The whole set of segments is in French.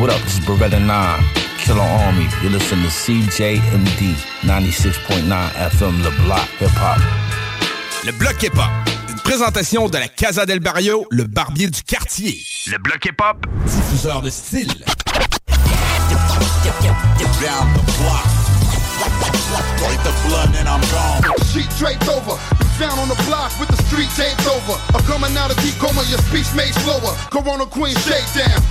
What up? This is Beretta 9, Killer Army. You listen to CJMD 96.9 FM, Le Bloc Hip Hop. Le Bloc Hip Hop. Une présentation de la Casa del Barrio, le barbier du quartier. Le Bloc Hip Hop. Diffuseur de style. Down the block. Break the blood and I'm gone. Sheet draped over. Found on the block with the street taped over. I'm coming out of deep coma, your speech made slower. Corona Queen shakedown.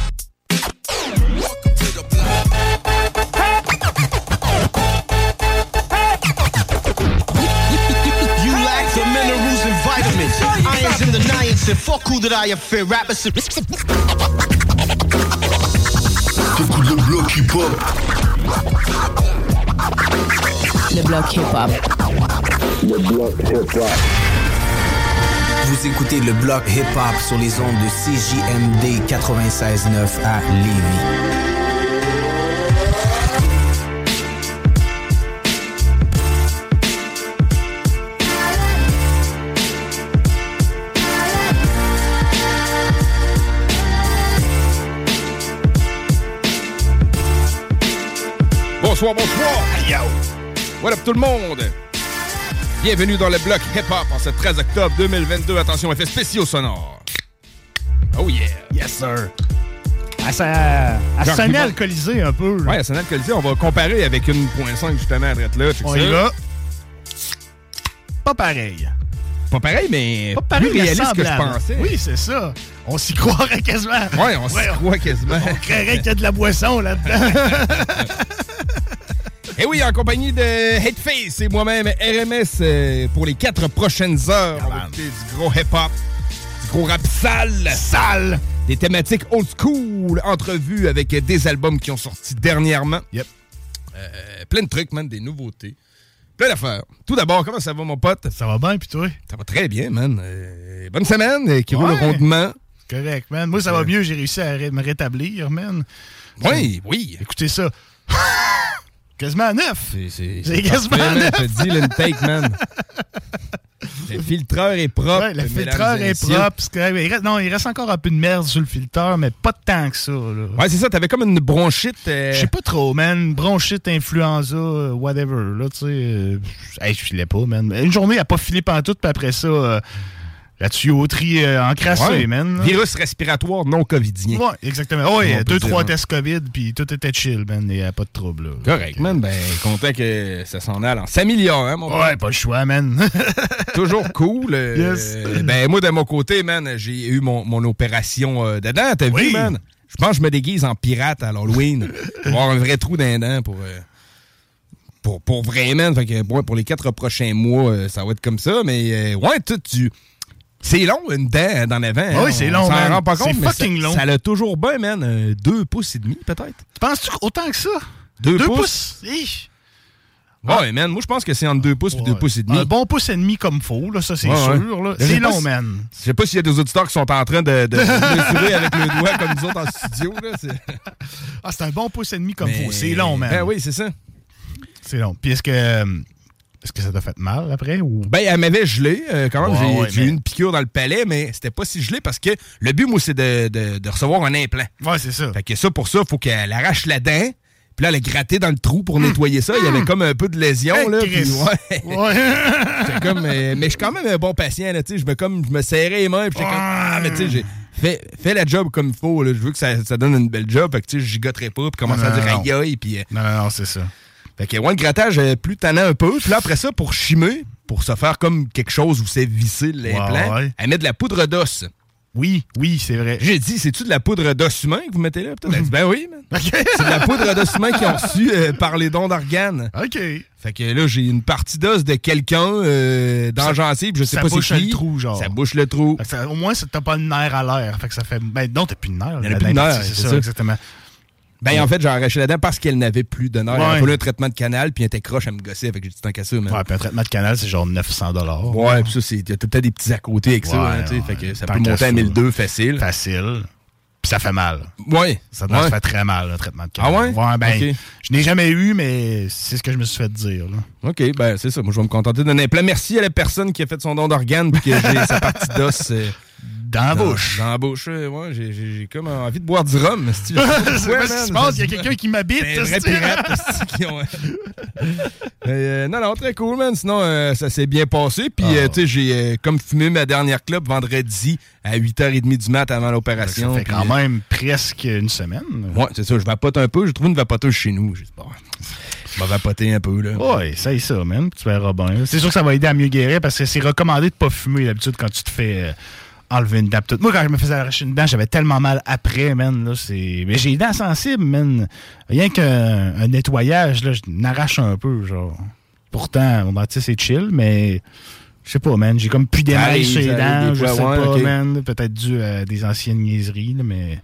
You lack the minerals and vitamins. Irons in the niacin. Fuck who that I fear. Rappers. T'écoutes le bloc hip-hop. Le bloc hip-hop. Le bloc hip-hop. Vous écoutez le bloc hip-hop sur les ondes de CJMD 96.9 à Lévis. Bonsoir, bonsoir. Yo. What up tout le monde? Bienvenue dans le bloc hip-hop en ce 13 octobre 2022. Attention, effet spéciaux sonores. Oh yeah. Yes, sir. Elle, s'a- sonnait alcoolisée un peu. là. Ouais, c'est Colisée. On va comparer avec une point .5 justement à droite là. On y va. Pas pareil. Pas pareil, mais Pas pareil, plus réaliste que je pensais. Oui, c'est ça. On s'y croirait quasiment. Ouais, on s'y croit quasiment. On créerait qu'il y a de la boisson là-dedans. Et oui, en compagnie de Hateface et moi-même, RMS, euh, pour les quatre prochaines heures, on va écouter du gros hip-hop, du gros rap sale. Sale! Des thématiques old school, entrevues avec des albums qui ont sorti dernièrement. Yep. Euh, plein de trucs, man, des nouveautés. Plein d'affaires. Tout d'abord, comment ça va, mon pote? Ça va bien, puis toi? Ça va très bien, man. Euh, bonne semaine, qui roule Ouais. rondement. Correct, man. Moi, ça va mieux. J'ai réussi à me rétablir, man. Oui, oui. Écoutez ça. quasiment à neuf. C'est quasiment parfait, neuf. Je te dis, l'intake, man. Le filtreur est propre. Ouais, le filtreur est propre. Il reste- non, il reste encore un peu de merde sur le filtreur, mais pas tant que ça. là. Ouais, c'est ça. T'avais comme une bronchite. euh, Je sais pas trop, man. Bronchite, influenza, euh, whatever. Là, tu sais. euh, hey, je filais pas, man. Une journée, elle a pas filé pantoute, puis après ça, euh, la tuyauterie euh, encrassée, ouais. man. Virus respiratoire non covidien. Ouais, exactement. Ouais, peut deux, dire, trois hein. tests COVID, puis tout était chill, man. Il n'y a pas de trouble, là. Correct, man. Ben, content que ça s'en aille en s'améliore, hein, mon? Ouais, pas le choix, man. Toujours cool. euh, Yes. Ben, moi, de mon côté, man, j'ai eu mon, mon opération euh, dedans. T'as Oui. vu, man? Je pense que je me déguise en pirate à l'Halloween. pour avoir un vrai trou d'un dent pour. euh, pour, pour vrai, man. Fait que, ouais, pour les quatre prochains mois, euh, ça va être comme ça. Mais, euh, ouais, tout, tu. C'est long, une dent d'en avant. hein. Oui, c'est On long, s'en man. rend pas C'est compte, mais fucking ça, long. Ça l'a toujours bien, man. euh, deux pouces et demi, peut-être. Penses-tu autant que ça? Deux, Deux pouces? pouces? Ouais, man. Moi, je pense que c'est entre deux pouces et deux pouces et demi. Un bon pouce et demi comme faux, là, ça c'est Ouais, sûr. C'est long, si- man. Je sais pas s'il y a des auditeurs qui sont en train de, de, de mesurer avec le doigt comme nous autres en studio. Là. c'est- Ah, c'est un bon pouce et demi comme Mais- faux. C'est long, man. Ben oui, c'est ça. C'est long. Puis est-ce que, euh, est-ce que ça t'a fait mal après? Ou... Ben, elle m'avait gelé. euh, quand même, Ouais, j'ai ouais, eu mais- une piqûre dans le palais, mais c'était pas si gelé parce que le but, moi, c'est de, de- de recevoir un implant. Ouais, c'est ça. Fait que ça, pour ça, il faut qu'elle arrache la dent, Puis là, elle a gratté dans le trou pour nettoyer ça. Il y avait comme un peu de lésion, Hey, là. Puis ouais. Ouais. Comme, euh, mais je suis quand même un bon patient, là. Je me, comme, je me serrais les mains, puis j'étais comme, ah, mais tu sais, j'ai fait, fait la job comme il faut, là. Je veux que ça, ça donne une belle job, fait que, tu sais, je gigoterais pas, puis commencer à dire aïe aïe, puis. euh, Non, non, non, c'est ça. Fait que, ouais, le grattage est plus tannant un peu. Puis là, après ça, pour chimer, pour se faire comme quelque chose où c'est vissé l'implant, Ouais, ouais. elle met de la poudre d'os. Oui, oui, c'est vrai. J'ai dit, c'est-tu de la poudre d'os humain que vous mettez là? Elle dit, ben oui, man. C'est de la poudre d'os humain qu'ils ont reçu euh, par les dons d'organes. OK. Fait que là, j'ai une partie d'os de quelqu'un euh, dans Ça- je sais ça pas c'est bouche qui. le trou, genre. Ça bouche le trou. Ça- au moins, ça- t'as pas le nerf à l'air. Fait que ça fait. Ben non, t'as plus de nerf. Il y a plus de nerf, c'est c'est ça. ça, exactement. Ben, en fait, j'ai arraché la dent parce qu'elle n'avait plus de nerfs. Elle Ouais. a fallu un traitement de canal, puis elle était croche à me gosser. Fait que j'ai dit, tant qu'à ça. Ouais, puis un traitement de canal, c'est genre 900 dollars. Ouais, puis ça, c'est- t'as peut-être des petits à côté avec ça. Ouais, hein, ouais. Fait que ça Tant peut monter à ça. 1002 facile. Facile. Puis ça fait mal. Ouais. Ça doit Ouais. se faire très mal, un traitement de Ah canal. ouais? ben, je n'ai jamais eu, mais c'est ce que je me suis fait dire. Là. OK, ben c'est ça. Moi, je vais me contenter d'un implant. Merci à la personne qui a fait son don d'organe puis que j'ai sa partie d'os euh, Dans la bouche. Dans la bouche, ouais. J'ai- J'ai comme envie de boire du rhum. Je sais pas Je ce qui se passe, il y a quelqu'un qui m'habite. Non, non, très cool, man. Sinon, euh, ça s'est bien passé. Puis, Ah. euh, tu sais, j'ai euh, comme fumé ma dernière clope vendredi à 8h30 du mat avant Ça l'opération. fait puis, quand même presque une semaine. Ouais, c'est ça. Je vapote un peu. J'ai trouvé une vapoteuse chez nous. Je vais vapoter un peu, là. Ouais, essaye ça, man. Tu verras bien. C'est sûr que ça va aider à mieux guérir parce que c'est recommandé de pas fumer d'habitude quand tu te fais enlever une dent. Tout. Moi, quand je me faisais arracher une dent, j'avais tellement mal après, man. Là, c'est... Mais j'ai les dents sensibles, man. Rien qu'un un nettoyage, là, je n'arrache un peu, genre. Pourtant, mon dentiste est chill, mais je sais pas, man. J'ai comme plus d'émail sur les dents. des Je sais pas, man. Peut-être dû à des anciennes niaiseries, là, mais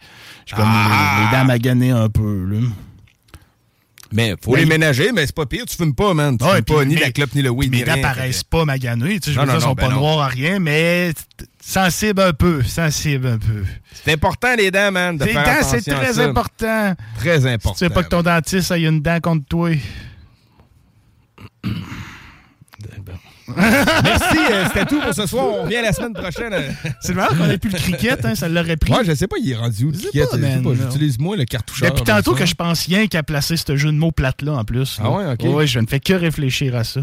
j'ai comme Ah! les, les dents maganées un peu, là. Mais faut Mais- les ménager, mais c'est pas pire. Tu fumes pas, man. Tu Ouais, fumes pas ni la clope ni le weed. Mes ni dents rien. paraissent pas maganées, tu sais, je Non, veux dire, non, sont pas ben non. noires à rien, mais sensibles un peu, sensibles un peu. C'est important, les dents, man. De Les faire dents, c'est très important. Très Si important. tu sais pas que ton dentiste a une dent contre toi. Merci, euh, c'était tout pour ce soir. On revient la semaine prochaine. euh. C'est marrant qu'on ait plus le cricket, hein, ça l'aurait pris. Moi, je sais pas, il est rendu où, le non. J'utilise moins le cartoucheur. Depuis tantôt que je pense rien qu'à placer ce jeu de mots plate-là en plus. Ah ouais, ok. Ouais, je ne fais que réfléchir à ça.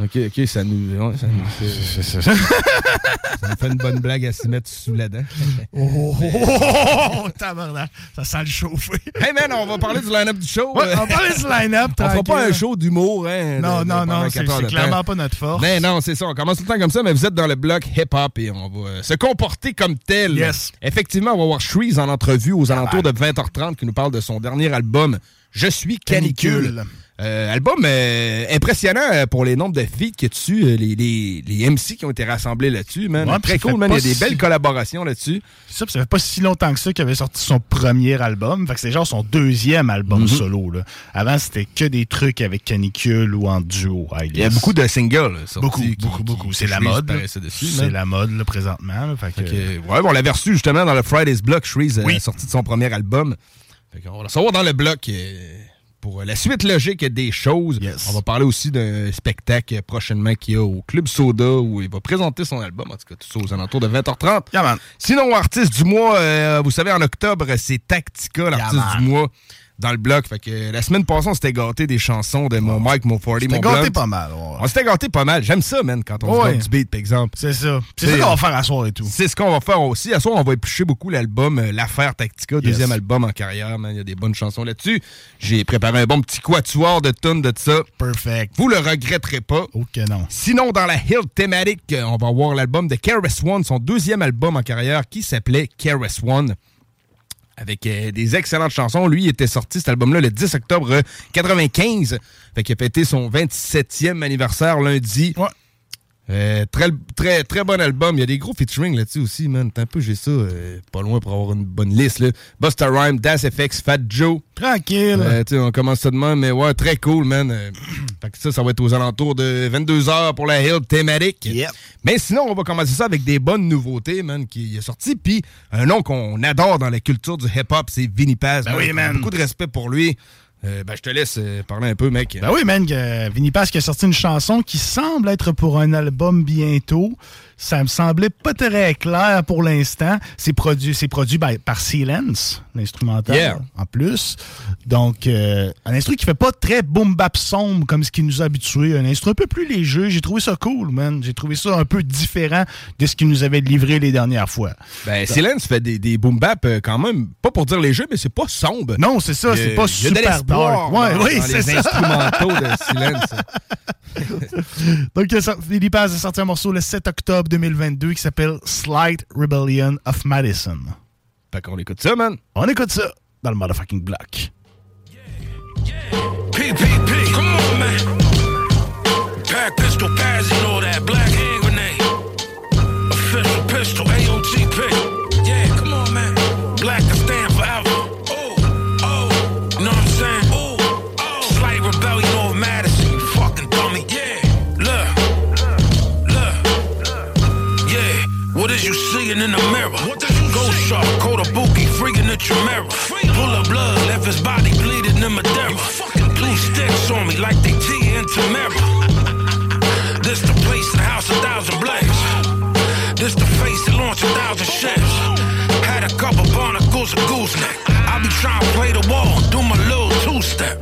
OK, OK, ça nous, ça nous fait, ça nous fait une bonne blague à se mettre sous la dent. Oh, oh, oh, oh, tabarnak, ça sent le chauffer. hey man, on va parler du line-up du show. Ouais, euh. on parle du line-up. On fera pas un show d'humour, hein? Non, de- non, non, c'est clairement pas notre force. Mais non, c'est ça. On commence tout le temps comme ça, mais vous êtes dans le bloc hip-hop et on va euh, se comporter comme tel. Yes. Effectivement, on va voir Shreeze en entrevue aux alentours de 20h30 qui nous parle de son dernier album, Je suis canicule. Canicule. Euh, album euh, impressionnant euh, pour les nombres de feats qu'il y a dessus, euh, les, les, les MC qui ont été rassemblés là-dessus, man. Ouais, Très cool, man. Il y a des belles collaborations là-dessus. Ça, puis ça fait pas si longtemps que ça qu'il avait sorti son premier album. Fait que c'est genre son deuxième album Mhm. solo. Là. Avant, c'était que des trucs avec Canicule ou en duo. Il y a beaucoup de singles là, Beaucoup, qui- beaucoup, qui- beaucoup. C'est la mode. C'est la mode là, présentement. là. Fait que- Fait que, ouais, bon, on l'avait reçu justement dans le Friday's Block. Shreeze euh, Oui. a sorti de son premier album. Fait qu'on va le savoir dans le bloc euh, pour la suite logique des choses. Yes. On va parler aussi d'un spectacle euh, prochainement qu'il y a au Club Soda où il va présenter son album. En tout cas, tout ça aux alentours de 20h30. Yeah, man. Sinon, artiste du mois, euh, vous savez, en octobre, c'est Tactica, l'artiste Yeah, du mois dans le bloc. Fait que euh, la semaine passée, on s'était gâté des chansons de mon Mike, mon 40, T'as mon gâté pas mal. ouais. On s'était gâté pas mal. J'aime ça, man, quand on se Ouais. du beat, par exemple. C'est ça. C'est ça qu'on va faire à soir et tout. C'est ce qu'on va faire aussi. À soir, on va éplucher beaucoup l'album euh, L'Affaire Tactica, deuxième album en carrière. man. Il y a des bonnes chansons là-dessus. J'ai préparé un bon petit quatuor de tonnes de ça. Perfect. Vous le regretterez pas. Ok, non. Sinon, dans la Hill thématique, euh, on va voir l'album de KRS One, son deuxième album en carrière qui s'appelait KRS One. Avec euh, des excellentes chansons. Lui, il était sorti cet album-là le 10 octobre euh, 95. Fait qu'il a fêté son 27e anniversaire lundi. Ouais. Euh, très, très, très bon album. Il y a des gros featuring là-dessus aussi, man. T'as un peu, j'ai ça euh, pas loin pour avoir une bonne liste. Là. Busta Rhyme, Das FX, Fat Joe. Tranquille. Euh, on commence ça demain, mais ouais, très cool, man. Euh, fait que ça, ça va être aux alentours de 22h pour la Hill thématique. Yep. Mais sinon, on va commencer ça avec des bonnes nouveautés, man, qui est sorti. Puis un nom qu'on adore dans la culture du hip-hop, c'est Vinny Paz. Ben oui, man. Beaucoup de respect pour lui. Euh, ben, je te laisse euh, parler un peu, mec. Ben oui, man, Vinny qui a sorti une chanson qui semble être pour un album bientôt. Ça me semblait pas très clair pour l'instant. C'est produit, c'est produit by- par Silence, l'instrumental, Yeah. en plus. Donc, euh, un instrument qui fait pas très boom bap sombre comme ce qui nous a habitués. Un instrument un peu plus léger. J'ai trouvé ça cool, man. J'ai trouvé ça un peu différent de ce qu'il nous avait livré les dernières fois. Ben, Silence fait des, des boom bap euh, quand même, pas pour dire léger, mais c'est pas sombre. Non, c'est ça, c'est pas y super dark. Ouais, dans- oui, c'est les ça. instrumentaux de Silence. Donc, Philippe a sorti un morceau le 7 octobre 2022 qui s'appelle Slight Rebellion of Madison. Fait qu'on écoute ça, man. On écoute ça dans le motherfucking block. PPP, come on, man. Pack pistol, pads, and all that. Black in the mirror? Ghost shark, bookie, freaking your mirror. Pull up blood, left his body bleeding in Madeira. Blue sticks on me like they tea in Tamara. This the place, the house, a thousand blades. This the face that launched a thousand ships. Had a couple barnacles, a gooseneck. I be trying to play the wall, do my little two-step.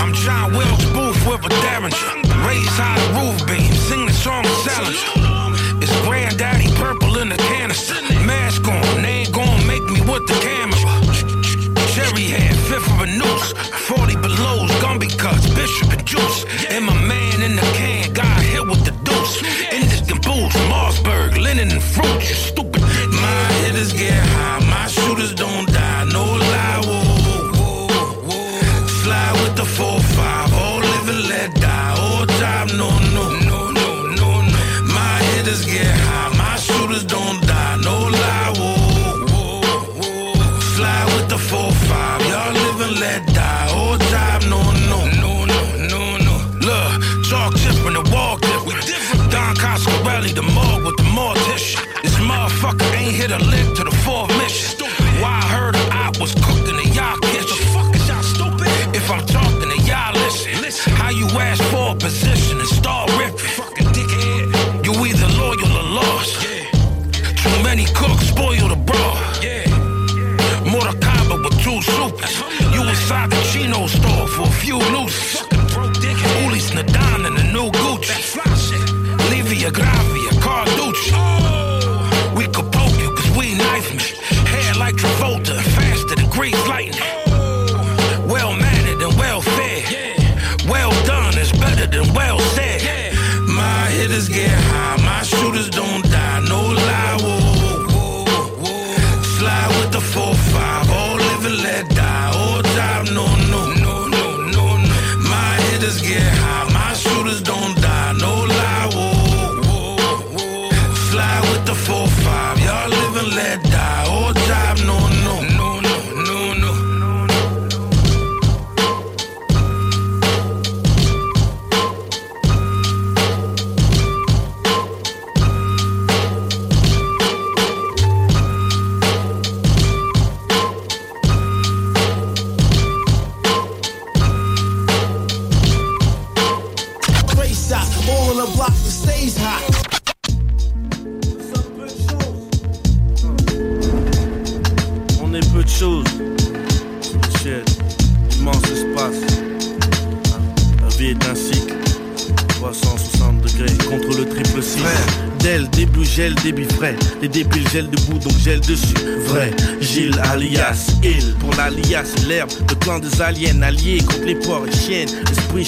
I'm John Wilkes Booth with a Derringer. Raise high the roof beam, sing the song Salinger. In the canister. Mask on, they ain't gonna make me with the camera. Cherry head, fifth of a noose. 40 belows, Gumby cuts, bishop and juice. And my man in the can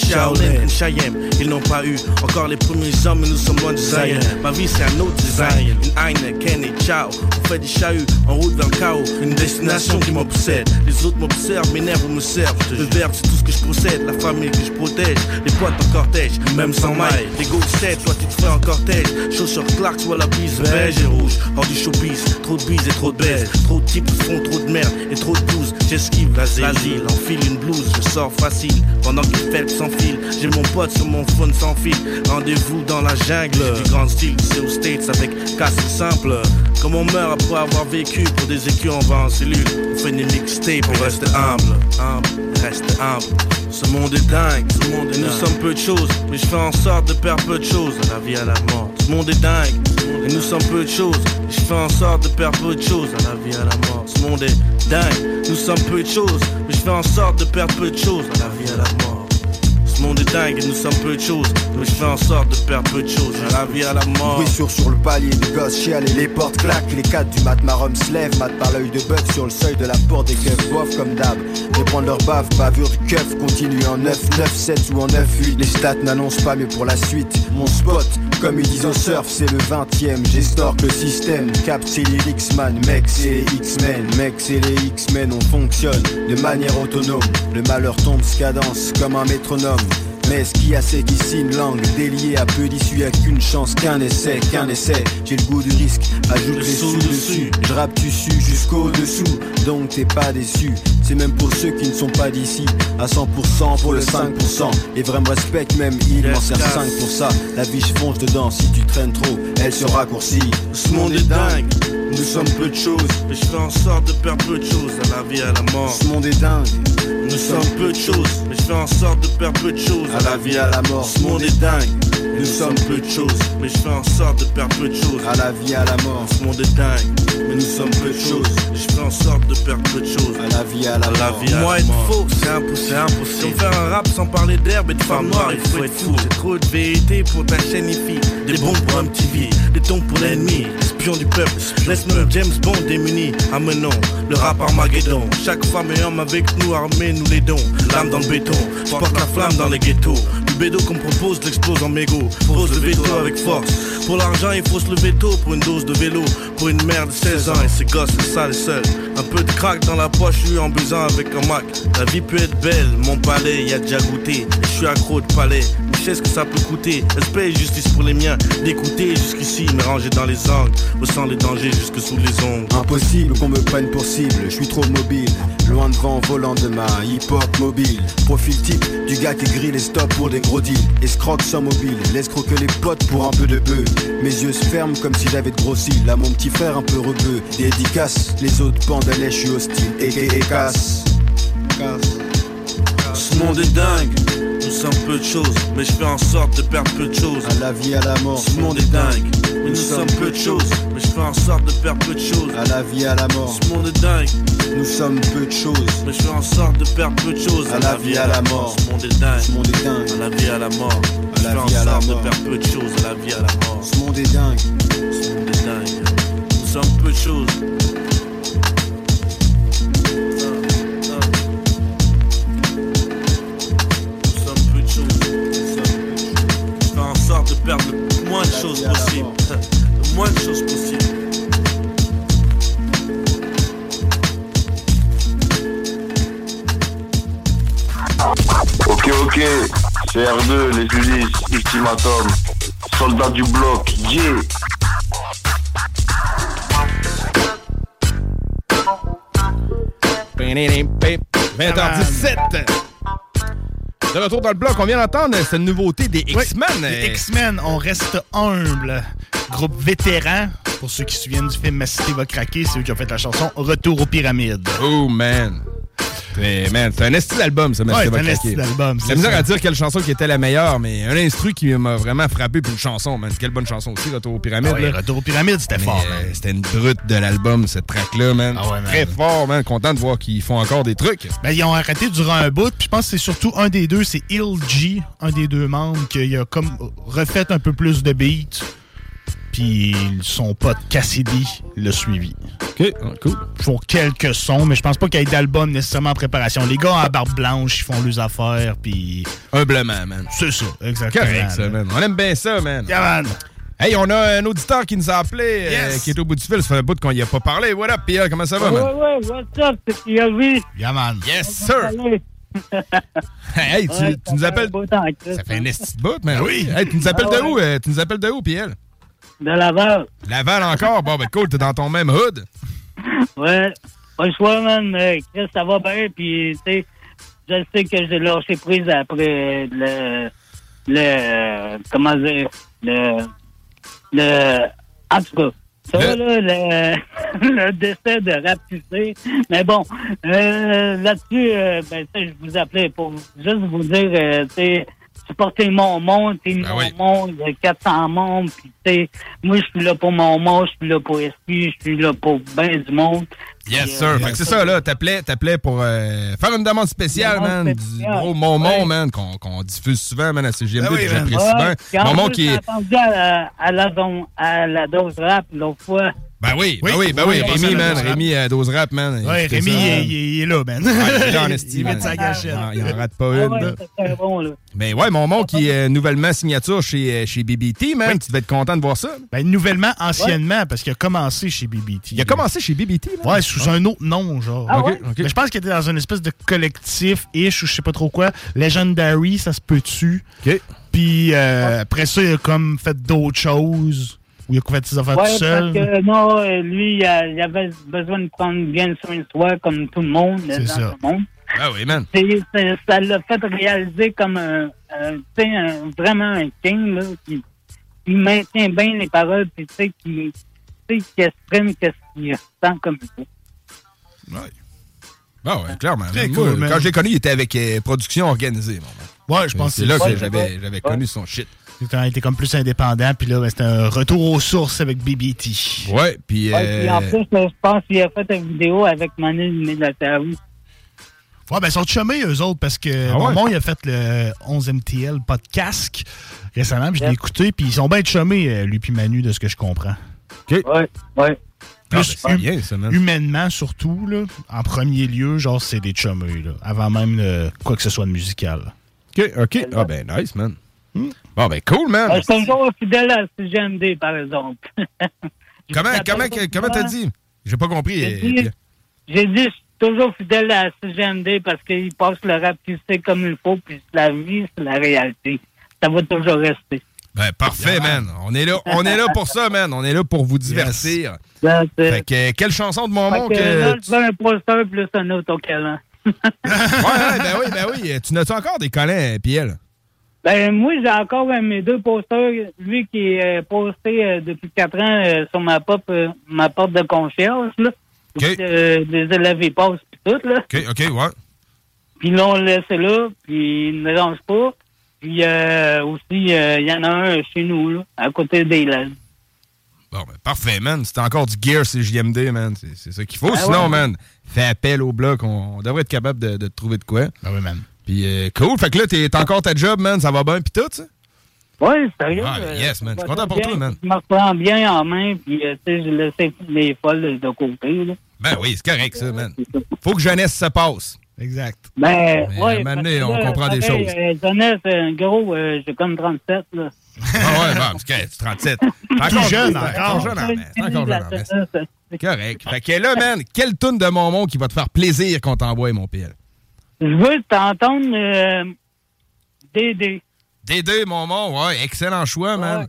Shaolin et Cheyenne. Ils n'ont pas eu encore les premiers hommes, mais nous sommes loin du Zion. Ma vie, c'est un autre design. Une Heine, Ken et Ciao. On fait des chahuts en route vers le chaos. Une destination qui m'obsède. Les autres m'observent, m'énervent ou me servent. Le verbe, c'est tout ce que je possède. La famille que je protège. Les potes en cortège, même sans maille. Les go set, toi tu te fais en cortège. Chaussures Clarks, soit la bise beige et rouge. Hors du showbiz, trop de bise et trop de baise. Trop de types font trop de merde et trop de blues. J'esquive l'asile, enfile une blouse, je sors facile. Pendant que les fêtes s'enfilent, j'ai mon pote sur mon phone sans fil. Rendez-vous dans la jungle, du grand style, c'est aux States avec casse simple. Comme on meurt après avoir vécu pour des écus, on va en cellule? On fait des mixtapes, on reste humble, humble, reste humble. Ce monde est dingue, ce monde est nous sommes peu de choses, mais je fais en sorte de perdre peu de choses à la vie à la mort. Ce monde est dingue, et nous sommes peu de choses, je fais en sorte de perdre peu de choses à la vie à la mort. Ce monde est dingue, nous sommes peu de choses, mais je fais en sorte de perdre peu de choses à la vie la mort. Ce monde est dingue nous sommes peu de choses, mais je fais en sorte de perdre peu de choses la vie à la mort. Bruissure sur le palier, les gosses chialent et les portes claquent. Les quatre du mat, marum se lève, mat par l'œil de bœuf sur le seuil de la porte des keufs, bof comme d'hab. Reprendre leur bave, bavure du keuf, continue en 9, 9, 7 ou en 9, 8. Les stats n'annoncent pas mieux pour la suite. Mon spot, comme ils disent au surf, c'est le 20 e J'estorque le système, cap c'est les X-Man, mec c'est les X-Men, mec c'est les X-Men, on fonctionne de manière autonome. Le malheur tombe, cadence comme un métronome. Mais ce qui a c'est qu'ici une langue déliée à peu d'issue, y'a qu'une chance, qu'un essai, qu'un essai. J'ai le goût du risque, ajoute les sous dessus. Je rappe dessus jusqu'au dessous, donc t'es pas déçu. C'est même pour ceux qui ne sont pas d'ici, à 100% pour le 5%. Et vrai me respecte même, il m'en sert 5 pour ça. La vie je fonce dedans, si tu traînes trop, elle se raccourcit. Ce monde est dingue, nous sommes peu de choses, mais je fais en sorte de perdre peu de choses à la vie à la mort. Ce monde est dingue, Nous sommes peu de choses, mais je fais en sorte de perdre peu de choses à la vie à la mort. Ce monde est dingue, nous sommes peu de choses, mais je fais en sorte de perdre peu de choses à la vie à la mort. Ce monde est dingue, mais nous sommes peu de choses, mais je fais en sorte de perdre peu de choses à la vie à la à la mort. vie à Moi être faux, c'est impossible, impossible. Faire un rap sans parler d'herbe et de femmes noires, il faut être fou. C'est trop de vérité pour ta chaîne IFI. Des bombes pour un petit vie, des tons pour l'ennemi, espion du peuple. Laisse même James Bond démuni, amenons le rap Armageddon. Chaque femme et homme avec nous, armés, nous les dons. L'âme dans le béton, je porte la flamme dans les ghettos. Le bédo qu'on propose l'explose en mégot. Pose le veto avec force. Pour l'argent, il faut se lever tôt pour une dose de vélo. Pour une mère de 16 ans et ses gosses, c'est ça les seuls. Un peu de crack dans la poche, suis en buzzant avec un Mac. La vie peut être belle, mon palais y a déjà goûté. Je suis accro de palais, mais je sais ce que ça peut coûter. Respect et justice pour les miens, d'écouter jusqu'ici, me ranger dans les angles. Ressent les dangers jusque sous les ongles. Impossible qu'on me prenne pour cible, je suis trop mobile. Loin devant, volant de ma hip-hop mobile. Profil type du gars qui grille les stops pour des gros deals. Escroque sans mobile, laisse croquer les potes pour un peu de peu. Mes yeux se ferment comme si j'avais de gros cils. Là, mon petit frère un peu rebeu. Dédicace, les autres pendent à je suis hostile. Et casse. Ce monde est dingue, nous sommes peu de choses, mais je fais en sorte de perdre peu de choses. À la vie, à la mort. Ce monde est dingue, mais nous sommes peu de choses, mais je fais en sorte de perdre peu de choses. À la vie, à la mort. Ce monde est dingue, Nous sommes peu de choses. mais je fais en sorte de perdre peu de choses. À la vie, à la mort. Ce monde est dingue, Ce monde est dingue. à la vie, à la mort. Je fais en sorte de perdre peu de choses. À la vie, à la mort. Ce monde est dingue. Sommes peu de choses. Nous sommes peu de choses. Fais en sorte de perdre le moins de choses possible. Le moins de choses possible. Ok, ok, CR2, les Ulysses, Ultimatum, Soldat du bloc, yeah 20h17. De retour dans le bloc, on vient d'entendre cette nouveauté des X-Men. Les X-Men, on reste humble. Groupe vétéran. Pour ceux qui se souviennent du film Ma cité va craquer, c'est eux qui ont fait la chanson Retour aux pyramides. Oh man. C'est man, c'est un esti d'album, ça, Ouais, Merci c'est un esti d'album, c'est ça. à dire quelle chanson qui était la meilleure, mais un instru qui m'a vraiment frappé pour une chanson, man. Quelle bonne chanson aussi, Retour aux pyramides. Ah ouais. Retour aux pyramides, c'était Mais, fort, euh, man. C'était une brute de l'album, cette track-là, man. Ah ouais, man. Très fort, man. Content de voir qu'ils font encore des trucs. Ben, ils ont arrêté durant un bout, puis je pense que c'est surtout un des deux, c'est Il G, un des deux membres, qui a comme refait un peu plus de beats. Puis son pote Cassidy l'a suivi. OK, cool. Ils font quelques sons, mais je pense pas qu'il y ait d'album nécessairement en préparation. Les gars à barbe blanche, ils font leurs affaires, puis... Humblement, man. C'est ça, exactement. Correct, ça, là. man. On aime bien ça, man. Yeah, man. Hey, on a un auditeur qui nous a appelé, euh, qui est au bout du fil. Ça fait un bout qu'on y a pas parlé. What up, Pierre? Comment ça va, Ouais, man? ouais, what's up, c'est PLV. Yeah, man. Yes, sir. Hey, tu, Ouais, tu nous appelles. temps. Ça fait un esti de bout, man. Oui. Hey, tu nous appelles Ah de ouais. où? euh, Tu nous appelles de où, Pierre? De Laval. Laval encore? Bon, ben cool, t'es dans ton même hood. Ouais. Pas le choix, man, mais Chris, ça va bien, puis, tu sais, je sais que j'ai lâché prise après le. Le. Comment dire? Le. Le. En tout cas, Ça, là, le, le décès de Raptucé. Mais bon, euh, là-dessus, euh, ben, je vous appelais pour juste vous dire, euh, tu sais, supporter mon monde, tu sais, Ben mon monde, il y a 400 membres, puis tu sais, moi, je suis là pour mon monde, je suis là pour Esprit, je suis là pour ben du monde. Yes, Puis, sir. euh, Fait que c'est ça, là. T'appelais, t'appelais pour euh, faire une demande spéciale, man. Du gros Momon, Ouais. man, qu'on diffuse souvent, man, à CGMD, Ben oui, j'apprécie bien. Ouais, puis en Momon qui j'ai est. entendu à la, à la, zone- à la dose rap l'autre fois. Ben oui, ben Oui. oui, ben oui. Oui, Rémi, oui, man. oui. Rémi à Dose Rap, man. Ouais, Écoutez Rémi, ça. il, est- il est- il est là, man. Ouais, il est là en esti, il met sa gâchette. Il en- Il en rate pas Ah une. ouais, bon, là. Mais ouais, Momon qui est euh, nouvellement signature chez, euh, chez BBT, man. Tu devais être content de voir ça. Ben, nouvellement, anciennement, parce qu'il a commencé chez BBT. Il a commencé chez BBT, man. Ouais, sous un autre nom, genre. Ah Ok, ouais? ok. Mais je pense qu'il était dans une espèce de collectif-ish, ou je sais pas trop quoi. Legendary, ça se peut dessus. OK. Puis euh, après ça, il a comme fait d'autres choses. Ou il a fait ses affaires Ouais, tout seul? parce que non, lui, il, a- il avait besoin de prendre bien soin de soi, comme tout le monde, dans ça. le monde. Ah oui, man. C'est- c'est- ça l'a fait réaliser comme un, un, tu sais, un- vraiment un king, là, qui, qui maintient bien les paroles, puis tu sais, qui, tu sais, qui exprime qu'est-ce qu'il ressent comme ça. Ah ouais, clairement. Très cool, quand j'ai connu, il était avec euh, production organisée, mon man. Ouais, je pense C'est que là que Ouais, j'avais ouais. j'avais connu son shit. Il était comme plus indépendant, puis là, ben, c'était un retour aux sources avec BBT. Ouais, puis. Ouais, puis en euh, plus, je pense qu'il a fait une vidéo avec Manu Military. Ouais, ben, ils sont chumés, eux autres, parce que Ah ouais? Il a fait le 11MTL podcast récemment, puis je l'ai écouté, puis ils sont bien chumés, euh, lui puis Manu, de ce que je comprends. Ouais, ouais. ah, ben, Plus c'est bien, ça, man. humainement, surtout, là, en premier lieu, genre, c'est des chumés, là, avant même euh, quoi que ce soit de musical. OK, OK. Ah ben, nice, man. Bon, ben, cool, man. Euh, Je suis toujours fidèle à CGMD, par exemple. Comment, comment, comment t'as dit? J'ai pas compris. J'ai euh, dit, j'ai dit, je suis toujours fidèle à CGMD parce qu'il passe le rap qu'il sait comme il faut, puis la vie, c'est la réalité. Ça va toujours rester. Ben, parfait, man. On est là, on est là pour ça, man. On est là pour vous divertir. Fait que, euh, quelle chanson de Momon Fait que. là, tu- un poster plus un autocollant. Ouais, ouais, ben oui, ben oui. Tu n'as-tu encore des collants, Piel? Ben, moi, j'ai encore euh, mes deux posters. Lui qui est euh, posté euh, depuis quatre ans euh, sur ma porte, euh, ma porte de concierge, là. OK. Euh, les élèves, ils passent, puis tout, là. OK, OK, ouais. Puis là, on le laisse là, puis il ne range pas. Puis euh, aussi, euh, il y en a un chez nous, là, à côté des laines. Bon, ben, parfait, man. C'est encore du gear CJMD, man. C'est c'est ça qu'il faut. Ah Sinon, ouais. man, fais appel au bloc. On, on devrait être capable de, de te trouver de quoi. Ah oui, man. Puis, euh, cool. Fait que là, t'es encore ta job, man. Ça va bien, puis tout, ça? Oui, sérieux. Ah, euh, yes, man. Je suis content pour bien. toi, man. Je me reprends bien en main, puis euh, tu sais, je laisse les folles de côté, là. Ben oui, c'est correct, ça, man. Faut que jeunesse se passe. Exact. Ben, Mais ouais. à un moment donné, parce que on là, comprend des choses. Euh, jeunesse, gros, euh, j'ai comme 37, là. Ah ouais, bon, c'est correct, c'est 37. T'es encore jeune, encore. jeune encore jeune. Correct. Fait que là, man, quelle toune de Momon qui va te faire plaisir qu'on t'envoie, mon PL? Je veux t'entendre euh, Dédé. Dédé, Momon, ouais, excellent choix, man.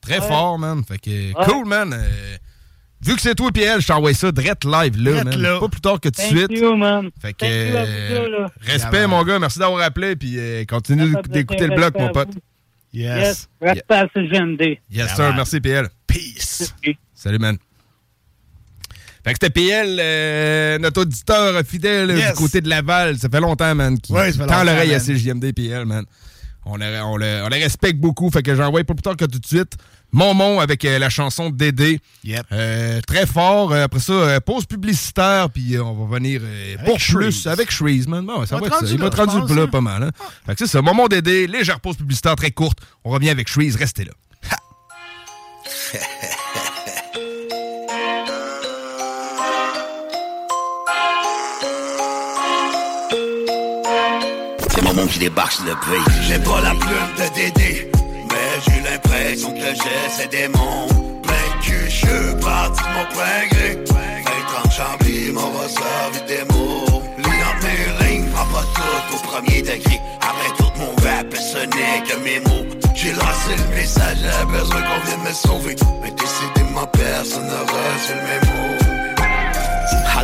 Très Ouais. fort, man. Fait que, Ouais. cool, man. Euh, vu que c'est toi, PL, je t'envoie ça direct live, là, Direct man. là. Pas plus tard que tout de suite. you, man. Fait que, you à euh, respect, mon gars. Merci d'avoir appelé, puis euh, continue d'écouter le bloc, mon respect à pote. Yes. Yes. Reste à ce GMD. Yes, sir. man. Merci, PL. Peace. Salut, man. Fait que c'était PL, euh, notre auditeur fidèle Yes. du côté de Laval. Ça fait longtemps, man, qui Ouais, tend l'oreille à. CJMD PL, man. On le, on, le, on le respecte beaucoup. Fait que j'envoie pas plus tard que tout de suite Momon avec euh, la chanson de Dédé. Yep. Euh, très fort. Euh, après ça, euh, pause publicitaire, puis on va venir pour Shreeze. plus avec Shreeze, man. Bon, ça va être ça. Il va là, rendu là hein. pas mal. Hein? Fait que c'est ça. Momon Dédé, légère pause publicitaire très courte. On revient avec Shreeze. Restez là. Débarque sur le pays. J'ai pas la plume de Dédé, mais j'ai l'impression que j'ai ces démons. Plein de cul, je suis parti de mon plein gré. 20 chambly, m'en va des mots. Lis entre mes lignes, prends pas tout au premier degré. Après tout mon rap, ce n'est que mes mots. J'ai lancé le message, j'ai besoin qu'on vienne me sauver. Mais décidément, personne n'a reçu le mémo.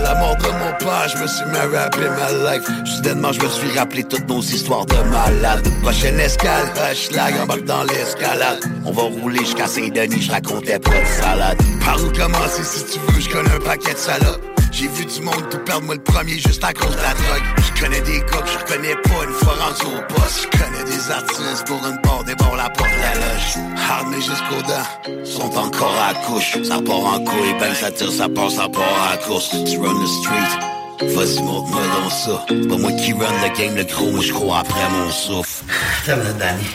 La mort de mon père, je me suis mis à ma life. Soudainement, je me suis rappelé toutes nos histoires de malades. Prochaine escale, schlag, embarque dans l'escalade. On va rouler jusqu'à Saint-Denis, je racontais pas de salade. Par où commencer si tu veux, je connais un paquet de salades. J'ai vu du monde tout perdre moi le premier juste à cause de la drogue. Je connais des que je reconnais pas une fois rendu au poste. Je connais des artistes pour une part des bords la porte de la loge. Hard mais jusqu'aux dents, sont encore à couche. Ça part en couille, ben ça tire, ça part, ça part à course. Tu run the street. Vas-y, montre-moi dans ça. C'est pas moi qui run le game, le gros, moi je crois après mon souffle. T'as le Danny.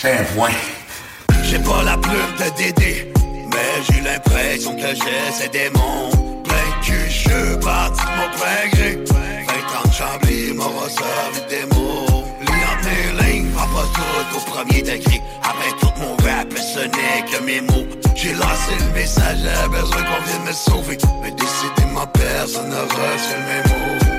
J'ai un point. J'ai pas la plume de Dédé, mais j'ai l'impression que j'ai ces démons. Plein cul, je parti mon plein gré. 20 ans de chambly, des mots. Lis entre mes lignes, prends pas tout au premier degré. Après tout mon rap, ce n'est que mes mots. J'ai lancé le message, j'ai besoin qu'on vienne me sauver. Mais décidément, personne n'a reçu le même mot.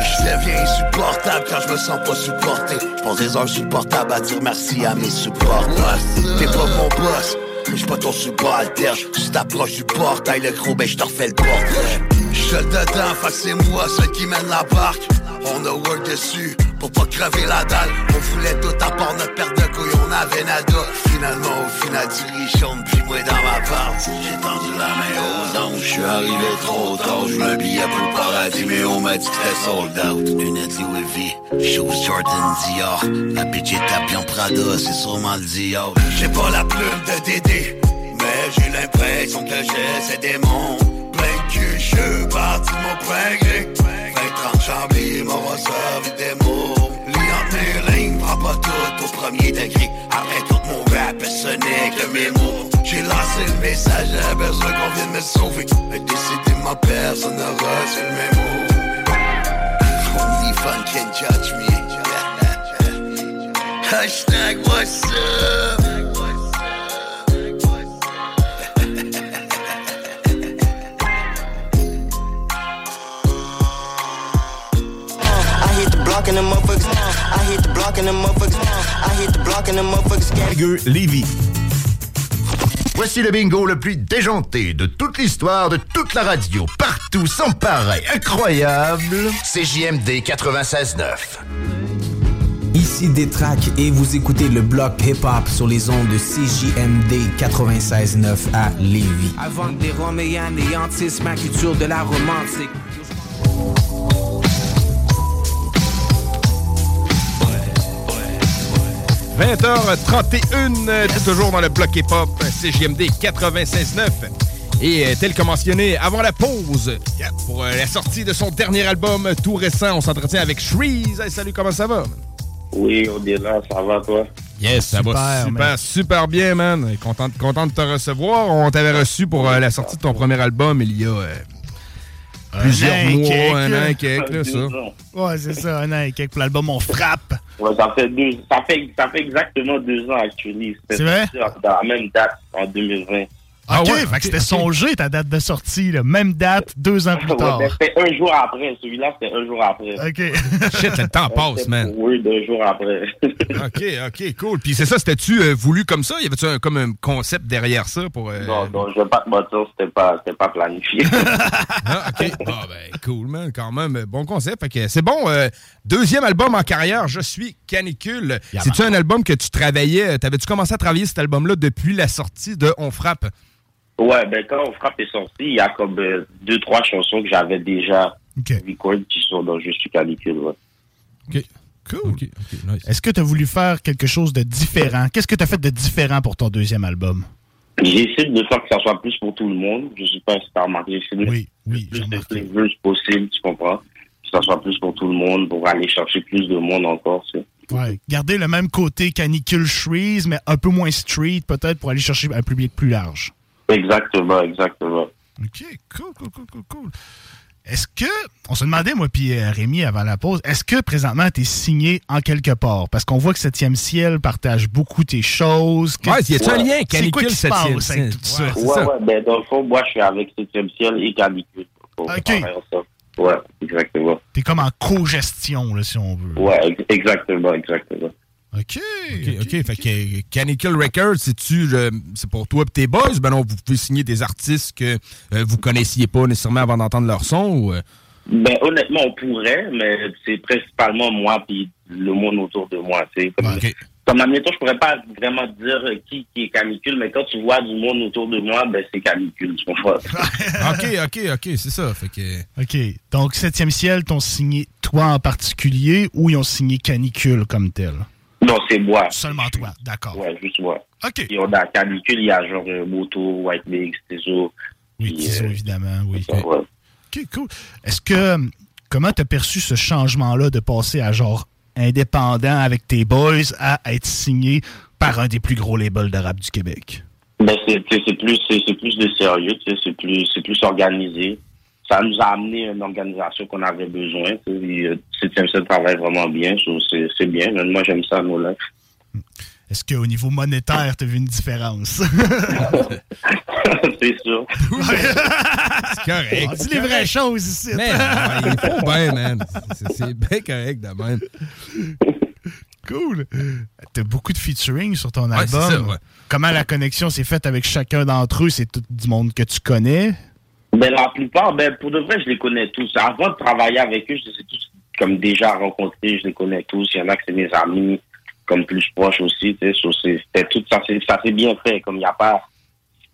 Je deviens insupportable quand je me sens pas supporté. Je des heures supportables à dire merci à mes supporters. T'es pas mon boss, mais j'suis pas ton subalterne. Tu t'approches du portail, le gros, ben j'te refais le portrait. J'suis dedans, fait c'est moi, celui qui mène la barque. On a work dessus pour pas crever la dalle. On voulait tout à part notre perte de couilles, on avait nada. Finalement, au final du richon, puis moi dans ma part. J'ai tendu la main aux anges, je suis arrivé trop tard. Je un billet pour le paradis, mais on m'a dit que c'était sold out. Lunettes Louis V, shoes Jordan Dior. La bitch est tapée en Prada, c'est sûrement le Dior. J'ai pas la plume de Dédé, mais j'ai l'impression que j'ai ces démons. Je parti mon plein gré. 20 30 chambly, m'aura servi des mots. Lis entre mes lignes, prends pas tout au premier degré. Après tout mon rap, ce n'est que mes mots. J'ai lancé le message, j'ai besoin qu'on vienne me sauver. Mais décidément, personne n'a reçu le même mot. Only fun can judge me. Hashtag what's up? Block and the motherfuckers. I hit the block and the motherfuckers. I hit the block and the motherfuckers. Gallagher, Lévis. Voici le bingo le plus déjanté de toute l'histoire, de toute la radio, partout, sans pareil, incroyable. CJMD 96.9. Ici Détrac et vous écoutez le bloc hip-hop sur les ondes de CJMD 96.9 à Lévis. Avant des Roméens néantissent ma culture de la romantique. 20h31, euh, toujours dans le bloc hip-hop, CGMD 96.9. Et euh, tel que mentionné avant la pause, pour euh, la sortie de son dernier album tout récent, on s'entretient avec Shreeze. Hey, salut, comment ça va? Oui, on est là, ça va toi? Yes, ça va super, super bien, man. Content, content de te recevoir. On t'avait reçu pour euh, la sortie de ton premier album il y a euh, plusieurs mois, un an et quelques, là, ça. Ouais, c'est ça, un an et quelques. Pour l'album, on frappe. Ouais, ça fait deux, ça fait, ça fait exactement deux ans actually. C'était C'est vrai? Dans la même date, en 2020. OK, fait que c'était songé ta date de sortie, là. Même date, deux ans plus Ouais, tard. c'était un jour après. Celui-là, c'était un jour après. OK. Shit, le temps passe, man. Oui, deux jours après. OK, OK, cool. Puis c'est ça, c'était-tu euh, voulu comme ça? Y avait-tu un, comme un concept derrière ça pour... euh, non, non, je vais pas te mentir, c'était pas, c'était pas planifié. Ah, OK. Ah, ben, cool, man. Quand même, bon concept. Que c'est bon. euh, deuxième album en carrière, Je suis canicule. C'est-tu un album que tu travaillais? T'avais-tu commencé à travailler cet album-là depuis la sortie de On frappe? Ouais, ben, quand On Frappe est sorti, il y a comme euh, deux, trois chansons que j'avais déjà record qui sont dans Je suis canicule, ouais. OK. Cool. Est-ce que tu as voulu faire quelque chose de différent? Qu'est-ce que tu as fait de différent pour ton deuxième album? J'ai essayé de faire que ça soit plus pour tout le monde. Je sais pas si t'as remarqué. J'ai essayé de oui, oui, plus de possible, tu comprends? Que ça soit plus pour tout le monde, pour aller chercher plus de monde encore, tu sais. Ouais. Garder le même côté canicule Shreeze, mais un peu moins street, peut-être, pour aller chercher un public plus large. Exactement, exactement. OK, cool, cool, cool, cool, cool. Est-ce que, on se demandait, moi puis euh, Rémi, avant la pause, est-ce que présentement tu es signé en quelque part? Parce qu'on voit que Septième Ciel partage beaucoup tes choses. Ouais, y a-tu un lien, C'est quoi Canicule, qui se passe Septième avec Ciel? tout ça? Ouais, ouais, ben, dans le fond, moi, je suis avec Septième Ciel et Canicule. OK. Ouais, exactement. T'es comme en co-gestion, là, si on veut. Ouais, ex- exactement, exactement. OK. OK, OK. Fait que Canicule Records, c'est-tu, euh, c'est pour toi et tes boys? Ben non, vous pouvez signer des artistes que euh, vous connaissiez pas nécessairement avant d'entendre leur son ou. euh? Ben, honnêtement, on pourrait, mais c'est principalement moi puis le monde autour de moi. tu sais. Comme, comme admettons, je pourrais pas vraiment dire euh, qui, qui est canicule, mais quand tu vois du monde autour de moi, ben c'est canicule, tu comprends? OK, OK, OK, c'est ça. Fait que. OK. Donc, Septième Ciel, t'ont signé toi en particulier ou ils ont signé Canicule comme tel? Non, c'est moi. Seulement toi, d'accord. Ouais, juste moi. OK. Et on a canicule, il y a genre euh, Moto, White Mix. Oui, Tizo, évidemment, oui. Ouais. OK, cool. Est-ce que. Comment t'as perçu ce changement-là de passer à genre indépendant avec tes boys à être signé par un des plus gros labels de rap du Québec? Ben, c'est plus, c'est c'est plus de sérieux, c'est plus, c'est plus organisé. Ça nous a amené une organisation qu'on avait besoin. tu Septième Ciel travaille vraiment bien, c'est bien. Même Moi, j'aime ça, nos lives. Est-ce qu'au niveau monétaire, t'as vu une différence? c'est sûr. C'est correct. On dit les vraies choses ici. Mais ouais, il faut bien, man. C'est- bien correct de même. Cool. T'as beaucoup de featuring sur ton Ouais, album. ça, ouais. Comment la connexion s'est faite avec chacun d'entre eux? C'est tout du monde que tu connais? Ben, la plupart, ben, pour de vrai, je les connais tous. Avant de travailler avec eux, je les ai tous comme déjà rencontrés, je les connais tous. Il y en a que c'est mes amis, comme plus proches aussi, C'était tout, ça s'est bien fait, comme il n'y a pas,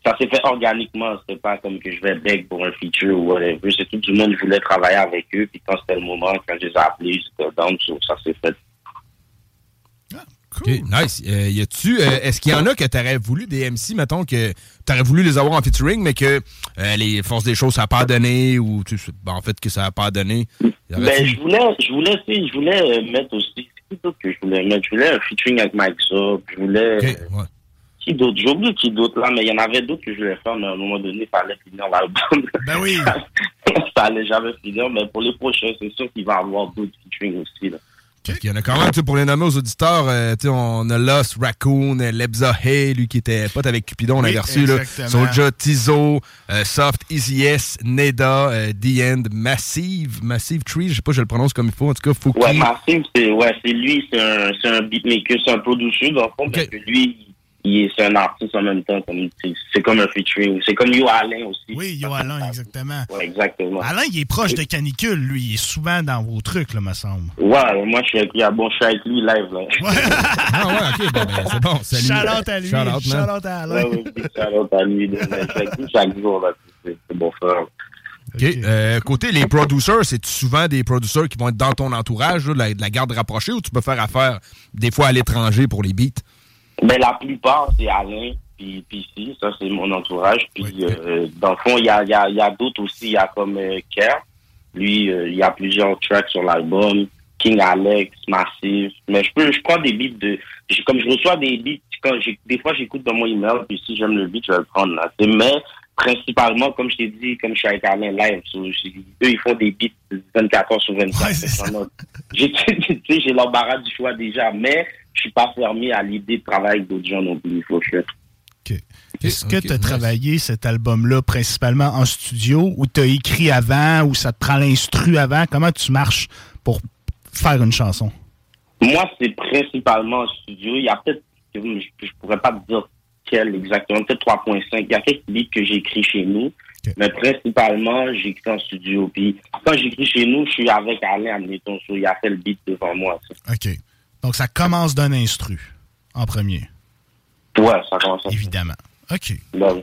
ça s'est fait organiquement. C'était pas comme que je vais beg pour un feature ou whatever. C'est tout du monde, je voulais travailler avec eux. Puis quand c'était le moment, quand je les ai appelés, j'étais down, so, ça s'est fait. OK, nice. Euh, y a-tu, euh, est-ce qu'il y en a que t'aurais voulu des MC, mettons, que t'aurais voulu les avoir en featuring, mais que euh, les forces des choses, ça n'a pas donné, ou tu sais, ben, en fait, que ça n'a pas donné? Ben, je voulais, je voulais, je voulais euh, mettre aussi, c'est qui d'autre que je voulais mettre? Je voulais un featuring avec Mike Zop, je voulais, euh, qui d'autre? J'ai oublié qui d'autre là, mais il y en avait d'autres que je voulais faire, mais à un moment donné, il fallait finir l'album. Ben oui! ça allait jamais finir, mais pour les prochains, c'est sûr qu'il va y avoir d'autres featuring aussi, là. Parce qu'il y en a quand même, tu sais, pour les nommer aux auditeurs, euh, tu sais, on a Lost, Raccoon, euh, Lebza Hay, lui qui était pote avec Cupidon, on Oui, avait reçu, là. Soulja, Tizo, euh, Soft, Easy S, Neda, euh, The End, Massive, Massive Tree, je sais pas, je le prononce comme il faut, en tout cas, Fouki. Ouais, Massive, c'est, ouais, lui, c'est un, c'est un beatmaker, c'est un producer, dans le fond, parce que lui, c'est un artiste en même temps, comme, c'est, c'est comme un featuring. C'est comme Yo Alain aussi. Oui, Yo Alain, exactement. Ouais, exactement. Alain, il est proche de Canicule, lui. Il est souvent dans vos trucs, là, me semble. Ouais, moi, je suis avec lui, bon, je suis avec lui live, là. Ah ouais, ok, bon, ben, c'est bon, salut. À lui, shout-out à Alain. Ouais, ouais, shout-out à lui. Je chaque jour, là. C'est, c'est bon frère. OK. Euh, côté les producers, c'est souvent des producers qui vont être dans ton entourage, là, de la garde rapprochée, ou tu peux faire affaire des fois à l'étranger pour les beats? Ben, la plupart, c'est Alain, puis, puis ici, ça, c'est mon entourage. Puis, euh, dans le fond, il y a, il y a, il y a d'autres aussi. Il y a comme euh, Kerr. Lui, euh, il y a plusieurs tracks sur l'album. King Alex, Massive. Mais je peux, je prends des beats de, comme je reçois des beats, quand j'ai, des fois, j'écoute dans mon email, puis si j'aime le beat, je vais le prendre, là. Mais, principalement, comme je t'ai dit, comme je suis avec Alain live, eux, ils font des beats 24 heures sur 24. Vraiment. j'ai, l'embarras du choix déjà, mais je suis pas fermé à l'idée de travailler avec d'autres gens non plus, il faut que je- Est-ce que tu as travaillé cet album-là principalement en studio ou tu as écrit avant ou ça te prend l'instru avant? Comment tu marches pour faire une chanson? Moi, c'est principalement en studio. Il y a peut-être, je, je pourrais pas te dire quel exactement, peut-être 3.5. Il y a quelques beats que j'écris chez nous, mais principalement, j'écris en studio. Puis quand j'écris chez nous, je suis avec Alain, so, il a fait le beat devant moi. ça. OK. Donc ça commence d'un instru en premier. Ouais, ça commence Évidemment. OK. Là, oui.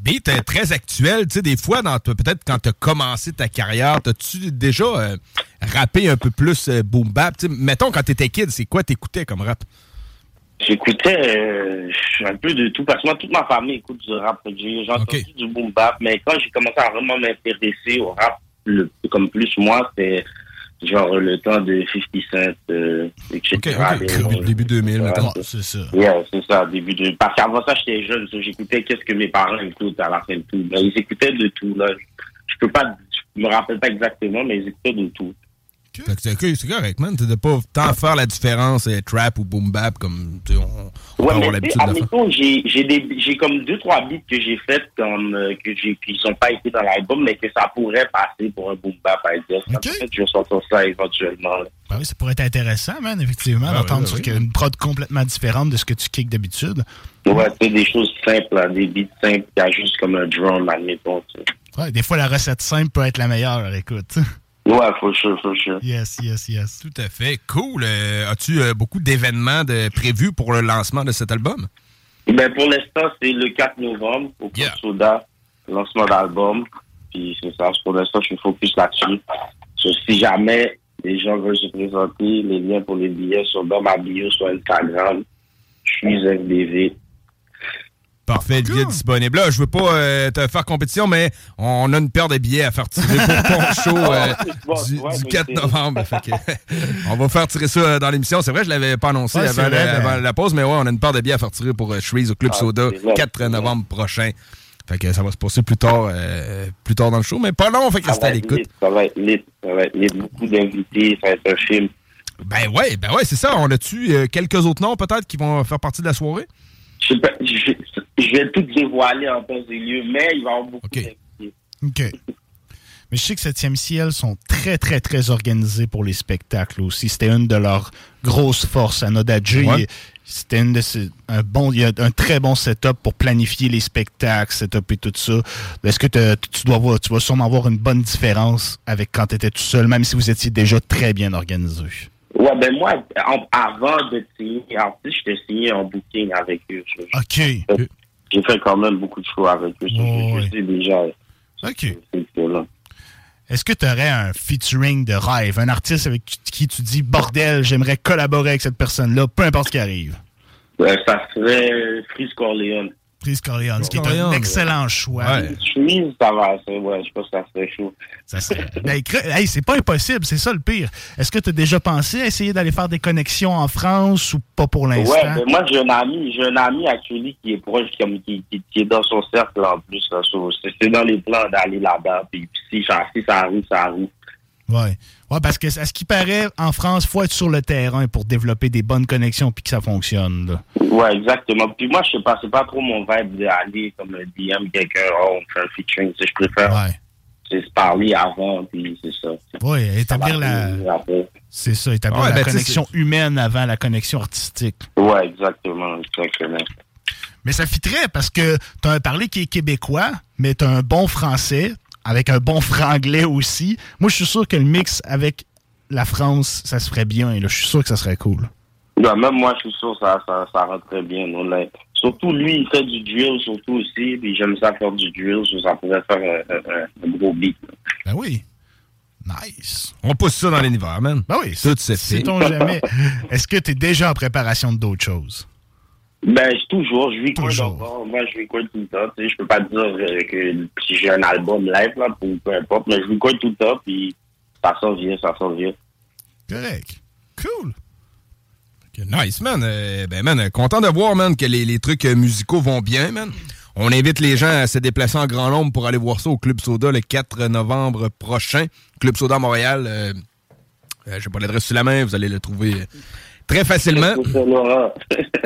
Beat euh, très actuel, tu sais, des fois, peut-être quand tu as commencé ta carrière, t'as-tu déjà euh, rappé un peu plus euh, boom bap? Tu sais, mettons, quand t'étais kid, c'est quoi t'écoutais comme rap? J'écoutais euh, un peu de tout, parce que moi, toute ma famille écoute du rap. J'ai entendu du boom bap, mais quand j'ai commencé à vraiment m'intéresser au rap, le- comme plus moi, c'était genre le temps de 50 Cent, euh, etc. ok. Les- Début 2000, mettons. C'est ça. Yeah, c'est ça, début de... Parce qu'avant ça, j'étais jeune, so j'écoutais qu'est-ce que mes parents écoutent à la fin de tout. Mais ils écoutaient de tout, là. Je peux pas... Je me rappelle pas exactement, mais ils écoutaient de tout. Fait que c'est correct, man. De pas tant faire la différence euh, trap ou boom bap comme on, on Ouais, mais admettons, j'ai comme deux trois beats que j'ai fait comme euh, que j'ai qui sont pas été dans l'album mais que ça pourrait passer pour un boom bap à dire. Ça peut être, je vais sortir ça éventuellement. là. Ben oui, ça pourrait être intéressant, man, effectivement, Ah d'entendre oui, oui. une prod complètement différente de ce que tu kicks d'habitude. Ouais, tu des choses simples, là, des beats simples, a juste comme un drum, admettons. Ouais, des fois, la recette simple peut être la meilleure, écoute. Ouais, faut sure, faut sure. Yes, yes, yes. Tout à fait. Cool. Euh, As-tu euh, beaucoup d'événements prévus pour le lancement de cet album? Ben, pour l'instant, c'est le 4 novembre au Club Soda, lancement d'album. Puis c'est ça, pour l'instant, je suis focus là-dessus. Si jamais les gens veulent se présenter, les liens pour les billets sont dans ma bio sur Instagram. Je suis FBV. Parfait, le billet disponible. Là, je veux pas euh, te faire compétition, mais on a une paire de billets à faire tirer pour ton show euh, du, du 4 novembre. Fait que, on va faire tirer ça euh, dans l'émission. C'est vrai, je l'avais pas annoncé Ouais, avant, vrai, la, ben- avant la pause, mais ouais, on a une paire de billets à faire tirer pour Shreeze au Club Ah, Soda, c'est vrai, 4 c'est vrai. novembre prochain. Fait que ça va se passer plus tard, euh, plus tard dans le show, mais pas long, fait que Ça restez va à être l'écoute. lit, ça va être lit, ça va être lit. Beaucoup d'invités, ça va être un film. Ben ouais, ben ouais, c'est ça. On a-tu euh, quelques autres noms peut-être qui vont faire partie de la soirée? Je, sais pas, je, je vais tout dévoiler en temps et lieu, mais il va y avoir beaucoup d'invités. OK. Mais je sais que 7e ciel sont très, très, très organisés pour les spectacles aussi. C'était une de leurs grosses forces. À Nodadji, Ouais. c'était une de ces- un bon, il y a un très bon setup pour planifier les spectacles, setup et tout ça. Est-ce que te- tu dois voir, tu vas sûrement avoir une bonne différence avec quand tu étais tout seul, même si vous étiez déjà très bien organisé? Ouais, ben moi, en- avant de signer artiste, je t'ai signé en booking avec eux. Je- OK. J'ai fait quand même beaucoup de choix avec eux. je sais déjà. OK. Est-ce que tu aurais un featuring de rêve, un artiste avec qui tu dis bordel, j'aimerais collaborer avec cette personne-là, peu importe ce qui arrive? Ouais, ça serait Freeze Corleone. Corleone, ce qui est un excellent choix. Freeze, ça va, c'est- ouais, je pense que ça serait chaud. Ça serait- Ben, hey, c'est pas impossible, c'est ça le pire. Est-ce que tu as déjà pensé à essayer d'aller faire des connexions en France ou pas pour l'instant? Ouais, ben moi j'ai un ami, j'ai un ami actually qui est proche, qui, qui, qui- qui est dans son cercle en plus. c'est dans les plans d'aller là-bas. Puis, si ça arrive, ça arrive. Ouais. Ouais, parce que à ce qui paraît, en France, faut être sur le terrain pour développer des bonnes connexions puis que ça fonctionne. Ouais, exactement. Puis moi, je sais pas, c'est pas trop mon vibe d'aller comme un DM quelqu'un, oh, on fait un featuring. Tu je préfère c'est se parler avant, puis c'est ça. Oui, établir la. C'est ça, établir Ouais, la ben, tu connexion humaine avant la connexion artistique. Ouais, exactement, exactement. Mais ça fitterait parce que t'as un parler qui est québécois, mais t'as un bon français, avec un bon franglais aussi. Moi, je suis sûr que le mix avec la France, ça se ferait bien. là. Je suis sûr que ça serait cool. Ouais, même moi, je suis sûr que ça, ça, ça rentrerait bien. non, là. Surtout, lui, il fait du drill, surtout aussi. Puis j'aime ça faire du drill, ça pourrait faire un, un- un gros beat. Ben oui. Nice. On pousse ça dans l'univers, man. Ben oui, Tout se fait. Sait-on jamais. Est-ce que tu es déjà en préparation d'autres choses? Ben, je- toujours, je record d'abord. Moi, je record tout le temps. Tu sais, je peux pas dire euh, que si j'ai un album live, là, ou peu importe, mais je record tout le temps, puis ça s'en vient, ça s'en vient. Correct. Cool. Nice, man. Euh, ben, man, content de voir, man, que les, les trucs euh, musicaux vont bien, man. On invite les gens à se déplacer en grand nombre pour aller voir ça au Club Soda le 4 novembre prochain. Club Soda Montréal. Euh, euh, J'ai pas l'adresse sous la main, vous allez le trouver très facilement.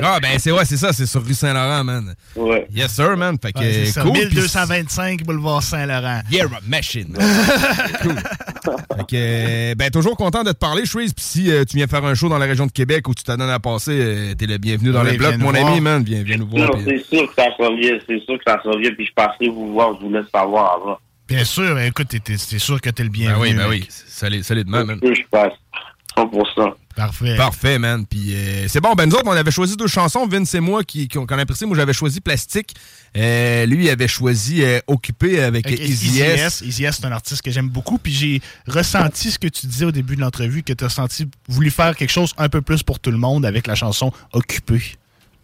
ah, ben, c'est ouais, c'est ça, c'est sur rue Saint-Laurent, man. Ouais. Yes, sir, man. Fait que, Ouais, c'est cool. 1225 boulevard Saint-Laurent. Yeah, machine. cool. Fait que, euh, ben, toujours content de te parler, Shreeze. Puis si euh, tu viens faire un show dans la région de Québec où tu t'en donnes à passer, euh, t'es le bienvenu dans Oui, le bloc, viens nous mon voir. ami, man. Viens, viens nous voir. Non, c'est sûr que ça s'en vient, c'est sûr que ça s'en vient, puis je passerai vous voir, je vous laisse savoir avant. Bien sûr, écoute, t'es- t'es- c'est sûr que t'es le bienvenu. Ben oui, ben mec. oui. Salut, solidement, man. Je passe. 100%. Parfait. Parfait, man. Puis euh, c'est bon, ben nous autres, on avait choisi deux chansons, Vince et moi, qui, qui ont, qu'on a apprécié. Moi, j'avais choisi Plastique. Euh, lui, il avait choisi euh, Occupé avec, Easy S. Easy S, c'est un artiste que j'aime beaucoup. Puis j'ai ressenti ce que tu disais au début de l'entrevue, que tu as senti voulu faire quelque chose un peu plus pour tout le monde avec la chanson Occupé.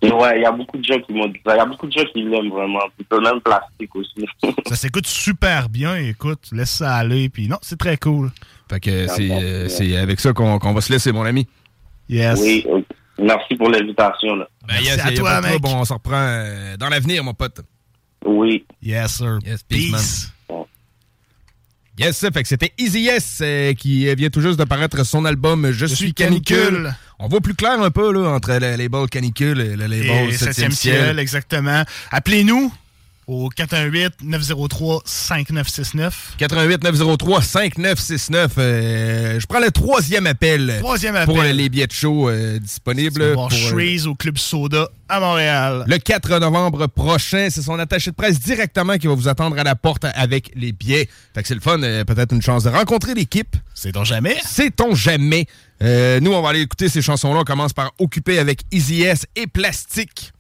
Et ouais, il y a beaucoup de gens qui m'ont dit ça. Il y a beaucoup de gens qui l'aiment vraiment. Même plastique aussi. Ça s'écoute super bien. Écoute, laisse ça aller. Puis non, c'est très cool. Fait que c'est euh, c'est avec ça qu'on qu'on va se laisser, mon ami. Yes. Oui, merci pour l'invitation. Ben, yes, à toi, mec. on s'en reprend euh, dans l'avenir, mon pote. Oui. Yes, sir. Yes, peace, man. Yes, fait que c'était Easy Yes euh, qui vient tout juste de paraître son album Je, suis canicule. On voit plus clair un peu là, entre le label Canicule et le label Et 7 septième ciel, exactement. Appelez-nous au 418-903-5969. 88-903-5969. Euh, je prends le troisième appel. Troisième Pour appel. euh, les billets de show euh, disponibles. Pour, euh, Shreeze au Club Soda à Montréal. Le 4 novembre prochain, c'est son attaché de presse directement qui va vous attendre à la porte avec les billets. Fait que c'est le fun, euh, peut-être une chance de rencontrer l'équipe. C'est-on jamais? C'est-on jamais. Euh, nous, on va aller écouter ces chansons-là. On commence par Occupé avec Easy S et Plastique.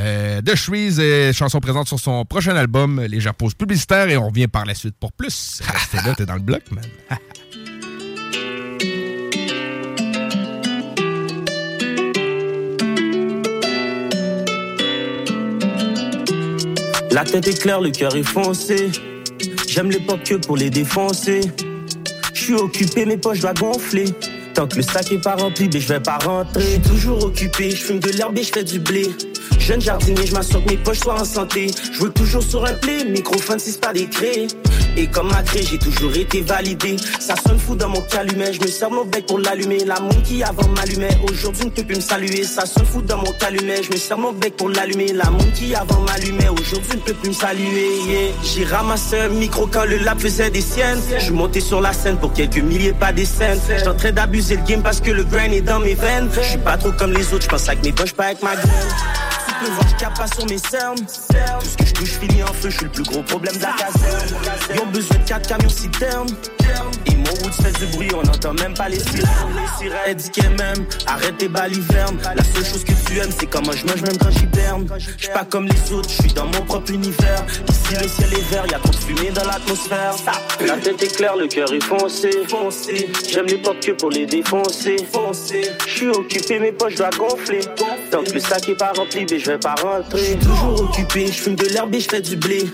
Euh, de Shreeze, euh, chanson présente sur son prochain album, Légère pause publicitaire, et on revient par la suite pour plus. Restez là, t'es dans le bloc, man. La tête est claire, le cœur est foncé. J'aime l'époque que pour les défoncer. Je suis occupé, mes poches doivent gonfler. Tant que le sac est pas rempli, ben je vais pas rentrer. Je suis toujours occupé, je fume de l'herbe et je fais du blé. Jeune jardinier, je m'assure que mes poches soient en santé. Je veux toujours sur un play, microphone si c'est pas des craies. Et comme ma j'ai toujours été validé. Ça sonne fou dans mon calumet, je me sers mon bec pour l'allumer. La montre qui avant m'allumait, aujourd'hui ne peut plus me saluer. Ça sonne fou dans mon calumet, je me sers mon bec pour l'allumer. La montre qui avant m'allumait, aujourd'hui ne peut plus me saluer. yeah. J'ai ramassé un micro quand le lab faisait des siennes. Je monté sur la scène pour quelques milliers, pas des scènes. J'suis en train d'abuser le game parce que le grain est dans mes veines. Je suis pas trop comme les autres, je pense avec mes poches, pas avec ma gueule. Peux voir, pas sur mes cernes. Tout ce que je touche finit en feu, je suis le plus gros problème de la caserne. Ils ont besoin de 4 camions citernes. Et mon route fait du bruit, on n'entend même pas les sirènes. Les Elle dit qu'elle m'aime, arrête tes balivernes. La seule chose que tu aimes, c'est comment je mange même quand j'hiberne. Je suis pas comme les autres, je suis dans mon propre univers. Ici le ciel est vert, y a trop de fumée dans l'atmosphère. La tête est claire, le cœur est foncé. foncé. J'aime l'époque que pour les défoncer. Foncé. Je suis occupé, mes poches doivent gonfler. Tant que le sac est pas rempli, ben je vais pas rentrer. J'suis toujours occupé, je fume de l'herbe et je fais du blé.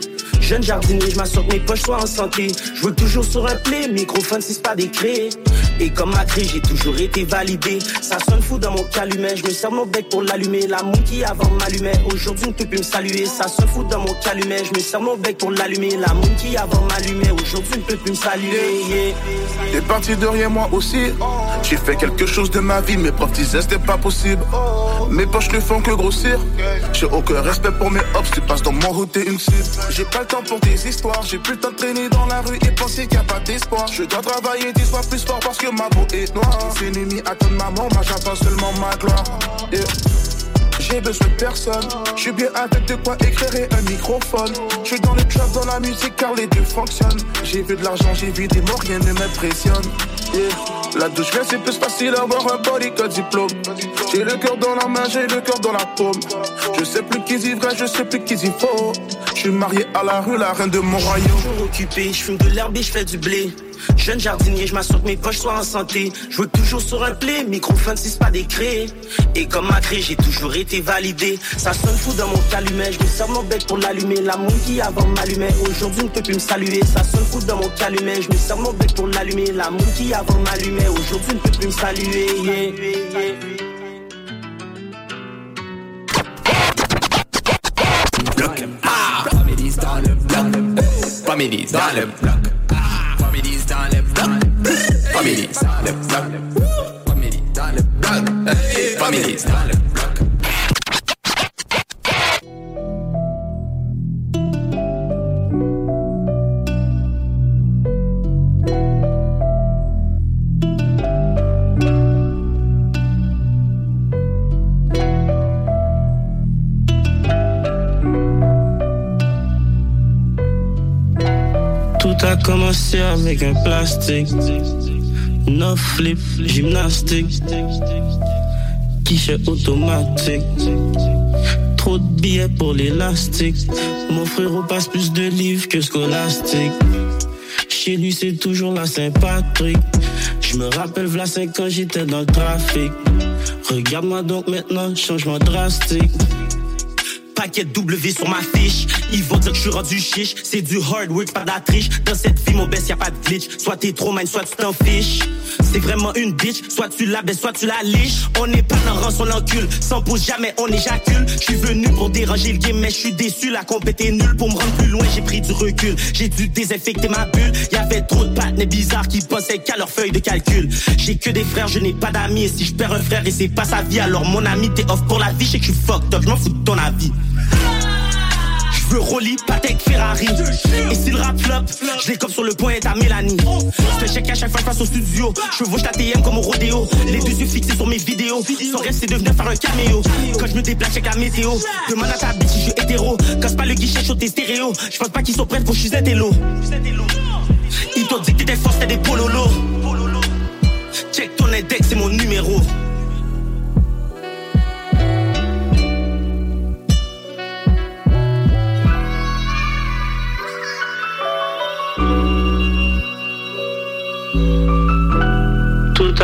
Jeune jardinier, je m'assure que mes poches soient en santé. Je veux toujours sur un play, microphone si c'est pas craies. Et comme ma craie, j'ai toujours été validé. Ça sonne fou dans mon calumet, je me sers mon bec pour l'allumer. La moue qui avant m'allumait, aujourd'hui ne peut plus me saluer. Ça sonne fou dans mon calumet, je me sers mon bec pour l'allumer. La moue qui avant m'allumait, aujourd'hui ne peut plus me saluer. yeah. T'es parti de rien, moi aussi. J'ai fait quelque chose de ma vie, mes profs disaient c'était pas possible. Mes poches ne font que grossir. J'ai aucun respect pour mes hops, tu passes dans mon route, t'es une cible. J'ai pas le temps pour des histoires, j'ai plus le temps de traîner dans la rue et penser qu'il y a pas d'espoir. Je dois travailler dix fois plus fort parce que ma peau est noire. C'est ennemi attendent maman, moi j'attends seulement ma gloire. J'ai besoin de personne, je suis bien avec de quoi éclairer un microphone. Je suis dans le club, dans la musique car les deux fonctionnent. J'ai vu de l'argent, j'ai vu des mots, rien ne m'impressionne. Yeah. La douche vient, c'est plus facile d'avoir un body qu'un diplôme. J'ai le cœur dans la main, j'ai le cœur dans la paume. Je sais plus qui y vrai, je sais plus qui y faut. Je suis marié à la rue, la reine de mon royaume. toujours occupé, je de l'herbe et je fais du blé. Jeune jardinier, je m'assure que mes poches soient en santé. Je veux toujours sur un microphone si c'est pas des craies. Et comme ma craie, j'ai toujours été validé. Ça sonne fou dans mon calumet, je me sers mon bec pour l'allumer. La moue qui avant m'allumait, aujourd'hui ne peut plus me saluer. Ça sonne fou dans mon calumet, je me sers mon bec pour l'allumer. La moue qui avant m'allumait, aujourd'hui ne peut plus me saluer. yeah. Families dans le bloc. Dans le bloc. Families dans le bloc. Families dans le bloc. Families dans le bloc. Tout a commencé avec un plastique. Neuf flip, gymnastique. Guichet automatique. Trop de billets pour l'élastique. Mon frérot passe plus de livres que scolastique. Chez lui, c'est toujours la Saint-Patrick. Je me rappelle, v'là 5 ans, j'étais dans le trafic. Regarde-moi donc maintenant, changement drastique. Pas maquette W sur ma fiche. Ils vont dire que je suis rendu chiche. C'est du hard work, pas de la triche. Dans cette vie, mon best, y a pas de glitch. Soit t'es trop man, soit tu t'en fiches. C'est vraiment une bitch. Soit tu la baisses, soit tu la liches. On n'est pas dans rang, on. Sans pause, jamais on éjacule. Je suis venu pour déranger le game, mais je suis déçu. La compète est nulle. Pour me rendre plus loin, j'ai pris du recul. J'ai dû désinfecter ma bulle. Y avait trop de pattes bizarres qui pensaient qu'à leur feuille de calcul. J'ai que des frères, je n'ai pas d'amis. Et si je perds un frère et c'est pas sa vie, alors mon ami t'es off pour la vie. Je sais que je suis je m'en fous de ton avis. Je veux Rolly, Patek, Ferrari. Et si le rap flop, je comme sur le point à Mélanie. Je fais check à chaque fois que je passe au studio. Je veux ta TM comme au rodéo. Les deux yeux fixés sur mes vidéos. Son rêve c'est de venir faire un caméo. Quand je me déplace, check la météo. Demande à ta bitch si je hétéro. Casse pas le guichet chaud tes stéréo. Je pense pas qu'ils sont prêts pour je suis zétélo. Ils t'ont dit que t'étais force, t'es des pololos. Check ton index, c'est mon numéro.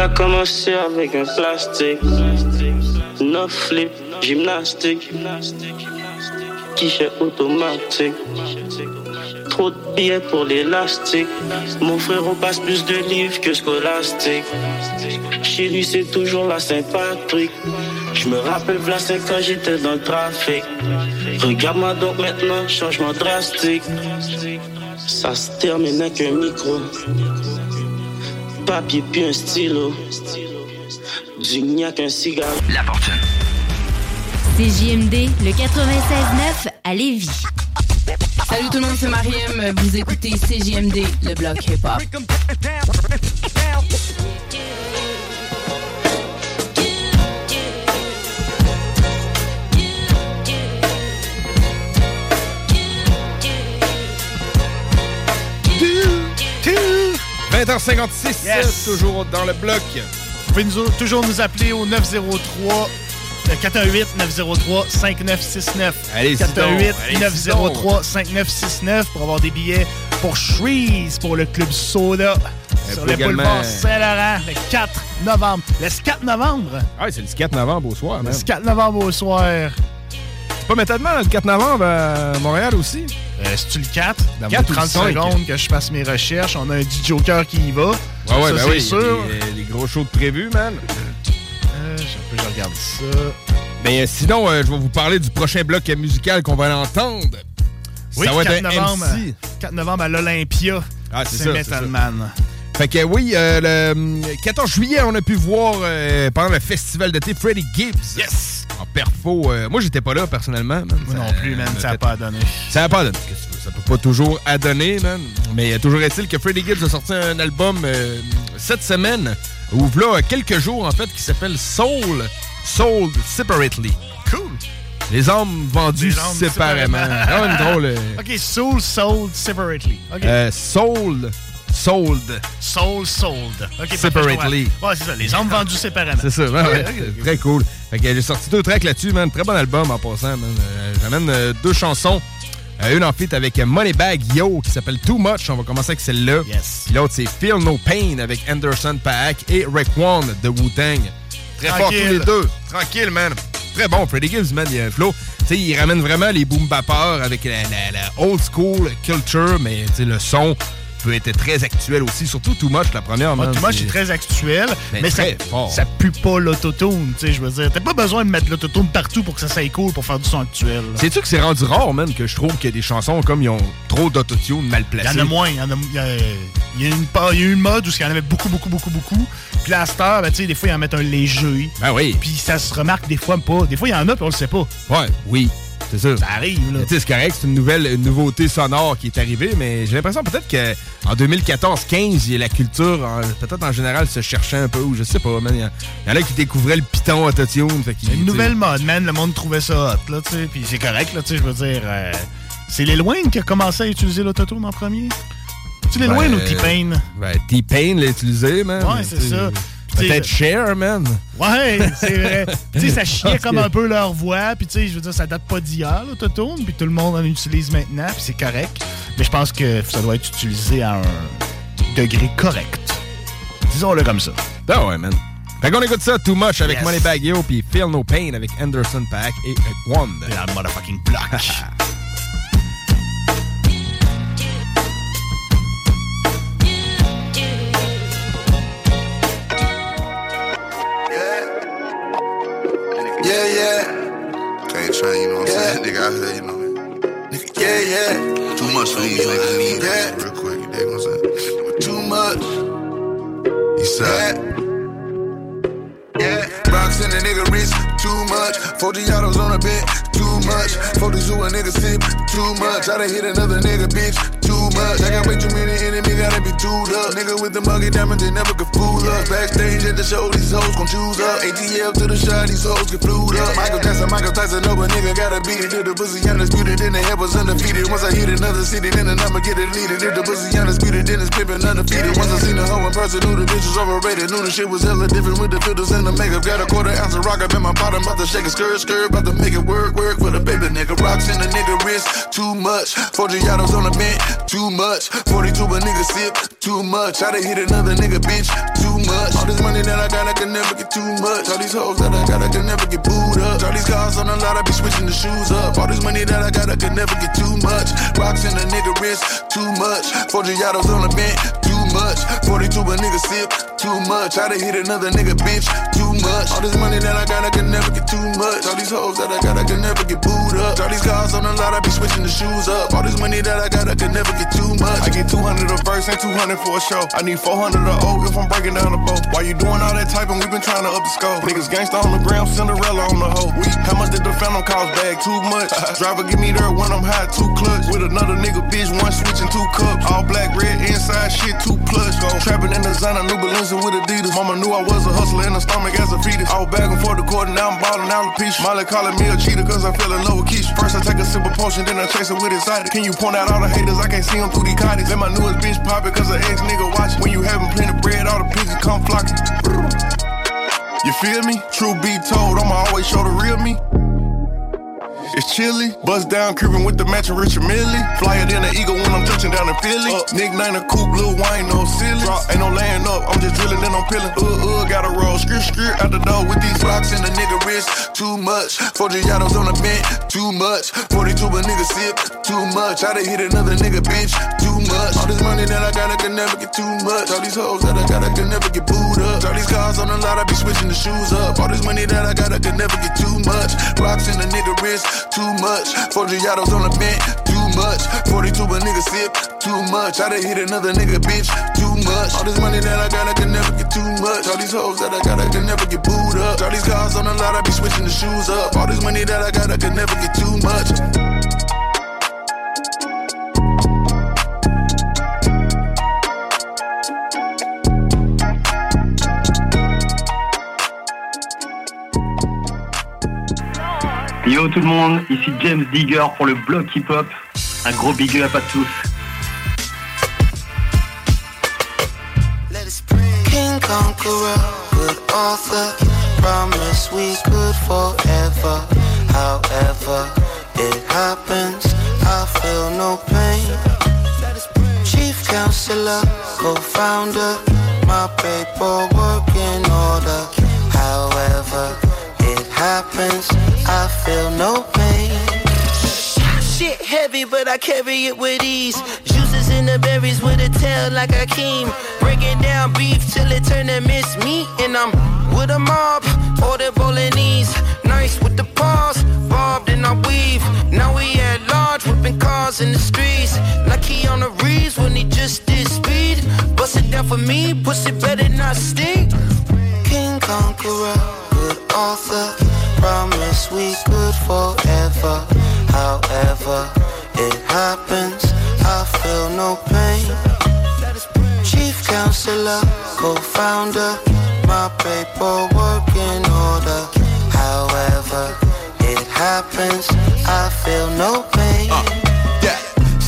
A commencé avec un plastique. No flip, gymnastique. Guichet automatique. Trop de billets pour l'élastique. Mon frère, on passe plus de livres que scolastique. Chez lui, c'est toujours la Saint-Patrick. Je me rappelle, cinq quand j'étais dans le trafic. Regarde-moi donc maintenant, changement drastique. Ça se termine avec un micro. Papier puis un stylo. Du gnac, un cigare. La fortune. CJMD, le 96.9 à Lévis. Salut tout le monde, c'est Mariem. Vous écoutez CJMD, le bloc hip-hop. 20h56, Yes. toujours dans le bloc. Vous pouvez nous- toujours nous appeler au 903 euh, 418-903-5969. Allez-y donc, 418-903-5969 pour avoir des billets pour Shreeze pour le club Soda Un sur peu le boulevard Saint-Laurent le 4 novembre. Le 4 novembre? Ah, c'est le 4 novembre au soir. Le 4 novembre au soir. C'est pas méthode le 4 novembre à Montréal aussi? Euh, C'est-tu le 4? Dans 4 ou 30 cinq? secondes que je fasse mes recherches. On a un DJ Joker qui y va. Ouais, ouais, ça, ben c'est oui. sûr. Les, les gros shows de prévus, man. Euh, je, je regarde ça. Mais euh, sinon, euh, je vais vous parler du prochain bloc musical qu'on va entendre. Oui, ça va 4 être un novembre, MC. 4 novembre à l'Olympia. Ah, c'est c'est ça, c'est Metal. Man. Fait que oui, euh, le hum, 14 juillet, on a pu voir euh, pendant le festival d'été Freddie Gibbs. Yes! En perfo. euh, moi, j'étais pas là personnellement. man. Moi non plus, man, ça a fait- pas donné. Ça a pas donné. Ça peut pas toujours adonner, man. Mais euh, toujours est-il que Freddie Gibbs a sorti un album euh, cette semaine, ou là, quelques jours en fait, qui s'appelle Soul, Sold Separately. Cool. Les Les âmes séparément. séparément. Quand même drôle. OK, Soul Sold Separately. OK. Euh, sold, Sold. Soul Sold. Parfait, Separately. Ouais, c'est ça. Les hommes vendus séparément. C'est ça, ouais, ouais. Très cool. Fait que j'ai sorti deux tracks là-dessus, man. Très bon album en passant, man. Euh, J'amène euh, deux chansons. Euh, une en feat avec Moneybag Yo qui s'appelle Too Much. On va commencer avec celle-là. Yes. Puis l'autre, c'est Feel No Pain avec Anderson Paak et Raekwon de Wu-Tang. Très fort tous les deux. Tranquille, man. Très bon. Freddie Gibbs, man, il y a un flow. Tu sais, il ramène vraiment les boom bappeurs avec la, la- la old school culture, mais le son peut être très actuel aussi. Surtout Too Much, la première. Moi, moi, je suis très actuel, Mais mais, ça, fort. ça pue pas l'autotune, tu sais, je veux dire. T'as pas besoin de mettre l'autotune partout pour que ça soit cool pour faire du son actuel. Sais-tu que c'est rendu rare, man, que je trouve qu'il y a des chansons comme ils ont trop d'autotune mal Il y placées? en a moins. Il y, en a, y a- il y a une, y a eu une mode où il y en avait beaucoup, beaucoup, beaucoup, beaucoup. Puis à ben, tu sais, des fois, ils en mettent un léger. Ben oui. Puis ça se remarque des fois pas. Des fois, il y en a, puis on le sait pas. Ouais, oui. C'est ça. Ça arrive, là. Tu sais, c'est correct, c'est une nouvelle une nouveauté sonore qui est arrivée, mais j'ai l'impression peut-être qu'en 2014-15, la culture, peut-être en général, se cherchait un peu, ou je sais pas, man. Il y, en- il y en a qui découvraient le piton autotune. Une nouvelle mode, man. Le monde trouvait ça hot, là, tu sais. Puis c'est correct, là, tu sais, je veux dire. euh, c'est les Loin qui a commencé à utiliser l'autotune en premier? Tu les Loin Ben, ou T-Pain? Ben, T-Pain l'a utilisé, man. Ouais, c'est ça. Peut-être Cher, man. Ouais, c'est vrai. tu sais, ça chiait comme un peu leur voix. Puis, tu sais, je veux dire, ça date pas d'hier, l'autotune. Puis, tout le monde en utilise maintenant. Puis, c'est correct. Mais je pense que ça doit être utilisé à un degré correct. Disons-le comme ça. Ben ouais, man. Fait qu'on écoute ça, Too Much avec Moneybag Yo, puis Feel No Pain avec Anderson Pack et One. La motherfucking block. Yeah, yeah. Can't train, you know what I'm saying? Nigga out here, you know. Nigga, yeah, yeah. Too much for these niggas need yeah. real quick, you dig what I'm saying? Too much. You said. Yeah. Rocks in a nigga wrist, too much. 40 autos on a bed, too much. 40 to a nigga sip, too much. I done hit another nigga, bitch, too much. I got way too many enemies, gotta be tooed up. Nigga with the muggy diamonds, they never could fool us. Backstage at the show, these hoes gon' choose up. ATL to the shot, these hoes get flued up. Michael Jackson, Michael Tyson, no, but nigga gotta beat it. Till the pussy undisputed, then the head was undefeated. Once I hit another city, then the number get deleted. If the pussy undisputed, then it's pimpin' undefeated. Once I seen the hoe in person, knew the bitch was overrated. Knew the shit was hella different with the filters and the makeup. Got a quarter ounce of rock up in my bottom, about to shake a skirt, skirt, about to make it work, work for the baby nigga. Rocks in the nigga wrist, too much. 40 autos on the bench, too much. 42 a nigga sip, too much. I done hit another nigga bitch, too much. All this money that I got, I can never get too much. All these hoes that I got, I can never get booed up. All these cars on the lot, I be switching the shoes up. All this money that I got, I can never get too much. Rocks in the nigga wrist, too much. 40 autos on the bench, too much. 42 a nigga sip, too much. I done hit another nigga bitch, too much. All this money that I got, I can never get too much. All these hoes that I got, I can never get booed up. All these cars on the lot, I be switching the shoes up. All this money that I got, I can never get too much. I get 200 a verse and 200 for a show. I need 400 a O if I'm breaking down the boat. Why you doing all that typing? we been trying to up the scope. Niggas gangsta on the ground, Cinderella on the hoe. How much did the phantom cost bag? Too much. Driver give me there when I'm high, two clutch. With another nigga bitch, one switching two cups. All black, red, inside shit, two plush. Go trapping in the designer, new Balenciaga with Adidas. Mama knew I was a hustler in the stomach as a fetus. I was back and forth the court, now I'm ballin' out the piece. Molly calling me a cheater cause I fell in love with Keisha. First I take a sip of potion, then I chase it with excited. Can you point out all the haters? I can't see them through the cottage. Let my newest bitch pop it cause her ex nigga watch. When you having plenty bread, all the pigeons come flocking. You feel me? True be told, I'ma always show the real me. It's chilly, bust down, creeping with the matching Richard Millie. Flyer than an eagle when I'm touching down in Philly. Up, nickname a coupe, Lil wine, no silly. Drop, ain't no laying up, I'm just drilling, then I'm peeling. Uh, uh, gotta roll, skirt, skirt out the door with these rocks in the nigga wrist. Too much, 40 autos on the bench, too much. 42 a nigga sip, too much. I done hit another nigga bitch, too much. All this money that I got, I can never get too much. All these hoes that I got, I can never get booed up. All these cars on the lot, I be switching the shoes up. All this money that I got, I can never get too much. Rocks in the nigga wrist, too much. 40 autos on the bench, too much. 42 a nigga sip, too much. I done hit another nigga bitch, too much. All this money that I got, I can never get too much. All these hoes that I got, I can never get booed up. All these cars on the lot, I be switching the shoes up. All this money that I got, I can never get too much. Yo tout le monde, ici James Digger pour le blog hip-hop. Un gros big up à tous. King Conqueror, good author. Promise we could forever. However, it happens. I feel no pain. Chief counselor, co-founder. My paperwork in order. However, happens. I feel no pain. Shit heavy, but I carry it with ease. Juices in the berries with a tail like a Akeem. Breaking down beef till it turn to miss meat. And I'm with a mob, order bolognese. Nice with the paws, bobbed and I weave. Now we at large, whipping cars in the streets. Like he on the Reeves when he just did speed. Bust it down for me, pussy better not stink. King Conqueror, good author. Promise we could forever. However, it happens. I feel no pain. Chief counselor, co-founder. My paperwork in order. However, it happens. I feel no pain. Uh, yeah,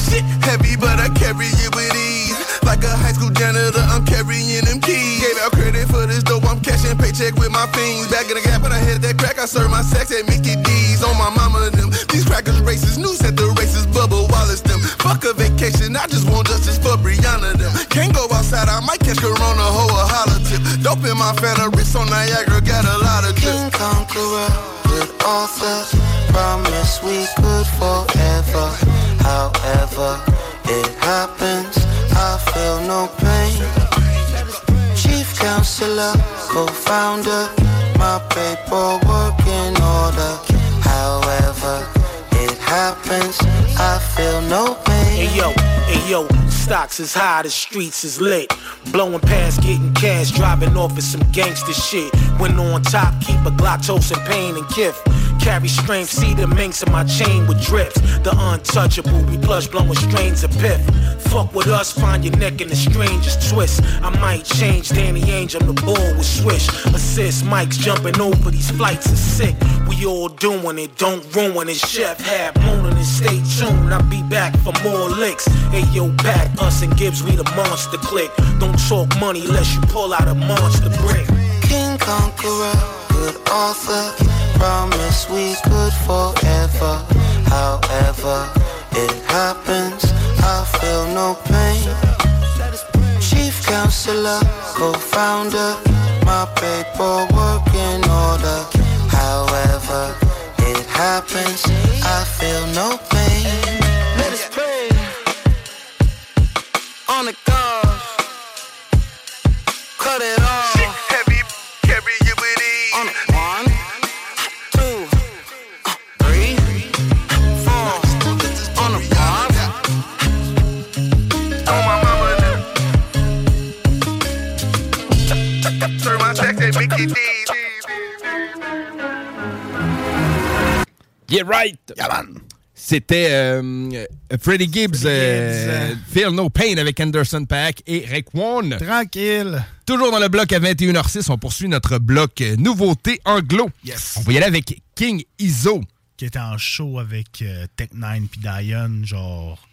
shit heavy, but I carry it with ease. Like a high school janitor, I'm carrying dope, I'm paycheck with my fiends. Back in the gap, and I hit that crack, I serve my sex at Mickey D's. On my mama and them. These crackers racist, news at the races, Bubba Wallace them. Fuck a vacation, I just want justice for Brianna them. Can't go outside, I might catch Corona, hoe a holler tip. Don't in my Fanta wrist on Niagara, got a lot of King Conqueror, good author. Promise we could forever. However, it happens. I feel no pain. Counselor, co-founder. My paperwork in order. However, it happens. I feel no pain. Hey yo, hey yo, stocks is high, the streets is lit. Blowing past, getting cash, driving off with some gangster shit. When on top, keep a Glock, toast and pain and gift. Carry strength, see the minks in my chain with drips. The untouchable, we plush blowing strains of piff. Fuck with us, find your neck in the strangest twist. I might change Danny Ainge, I'm the bull with swish. Assist, Mike's jumping over these flights is sick. We all doing it, don't ruin it. Chef hat mooning and stay tuned. I'll be back for more licks. Hey yo, back us and Gibbs, we the monster click. Don't talk money unless you pull out a monster brick. King Conqueror, good author. Promise we could forever. However, it happens. I feel no pain. Chief counselor, co-founder. My paperwork in order. However, it happens. I feel no pain. On the God. Cut it off. Shit Heavy, carry you with ease. On the one, two, three, four. On the five. On my mama now. Turn my check at Mickey D's. Yeah, right. C'était euh, Freddie Gibbs, euh, Feel No Pain avec Anderson Pack et Raekwon. Tranquille. Toujours dans le bloc à 21h06, on poursuit notre bloc euh, nouveauté anglo. Yes. On va y aller avec King Izo. Qui était en show avec euh, Tech 9 puis Diane, genre,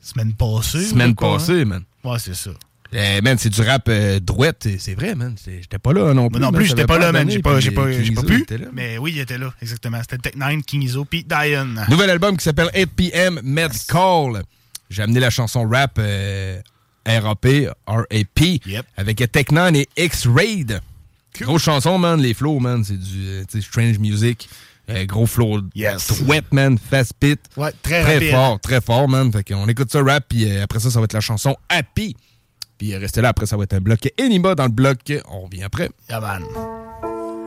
semaine passée. Semaine quoi, passée, hein? man. Ouais, c'est ça. Eh, man, c'est du rap euh, drouette, c'est- vrai, man. J'étais pas là non plus. Non plus, j'étais pas là, man. J'ai pas, pas, pas pu. Mais oui, il était là, exactement. C'était Tech 9, King Izo, puis Diane. Nouvel album qui s'appelle 8pm Med Call. J'ai amené la chanson rap euh, RAP, R.A.P. avec Tech9 et X-Raid. Grosse chanson, man. Les flows, man, c'est du euh, strange music. Euh, gros flow sweat, man. Fast pit. Ouais, très Très rapide. fort, très fort, man. Fait qu'on écoute ça rap, puis après ça, ça va être la chanson Happy. Puis euh, restez là, après ça va être un bloc Enima dans le bloc. On revient après. Yeah, man.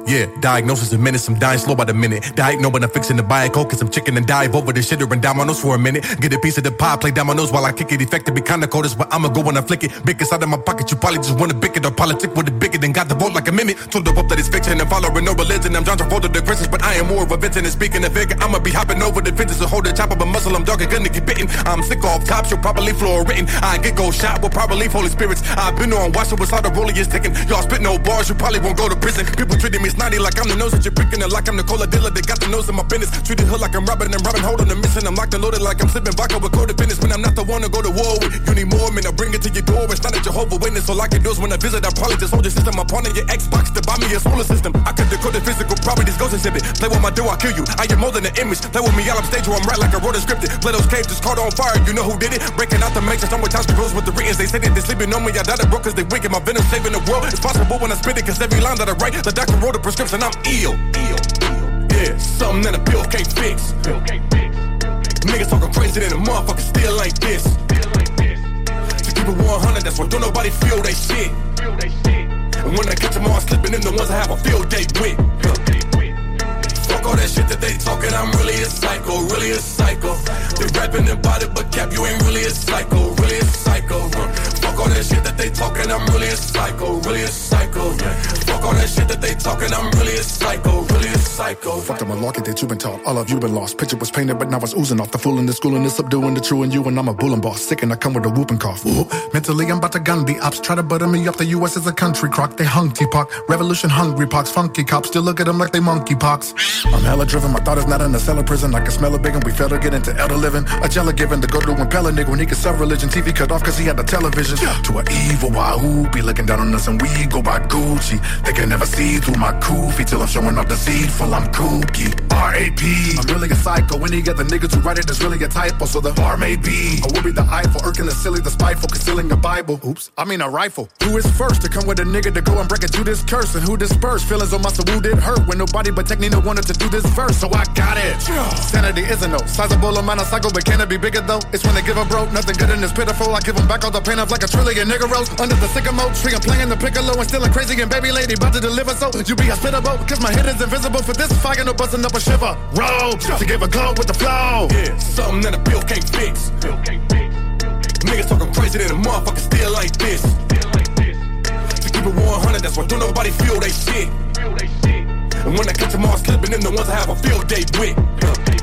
Yeah, diagnosis a minute, I'm dying slow by the minute. Diagnose when I'm fixing to a coke and some chicken and dive over the shitter and dominoes for a minute. Get a piece of the pie, play dominoes while I kick it. Effective, be kinda cold, what I'ma go when I flick it. Big inside of my pocket, you probably just wanna bick it or politic with it bigger than got the vote like a mimic. Told the pope that it's fiction and following no religion. I'm John Travolta, the Christians, but I am more of a Vincent. And speaking of figure, I'ma be hopping over the fences and hold the chop of a muscle. I'm dark and gonna get bitten. I'm sick off top, you'll probably floor written. I get gold shot, will probably Holy Spirits. I've been on watch, so it's how the roller is ticking. Y'all spit no bars, you probably won't go to prison. People treating me snotty like I'm the nose that you're picking, and like I'm the cola dealer. They got the nose in my business. Treated her like I'm robbing and robbing, holding the mission. I'm locked and loaded like I'm sipping vodka with codependence. When I'm not the one to go to war with, you need more, man. I bring it to your door. It's not a Jehovah Witness. All I can do is when I visit, I probably just hold your system upon in your Xbox to buy me a solar system. I could decode the physical properties, ghost exhibit. Play with my dough, I'll kill you. I am more than an image. Play with me, all I'll stage where I'm right like I wrote a scripted. Play those caves, just caught on fire. You know who did it? Breaking out the matrix. I'm with rules with the writtens. They say that they sleeping on me. I died broke cause they wicked. My venom saving the world. It's possible when I spit it, cause every line that I write, the doctor wrote a prescription. I'm ill. Ill. Yeah, something that a pill can't fix. Niggas talking crazy than a motherfucker still ain't this. To keep it 100, that's why don't nobody feel they shit. And when I catch them all slipping in the ones I have a field day with. Fuck all that shit that they talking, I'm really a psycho, really a psycho. They rapping about it, but cap, you ain't really a psycho, really a psycho. Uh, Fuck all that shit that they talking, I'm really a psycho, really a psycho. Yeah. Fuck all that shit that they talking, I'm really a psycho, really a psycho. Fuck the malarkey that you've been taught. All of you been lost. Picture was painted, but now it's oozing off. The fool in the school and the subduing the true and you. And I'm a bull and boss. Sick and I come with a whooping cough. Whoop. Mentally, I'm about to gun the ops. Try to butter me up. The U.S. is a country crock. They hung T-Pock. Revolution hungry pox. Funky cops. Still look at them like they monkey pox. I'm hella driven. My thought is not in a cellar prison. I can smell it big and we fail to get into elder living. A jelly given to go to impel a nigga when he could sell religion. TV cut off cause he had the television. To an evil wahoo. Be looking down on us and we go by Gucci. They can never see through my koofy till I'm showing off deceitful. I'm kooky. R.A.P. I'm really a psycho. Any other niggas who write it, is really a typo. So the bar may be. I will be the Eiffel, irking the silly, the spiteful, concealing the Bible. Oops, I mean a rifle. Who is first to come with a nigga to go and break it to this curse? And who dispersed feelings on my soul did hurt when nobody but Technino wanted to do this verse. So I got it. Sanity isn't no sizable amount of cycle, but can it be bigger though? It's when they give a broke, nothing good in this pitiful. I give them back all the pain of like a trillion nigga rolls under the sycamore tree. I'm playing the piccolo and stealing crazy and baby lady about to deliver. So you be hospitable, cause my hit is invisible for this fire, no busting up a shiver. Roll to give a glow with the flow. Yeah, something that a bill can't fix. Niggas talking crazy than a motherfucker still like this. To keep it 100, that's why don't nobody feel they shit. And when I catch them all slipping, them the ones I have a field day with.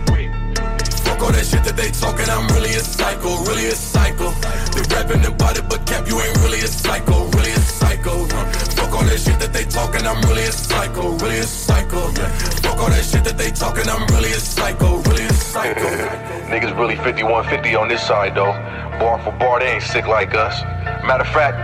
Fuck all that shit that they talking, I'm really a psycho, really a psycho. They rapping about it, but cap, you ain't really a psycho, really a psycho. Fuck all that shit that they talking, I'm really a psycho, really a psycho. Fuck all that shit that they talking, I'm really a psycho, really a psycho. Niggas really 5150 on this side though. Bar for bar, they ain't sick like us. Matter of fact,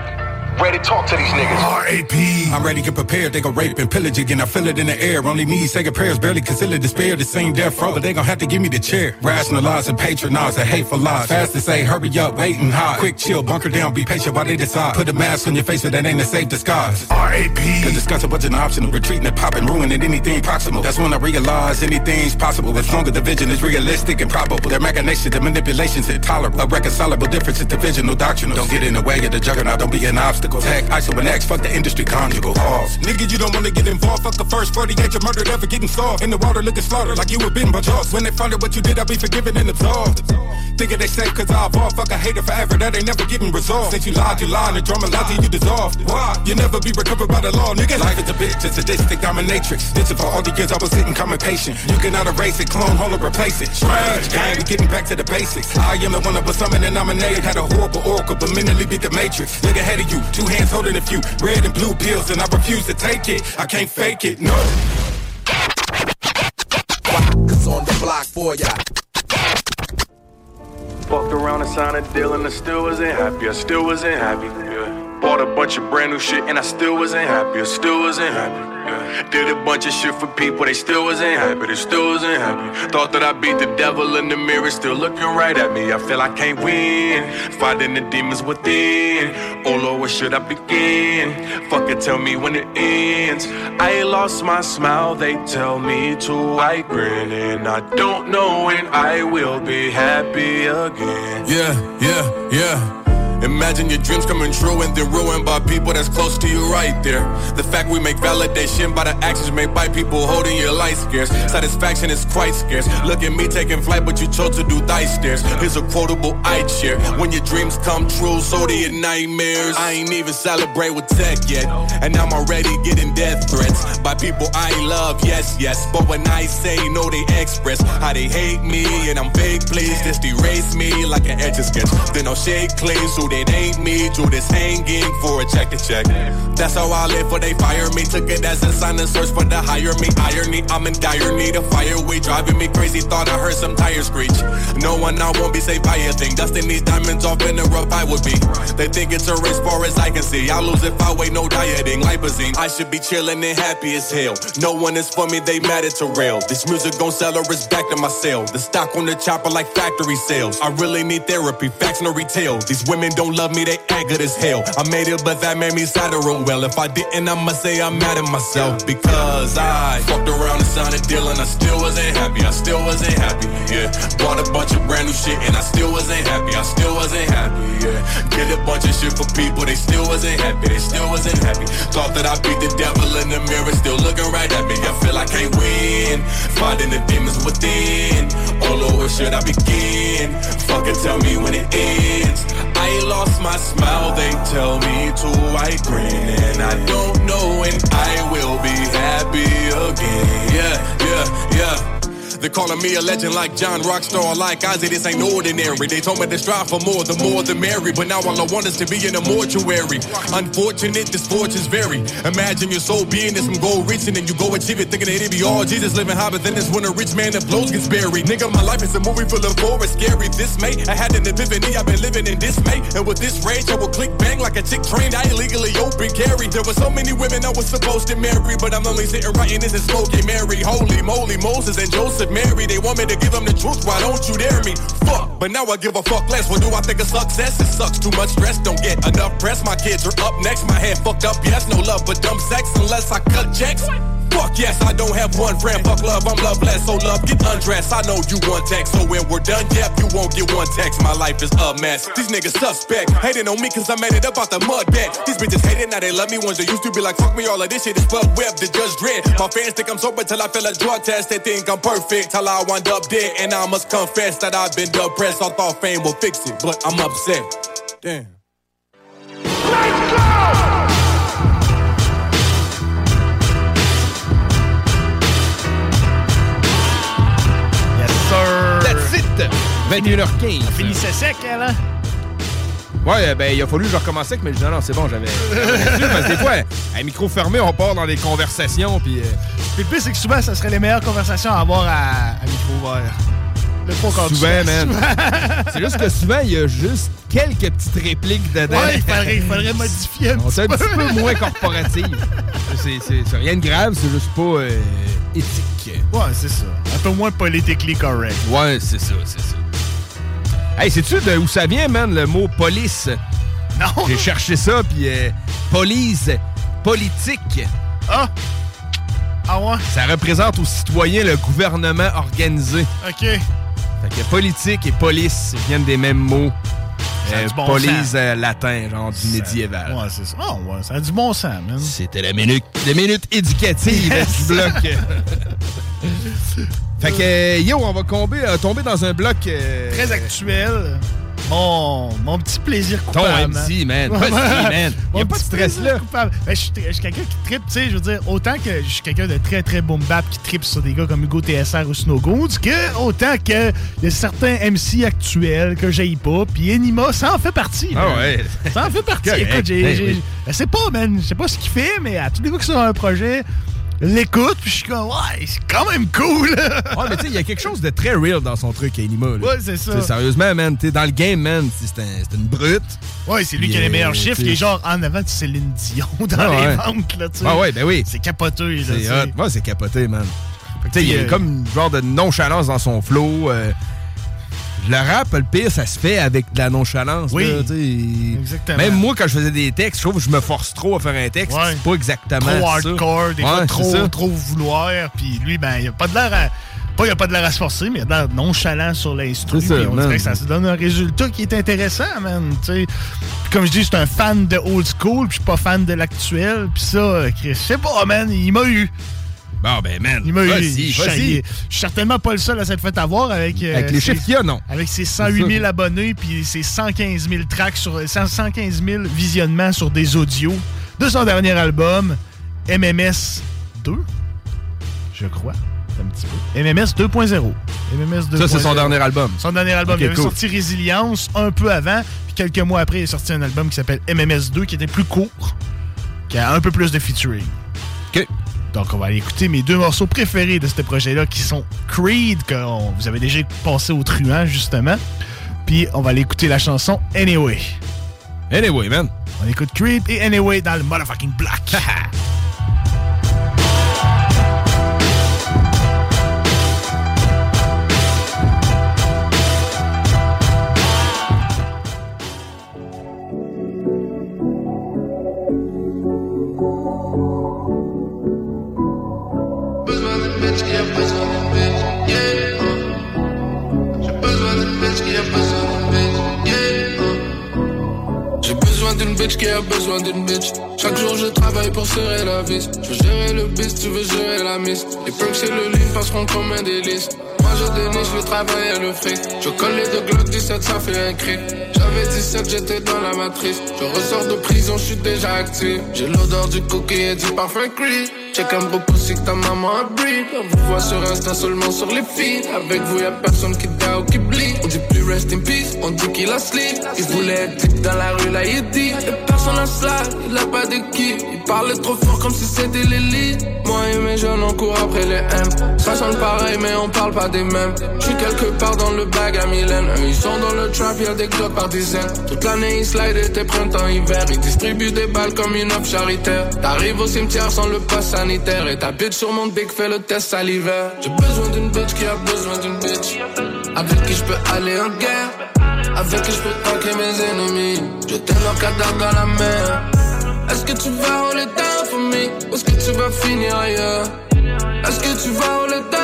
ready to talk to these niggas. R.A.P. I'm ready, get prepared. They gon' rape and pillage again. I feel it in the air. Only me second prayers, barely consider despair. The same death row, but they gon' have to give me the chair. Rationalize and patronize the hateful lies. Fast to say, hurry up, wait and hide. Quick chill, bunker down, be patient while they decide. Put a mask on your face, but that ain't a safe disguise. R.A.P. Cause discussing wasn't optional. Retreating and popping, ruining anything proximal. That's when I realize anything's possible. As long as the vision is realistic and probable. Their machinations, their manipulations intolerable. A reconcilable difference is divisional, doctrinal. Don't get in the way of the juggernaut, don't be an obstacle. Tag, ISO, and X, fuck the industry conjugal. Pause. Nigga, you don't wanna get involved. Fuck the first 48, you murdered, ever getting solved. In the water looking slaughtered like you were bitten by jaws. When they find out what you did, I'll be forgiven and absolved. Thinking they safe cause I evolved. Fuck a hater forever, that ain't never getting resolved. Since you lied, you lied, and drama lied till you dissolved. Why? You never be recovered by the law, nigga. Life is a bitch, it's a sadistic dominatrix. This is for all the years I was sitting, coming patient. You cannot erase it, clone, hold, or replace it. Strange, gang, we getting back to the basics. I am the one that was summoned and nominated. Had a horrible oracle, but mentally beat the matrix. Look ahead of you, two hands holding a few red and blue pills, and I refuse to take it. I can't fake it, no. Cause on the block for ya. Fucked around and signed a deal and I still wasn't happy. I still wasn't happy. Yeah. Bought a bunch of brand new shit and I still wasn't happy. I still wasn't happy. Did a bunch of shit for people, they still wasn't happy. They still wasn't happy. Thought that I beat the devil in the mirror, still looking right at me. I feel I can't win. Fighting the demons within. Oh Lord, where should I begin? Fuck it, tell me when it ends. I lost my smile, they tell me to I grin. And I don't know when I will be happy again. Yeah, yeah, yeah. Imagine your dreams coming true and they're ruined by people that's close to you right there. The fact we make validation by the actions made by people holding your life scarce. Satisfaction is quite scarce. Look at me taking flight, but you chose to do thigh stairs. Here's a quotable I share. When your dreams come true, so do your nightmares. I ain't even celebrate with tech yet. And I'm already getting death threats by people I love, yes, yes. But when I say no, they express how they hate me. And I'm fake, please just erase me like an etch a sketch. Then I'll shake clean so it ain't me. Do this hanging for a check to check. That's how I live, for they fire me. Took it as a sign and search for the hire me. Irony, I'm in dire need of fire. We driving me crazy. Thought I heard some tires screech. No one I won't be saved by a thing. Dusting these diamonds off in the rough, I would be. They think it's a race far as I can see. I'll lose if I wait, no dieting. Lipazine. I should be chilling and happy as hell. No one is for me, they mad at rail. This music gon' sell or it's back to my sale. The stock on the chopper like factory sales. I really need therapy, facts no retail. These women don't love me, they good as hell. I made it, but that made me sadder well. If I didn't, I'ma say I'm mad at myself because I fucked around and signed a deal and I still wasn't happy. I still wasn't happy. Yeah, bought a bunch of brand new shit and I still wasn't happy. I still wasn't happy. Yeah, did a bunch of shit for people, they still wasn't happy. They still wasn't happy. Thought that I beat the devil in the mirror, still looking right at me. I feel I can't win. Fighting the demons within. Oh Lord, where should I begin? Fucking tell me when it ends. I lost my smile, they tell me to I grin. And I don't know when I will be happy again. Yeah, yeah, yeah They're calling me a legend like John Rockstar, like Ozzy. This ain't ordinary. They told me to strive for more, the more the merry. But now all I want is to be in a mortuary. Unfortunate, this fortune's vary. Imagine your soul being in some gold reaching and you go achieve it, thinking that it be all Jesus living high, but then it's when a rich man that blows gets buried. Nigga, my life is a movie full of it's scary. This May, I had an epiphany, I've been living in dismay. And with this rage, I will click bang like a chick trained. I illegally open carry. There were so many women I was supposed to marry, but I'm only sitting writing in this and smoking Mary. Holy moly, Moses and Joseph Mary. They want me to give them the truth, why don't you dare me? Fuck, but now I give a fuck less. What do I think of success? It sucks too much stress, don't get enough press. My kids are up next, my head fucked up, yes. No love but dumb sex unless I cut checks. Fuck yes, I don't have one friend. Fuck love, I'm loveless. So love, get undressed. I know you want text. So when we're done, yep, you won't get one text. My life is a mess. These niggas suspect. Hating on me cause I made it up out the mud bed. These bitches hate it, now they love me. Ones that used to be like, fuck me, all of this shit is fuck web. The judge dread. My fans think I'm sober till I fail a drug test. They think I'm perfect till I wind up dead. And I must confess that I've been depressed. I thought fame will fix it, but I'm upset. Damn. Yes, 21h15. Ça finissait sec, elle, hein? Ouais, ben, il a fallu que je recommence mais je dis non, non, c'est bon, j'avais. parce que des fois, à micro fermé, on part dans des conversations, puis. euh, Puis le pire, c'est que souvent, ça serait les meilleures conversations à avoir à, à micro ouvert. Le faux souvent, man. c'est juste que souvent, il y a juste quelques petites répliques dedans. Ouais, il faudrait, il faudrait modifier un On petit est un peu. petit peu moins C'est c'est rien de grave, c'est juste pas euh, éthique. Ouais, c'est ça. Un peu moins politically correct. Ouais, c'est ça, c'est ça. Hey, sais-tu de où ça vient, man, le mot police? Non! J'ai cherché ça, puis euh, police, politique. Ah! Ah ouais? Ça représente aux citoyens le gouvernement organisé. OK. Fait que politique et police viennent des mêmes mots. Euh, du bon police sens. euh, latin, genre du médiéval. Ouais, c'est ça. Ah ouais, ça a du bon sens, man. C'était la minute, la minute éducative Yes. du bloc. fait que, euh, yo, on va tomber, euh, tomber dans un bloc... euh, Très actuel. Mon, mon petit plaisir Ton coupable. MC, man. Vas-y, man. Y a pas de petit stress là. coupable. Ben, je suis je suis quelqu'un qui tripe, tu sais, je veux dire, autant que je suis quelqu'un de très, très boom bap qui tripe sur des gars comme Hugo TSR ou Snow Goons, que autant que il y a certains MC actuels que j'aille pas, puis Enima, ça en fait partie. Ah man. ouais. Ça en fait partie. Correct. Écoute, j'ai... Ben j'ai- oui. Je sais pas, man. Je sais pas ce qu'il fait, mais à tous les fois que c'est un projet, je l'écoute, puis je suis comme, ouais, c'est quand même cool. Ouais, mais tu sais, il y a quelque chose de très real dans son truc, Anima. là. Ouais, c'est ça. Sérieusement, man, t'es dans le game, man. C'est un- une brute. Ouais, c'est lui qui a les euh, meilleurs chiffres. t'sais- Il est genre en avant de Céline Dion dans Ah les ouais. ventes, là, tu sais. Ah ouais, ben oui. C'est capoteux, là, C'est hot. Ouais, c'est capoté, man. Tu sais, il y a euh, comme une genre de nonchalance dans son flow. euh, le rap, le pire, ça se fait avec de la nonchalance. Oui. là. Exactement. Même moi, quand je faisais des textes, je trouve que je me force trop à faire un texte. Ouais. C'est pas exactement Trop ça. hardcore, des Ouais, fois trop, ça. trop vouloir. Puis lui, ben, il a pas de l'air à. Pas, il a pas de l'air à se forcer, mais il a de l'air nonchalant sur l'instru. Ça, on man. dirait que ça se donne un résultat qui est intéressant, man. tu sais. Puis comme je dis, c'est un fan de old school, puis je suis pas fan de l'actuel. Puis ça, euh, Chris, je sais pas, man, il m'a eu. Bon, ben, man. Il m'a eu. Vas-y, Je vas-y. suis je suis certainement pas le seul à s'être fait avoir avec. euh, Avec les ses- chiffres qu'il y a, non? Avec ses 108 000 ça. abonnés puis ses 115 000 tracks sur 115 000 visionnements sur des audios de son dernier album MMS 2, je crois. Un petit peu. MMS 2.0. MMS 2.0. Ça, c'est son dernier album. Son dernier album. Il avait cool. sorti Résilience un peu avant, puis quelques mois après, il a sorti un album qui s'appelle MMS 2, qui était plus court, qui a un peu plus de featuring. OK. Donc, on va aller écouter mes deux morceaux préférés de ce projet-là, qui sont Creed, que on- vous avez déjà passé au truand, justement. Puis, on va aller écouter la chanson Anyway. Anyway, man. On écoute Creed et Anyway dans le motherfucking black. bitch qui a besoin d'une bitch. Chaque jour je travaille pour serrer la vis. Je veux gérer le bis, tu veux gérer la mise. Les perks et le lean passeront comme un délice. Moi je déniche le travail et le fric. Je colle les deux glocks 17, ça fait un cri. J'avais 17, j'étais dans la matrice. Je ressors de prison, je suis déjà actif. J'ai l'odeur du cookie et du parfum gris. Check un gros poussi que ta maman a. On vous voit sur Insta seulement sur les feeds. Avec vous, y'a personne qui dort ou qui bleed. Rest in peace, on dit qu'il a sleep. Il voulait être dans la rue, là il dit. Y'a personne à cela, il a pas d'équipe. Il parlait trop fort comme si c'était l'élite. Moi et mes jeunes, on court après les M. Ça sonne pareil, mais on parle pas des mêmes. J'suis quelque part dans le bag à Mylène. Ils sont dans le trap, y'a des glocks par dizaines. Toute l'année, ils slide été printemps, hiver. Ils distribuent des balles comme une offre charitaire. T'arrives au cimetière sans le pass sanitaire. Et ta bitch sur mon dick fait le test salivaire. J'ai besoin d'une bitch qui a besoin d'une bitch. Avec qui je peux aller en guerre. Avec qui je peux traquer mes ennemis. Jeter leur cadavre dans la mer. Est-ce que tu vas rouler down for me? Ou est-ce que tu vas finir ailleurs? Est-ce que tu vas rouler down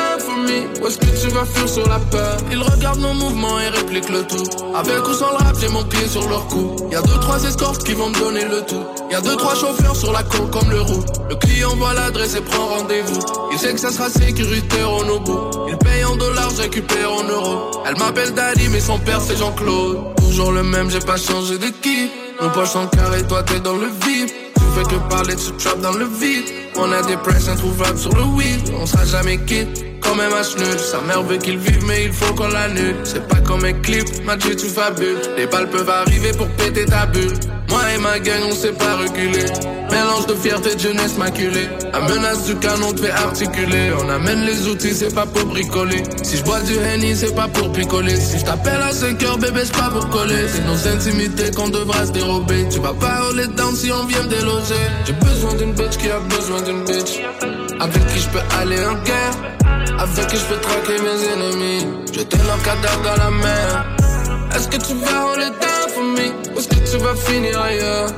Ou est-ce que tu vas fuir sur la peur? Ils regardent nos mouvements et répliquent le tout. Avec ou sans le rap, j'ai mon pied sur leur cou. Y'a deux, trois escortes qui vont me donner le tout. Y'a deux, trois chauffeurs sur la cour comme le roux. Le client voit l'adresse et prend rendez-vous. Il sait que ça sera sécuritaire au bout. Il paye en dollars, je récupère en euros. Elle m'appelle Daddy, mais son père c'est Jean-Claude. Toujours le même, j'ai pas changé d'équipe. Mon poche en carré, toi t'es dans le vide. Tu fais que parler, tu trap dans le vide. On a des presses introuvables sur le weed. On sera jamais quitte. Quand même à sa mère veut qu'il vive, mais il faut qu'on l'annule. C'est pas comme un clip, Mathieu, tu fabules. Les balles peuvent arriver pour péter ta bulle. Moi et ma gang, on sait pas reculer. Mélange de fierté de jeunesse maculée. La menace du canon te fait articuler. On amène les outils, c'est pas pour bricoler. Si je bois du Henny, c'est pas pour picoler. Si je t'appelle à 5 heures, bébé, c'est pas pour coller. C'est nos intimités qu'on devra se dérober. Tu vas pas rouler down si on vient me déloger. J'ai besoin d'une bitch qui a besoin d'une bitch. Avec qui je peux aller en guerre. Avec qui je peux traquer mes ennemis. Jeter leur cadavre dans la mer. Est-ce que tu vas rouler down for me? Ou est-ce que tu vas finir ailleurs?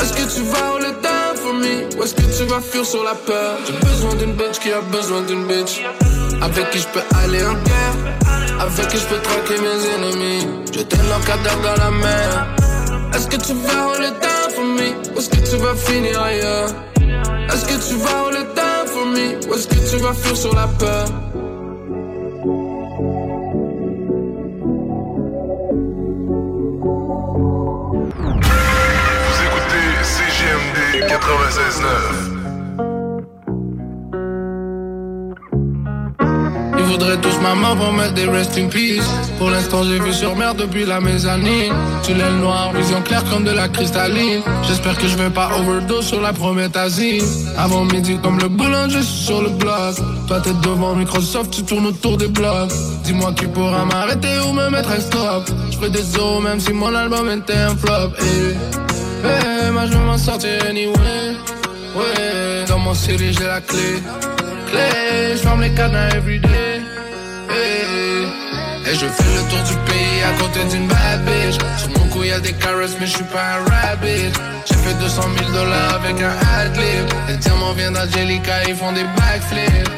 Est-ce que tu vas rouler down for me? Ou est-ce que tu vas fuir sur la peur? J'ai besoin d'une bitch qui a besoin d'une bitch. Avec qui je peux aller en guerre. Avec qui je peux traquer mes ennemis. Jeter leur cadavre dans la mer. Est-ce que tu vas rouler down for me? Ou est-ce que tu vas finir ailleurs? Est-ce que tu vas rouler down me? Ou est-ce que tu vas fuir sur la peur? Vous écoutez CGMD 96.9. voudraient tous ma mort pour mettre des rest in peace. Pour l'instant, j'ai vu sur mer depuis la mezzanine. Tunnel noir, vision claire comme de la cristalline. J'espère que je vais pas overdose sur la prométhazine. Avant midi, comme le boulanger, je suis sur le bloc. Toi, t'es devant Microsoft, tu tournes autour des blocs. Dis-moi qui pourra m'arrêter ou me mettre un stop? Je des euros même si mon album était un flop. Eh, eh, moi je vais m'en sortir anyway. Ouais, dans mon j'ai la clé. Clé, je les cadenas everyday. Et je fais le tour du pays à côté d'une bad bitch. Sur mon cou, y'a des carrots, mais je suis pas un rabbit. J'ai fait 200 000 dollars avec un adlib. Les diamants viennent d'Angelica, ils font des backflips.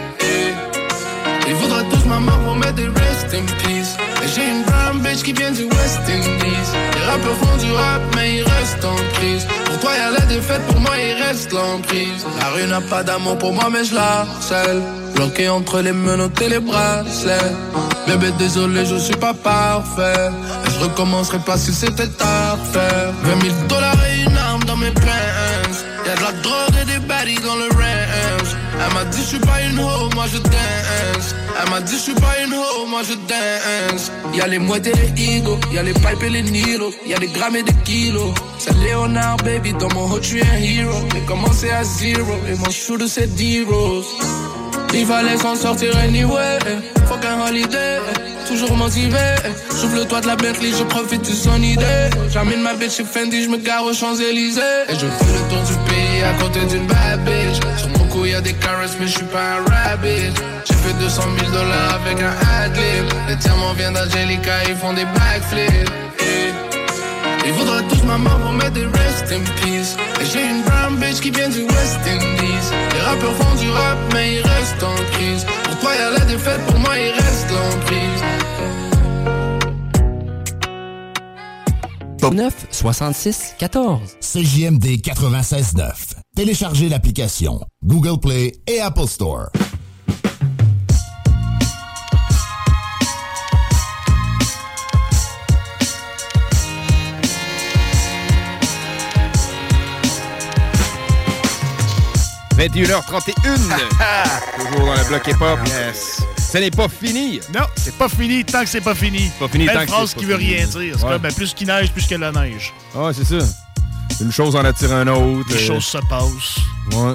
Ils voudraient tous ma mort pour mettre des rest in peace. Et j'ai une brown bitch qui vient du West Indies. Les rappeurs font du rap, mais ils restent en crise. Pour toi, y'a la défaite, pour moi, il reste l'emprise. La rue n'a pas d'amour pour moi, mais je la. Bloqué entre les menottes et les bracelets. Bébé, désolé, je suis pas parfait. Je recommencerai pas si c'était à refaire. 20 000 dollars et une arme dans mes plans. Y'a de la drogue et des baddies dans le range. Elle m'a dit, je suis pas une hoe, moi je dance. Elle m'a dit, je suis pas une hoe, moi je dance. Y'a les mouettes et les higos, y'a les pipes et les nilos, y'a des grammes et des kilos. C'est Léonard, baby, dans mon hood, je suis un hero. J'ai commencé à zero, et mon shooter c'est D-Rose. Il fallait s'en sortir anyway. Fuck un holiday. Toujours motivé. J'ouvre le toit de la Bentley, je profite de son idée. J'amène ma bitch chez Fendi, je me gare aux Champs-Élysées. Et je fais le tour du pays à côté d'une bad bitch. Sur mon cou, y'a des carrots, mais je suis pas un rabbit. J'ai fait 200 000 dollars avec un adlib. Les diamants viennent d'Angelica, ils font des backflips. Ils voudraient tous ma mort pour mettre des rest in peace. Et j'ai une brown bitch qui vient du West Indies. Les rappeurs font du rap, mais ils restent en crise. Pour toi, y'a la défaite, pour moi, il reste l'emprise. Top 9 66 14. CJMD 96.9. Téléchargez l'application Google Play et Apple Store. 21h31. Toujours dans le bloc hip-hop. Yes. Ce n'est pas fini. Non, c'est pas fini tant que c'est pas fini. Pas fini Belle tant que phrase c'est qui veut rien fini. dire. C'est Ouais. comme ben, plus qu'il neige, plus que la neige. Ah, c'est ça. Une chose en attire un autre. Les euh, choses se passent. Ouais.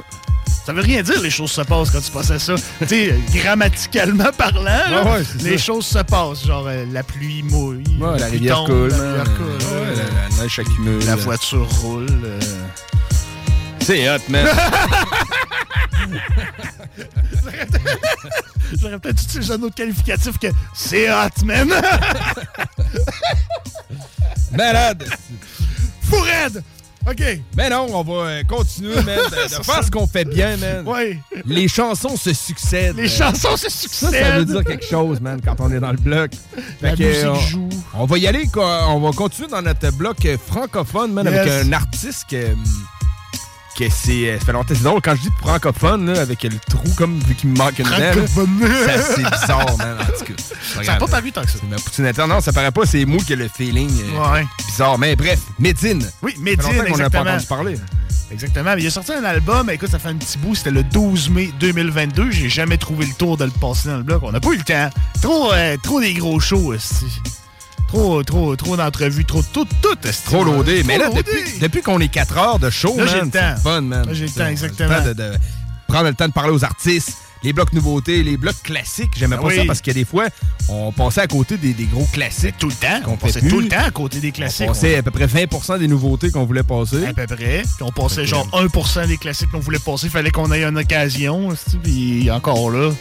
Ça veut rien dire, les choses se passent quand tu passes à ça. tu sais, grammaticalement parlant, là, Ouais, ouais, c'est les ça. choses se passent. Genre, euh, la pluie mouille. Ouais, la rivière tombe, coule. La man. rivière coule. La, la neige s'accumule. La voiture roule. euh. C'est hot, man. J'aurais peut-être utilisé un autre qualificatif que c'est hot, man. Malade. Fou raide. OK. Mais non, on va euh, continuer, man, de, de faire ce qu'on fait bien, man. Ouais. Les chansons se succèdent. Les Euh, chansons se Ça, ça veut succèdent. dire quelque chose, man, quand on est dans le bloc. La que, musique on, joue. on va y aller, quoi. On va continuer dans notre bloc euh, francophone, man, Yes. avec un artiste que, hum, que c'est. euh, Ça fait longtemps, c'est drôle. Quand je dis francophone, là, avec le trou, comme vu qu'il me manque une dent, c'est bizarre, man, en tout cas. Ça n'a pas paru tant que ça. C'est ma poutine interne. Non, ça paraît pas, c'est mou que le feeling euh, Ouais. bizarre. Mais bref, Médine. Oui, Médine, qu'on n'a pas exactement. entendu parler. Exactement. Mais il a sorti un album, écoute, ça fait un petit bout, c'était le 12 mai 2022. J'ai jamais trouvé le tour de le passer dans le bloc. On n'a pas eu le temps. Trop, euh, trop des gros shows, esti. Trop, trop, trop d'entrevues, trop tout, tout, esti. Trop loadé. Mais là, depuis, qu'on est 4 heures de show, Là, man, j'ai le c'est temps. fun, man. Là, j'ai le temps, exactement. temps de, de prendre le temps de parler aux artistes, les blocs nouveautés, les blocs classiques. J'aimais Ah pas oui. ça parce que des fois, on passait à côté des, des gros classiques. Tout le temps. On passait plus. tout le temps à côté des classiques. On passait à peu près 20% des nouveautés qu'on voulait passer. À peu près. Puis on passait genre 1% des classiques qu'on voulait passer. Fallait qu'on ait une occasion. Puis encore là,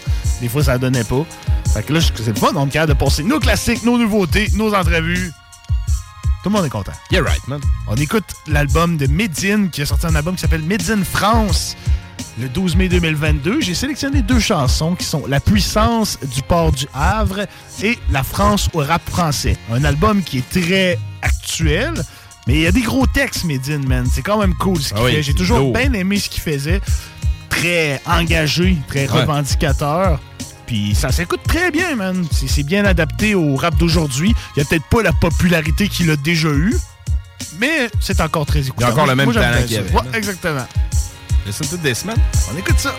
des fois, ça donnait pas. Fait que là, c'est est capable de passer nos classiques, nos nouveautés, nos entrevues. Tout le monde est content. Yeah, right, man. On écoute l'album de Medine, qui a sorti un album qui s'appelle Medine France. Le 12 mai 2022, j'ai sélectionné deux chansons qui sont La puissance du port du Havre et La France au rap français. Un album qui est très actuel, mais il y a des gros textes, Medine, man. C'est quand même cool ce qu'il Ah oui, fait. J'ai toujours lourd. bien aimé ce qu'il faisait. Très engagé, très Ouais. revendicateur. Puis ça s'écoute très bien, man. C'est bien adapté au rap d'aujourd'hui. Il y a peut-être pas la popularité qu'il a déjà eue, mais c'est encore très écouté. Il y a encore le même j'aime talent bien qu'il ça. avait, Ouais, man. Exactement. Listen to this, man. On écoute ça.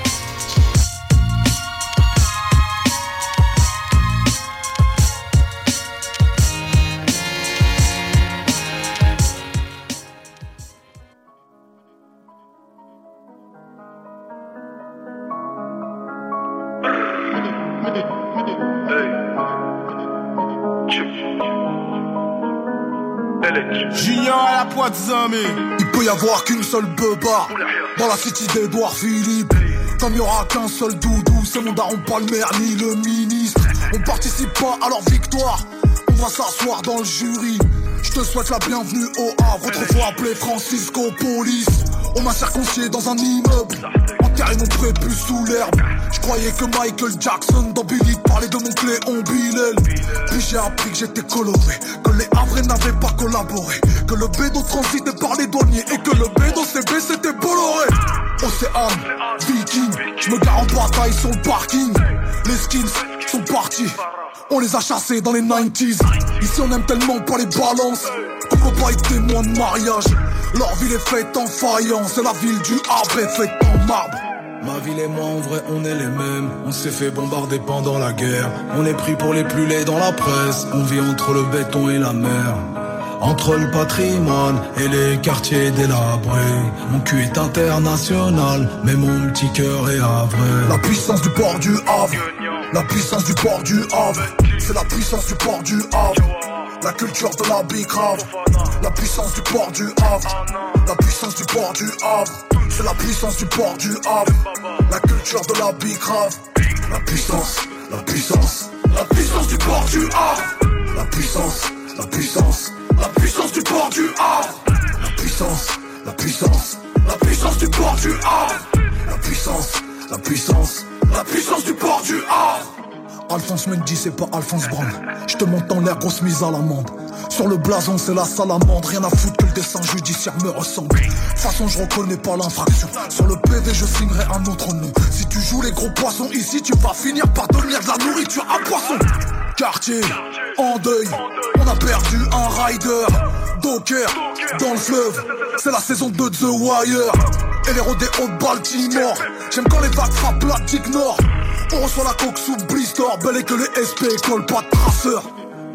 Junior à la zamé. Il peut y avoir qu'une seule beuba dans la city d'Edouard Philippe. Comme il y aura qu'un seul doudou, c'est mon daron pas le maire ni le ministre. On participe pas à leur victoire, on va s'asseoir dans le jury. Je te souhaite la bienvenue au Havre, autrefois appelé Francisco Police. On m'a circoncié dans un immeuble, enterré mon prépuce sous l'herbe. Je croyais que Michael Jackson dans Billy parlait de mon Cléon Bilel. Puis j'ai appris que j'étais coloré, que les Havrais n'avaient pas collaboré, que le bédo transitait par les douaniers et que le bédo CB c'était Bolloré. Océane, Viking, je me gare en bataille sur le parking. Les skins sont partis. On les a chassés dans les 90s. Ici on aime tellement pas les balances qu'on peut pas être témoin de mariage. Leur ville est faite en faïence, c'est la ville du est faite en marbre. Ma ville et moi en vrai on est les mêmes. On s'est fait bombarder pendant la guerre. On est pris pour les plus laids dans la presse. On vit entre le béton et la mer. Entre le patrimoine et les quartiers délabrés Mon cul est international Mais mon petit cœur est havre La puissance du port du Havre. La puissance du port du Havre. C'est la puissance du port du Havre La culture de la bicrave La puissance du port du Havre. La puissance du port du Havre. C'est la puissance du port du Havre. La culture de la bicrave La puissance, la puissance. La puissance du port du Havre. La puissance, la puissance. La puissance du port du Havre. La puissance, la puissance. La puissance du port du Havre. La puissance, la puissance. La puissance du port du Havre Alphonse Mendy, c'est pas Alphonse Brand. Je te monte en l'air, grosse mise à l'amende. Sur le blason, c'est la salamandre. Rien à foutre que le dessin judiciaire me ressemble. De toute façon, je reconnais pas l'infraction. Sur le PV, je signerai un autre nom. Si tu joues les gros poissons ici, tu vas finir par devenir de la nourriture à poisson. Quartier, en deuil, on a perdu un rider. Docker, dans le fleuve, c'est la saison 2 de The Wire. et les rodéos de Baltimore. J'aime quand les vagues frappent la t'ignores. On reçoit la coque sous blister, bel et que les SP collent pas de traceurs.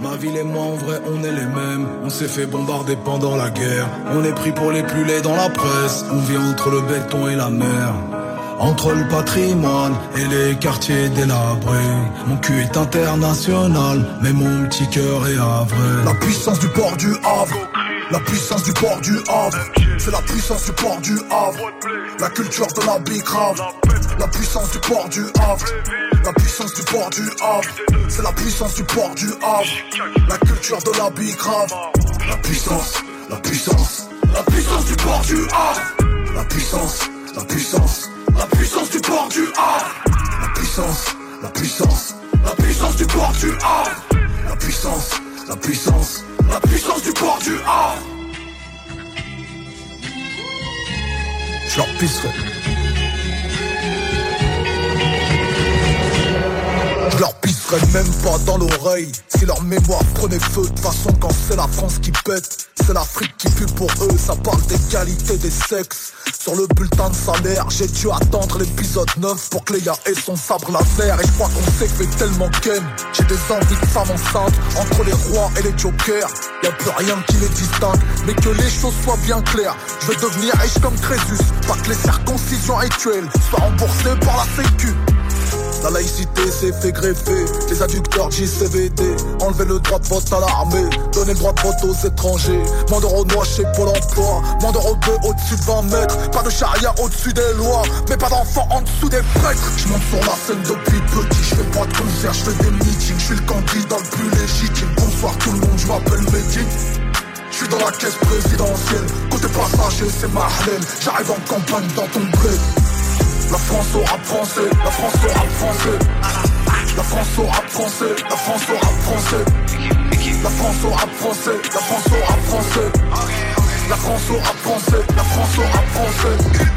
Ma ville et moi en vrai on est les mêmes On s'est fait bombarder pendant la guerre On est pris pour les plus laids dans la presse On vit entre le béton et la mer entre le patrimoine et les quartiers délabrés Mon cul est international Mais mon petit cœur est vrai La puissance du port du Havre La puissance du port du Havre C'est la puissance du port du Havre. La culture de la bicrave La puissance du port du Havre La puissance du port du Havre C'est la puissance du port du Havre. La culture de la bicrave La puissance, la puissance La puissance du port du Havre La puissance, la puissance la puissance du port du Havre La puissance, la puissance La puissance du port du Havre La puissance, la puissance La puissance du port du Havre Je leur Je leur pisserai même pas dans l'oreille. Si leur mémoire prenait feu De façon quand c'est la France qui pète C'est l'Afrique qui pue pour eux Ça parle d'égalité des sexes. Sur le bulletin de salaire J'ai dû attendre l'épisode 9 Pour que Léa ait son sabre laser. Et je crois qu'on s'est fait tellement ken J'ai des envies de femmes enceintes Entre les rois et les jokers. Y'a plus rien qui les distingue Mais que les choses soient bien claires. Je veux devenir riche comme Crésus Pas que les circoncisions actuelles Soient remboursées par la sécu la laïcité s'est fait greffer, les adducteurs JCVD, enlever le droit de vote à l'armée, donner le droit de vote aux étrangers, moins d'euros noirs chez Pôle emploi, moins d'euros bleu au-dessus de 20 mètres, pas de charia au-dessus des lois, mais pas d'enfants en dessous des prêtres. Je monte sur la scène depuis petit, je fais pas de concert, je fais des meetings, je suis le candidat le plus légitime. Bonsoir tout le monde, je m'appelle Medine. Je suis dans la caisse présidentielle, côté passager c'est ma j'arrive en campagne dans ton bled. La France au rap français, la France au rap français. La France au rap français, la France au rap français. La France au rap français, la France au rap français. La France au rap français, la France au rap français.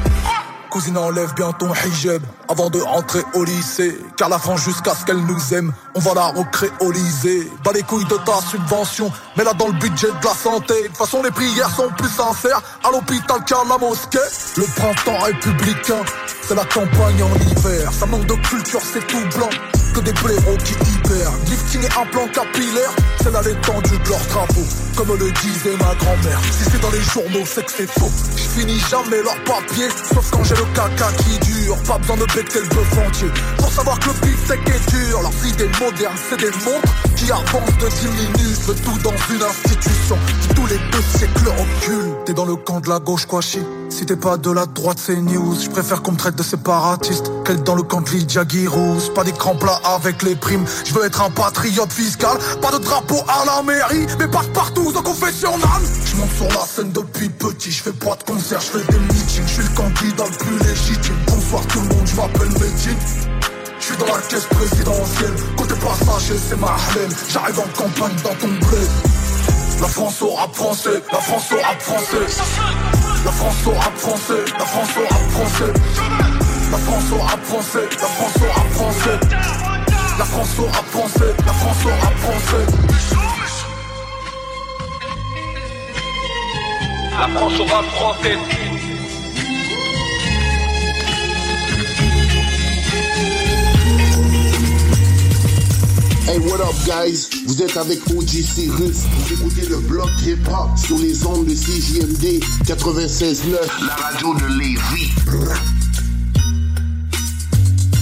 Cousine enlève bien ton hijab avant de rentrer au lycée Car la France jusqu'à ce qu'elle nous aime On va la recréoliser Bas les couilles de ta subvention Mets-la dans le budget de la santé De toute façon les prières sont plus sincères À l'hôpital qu'à la mosquée Le printemps républicain C'est la campagne en hiver. Ça manque de culture c'est tout blanc. Que des blaireaux qui hibernent. Lifting et implant capillaire. C'est là l'étendue de leurs travaux. Comme le disait ma grand-mère. Si c'est dans les journaux c'est que c'est faux. Je finis jamais leur papier Sauf quand j'ai le caca qui dure. Pas besoin de becter le bœuf entier. Pour savoir que le beefsteak est dur. Leurs idées modernes c'est des montres Qui avancent de 10 minutes. Tout dans une institution les deux siècles reculent. T'es dans le camp de la gauche quoi chi Si t'es pas de la droite c'est news. Je préfère qu'on me traite de séparatiste Qu'être dans le camp de Lydia Girouz Pas d'écran plat avec les primes. Je veux être un patriote fiscal. Pas de drapeau à la mairie Mais passe partout au confessionnal. Je monte sur la scène depuis petit. Je fais pas de concert, je fais des meetings. Je suis le candidat le plus légitime. Bonsoir tout le monde, je m'appelle Medine je suis dans la caisse présidentielle. Côté passager c'est ma haleine J'arrive en campagne dans ton bled la France au rap français, la France au rap français. La France au rap français, la France au rap français. La France au rap français, la France au rap français. La France au rap français, la France au rap. La France au rap. Hey, what up, guys? Vous êtes avec OG Cyrus. Vous écoutez le bloc hip-hop sur les ondes de CJMD 96.9, la radio de Lévis.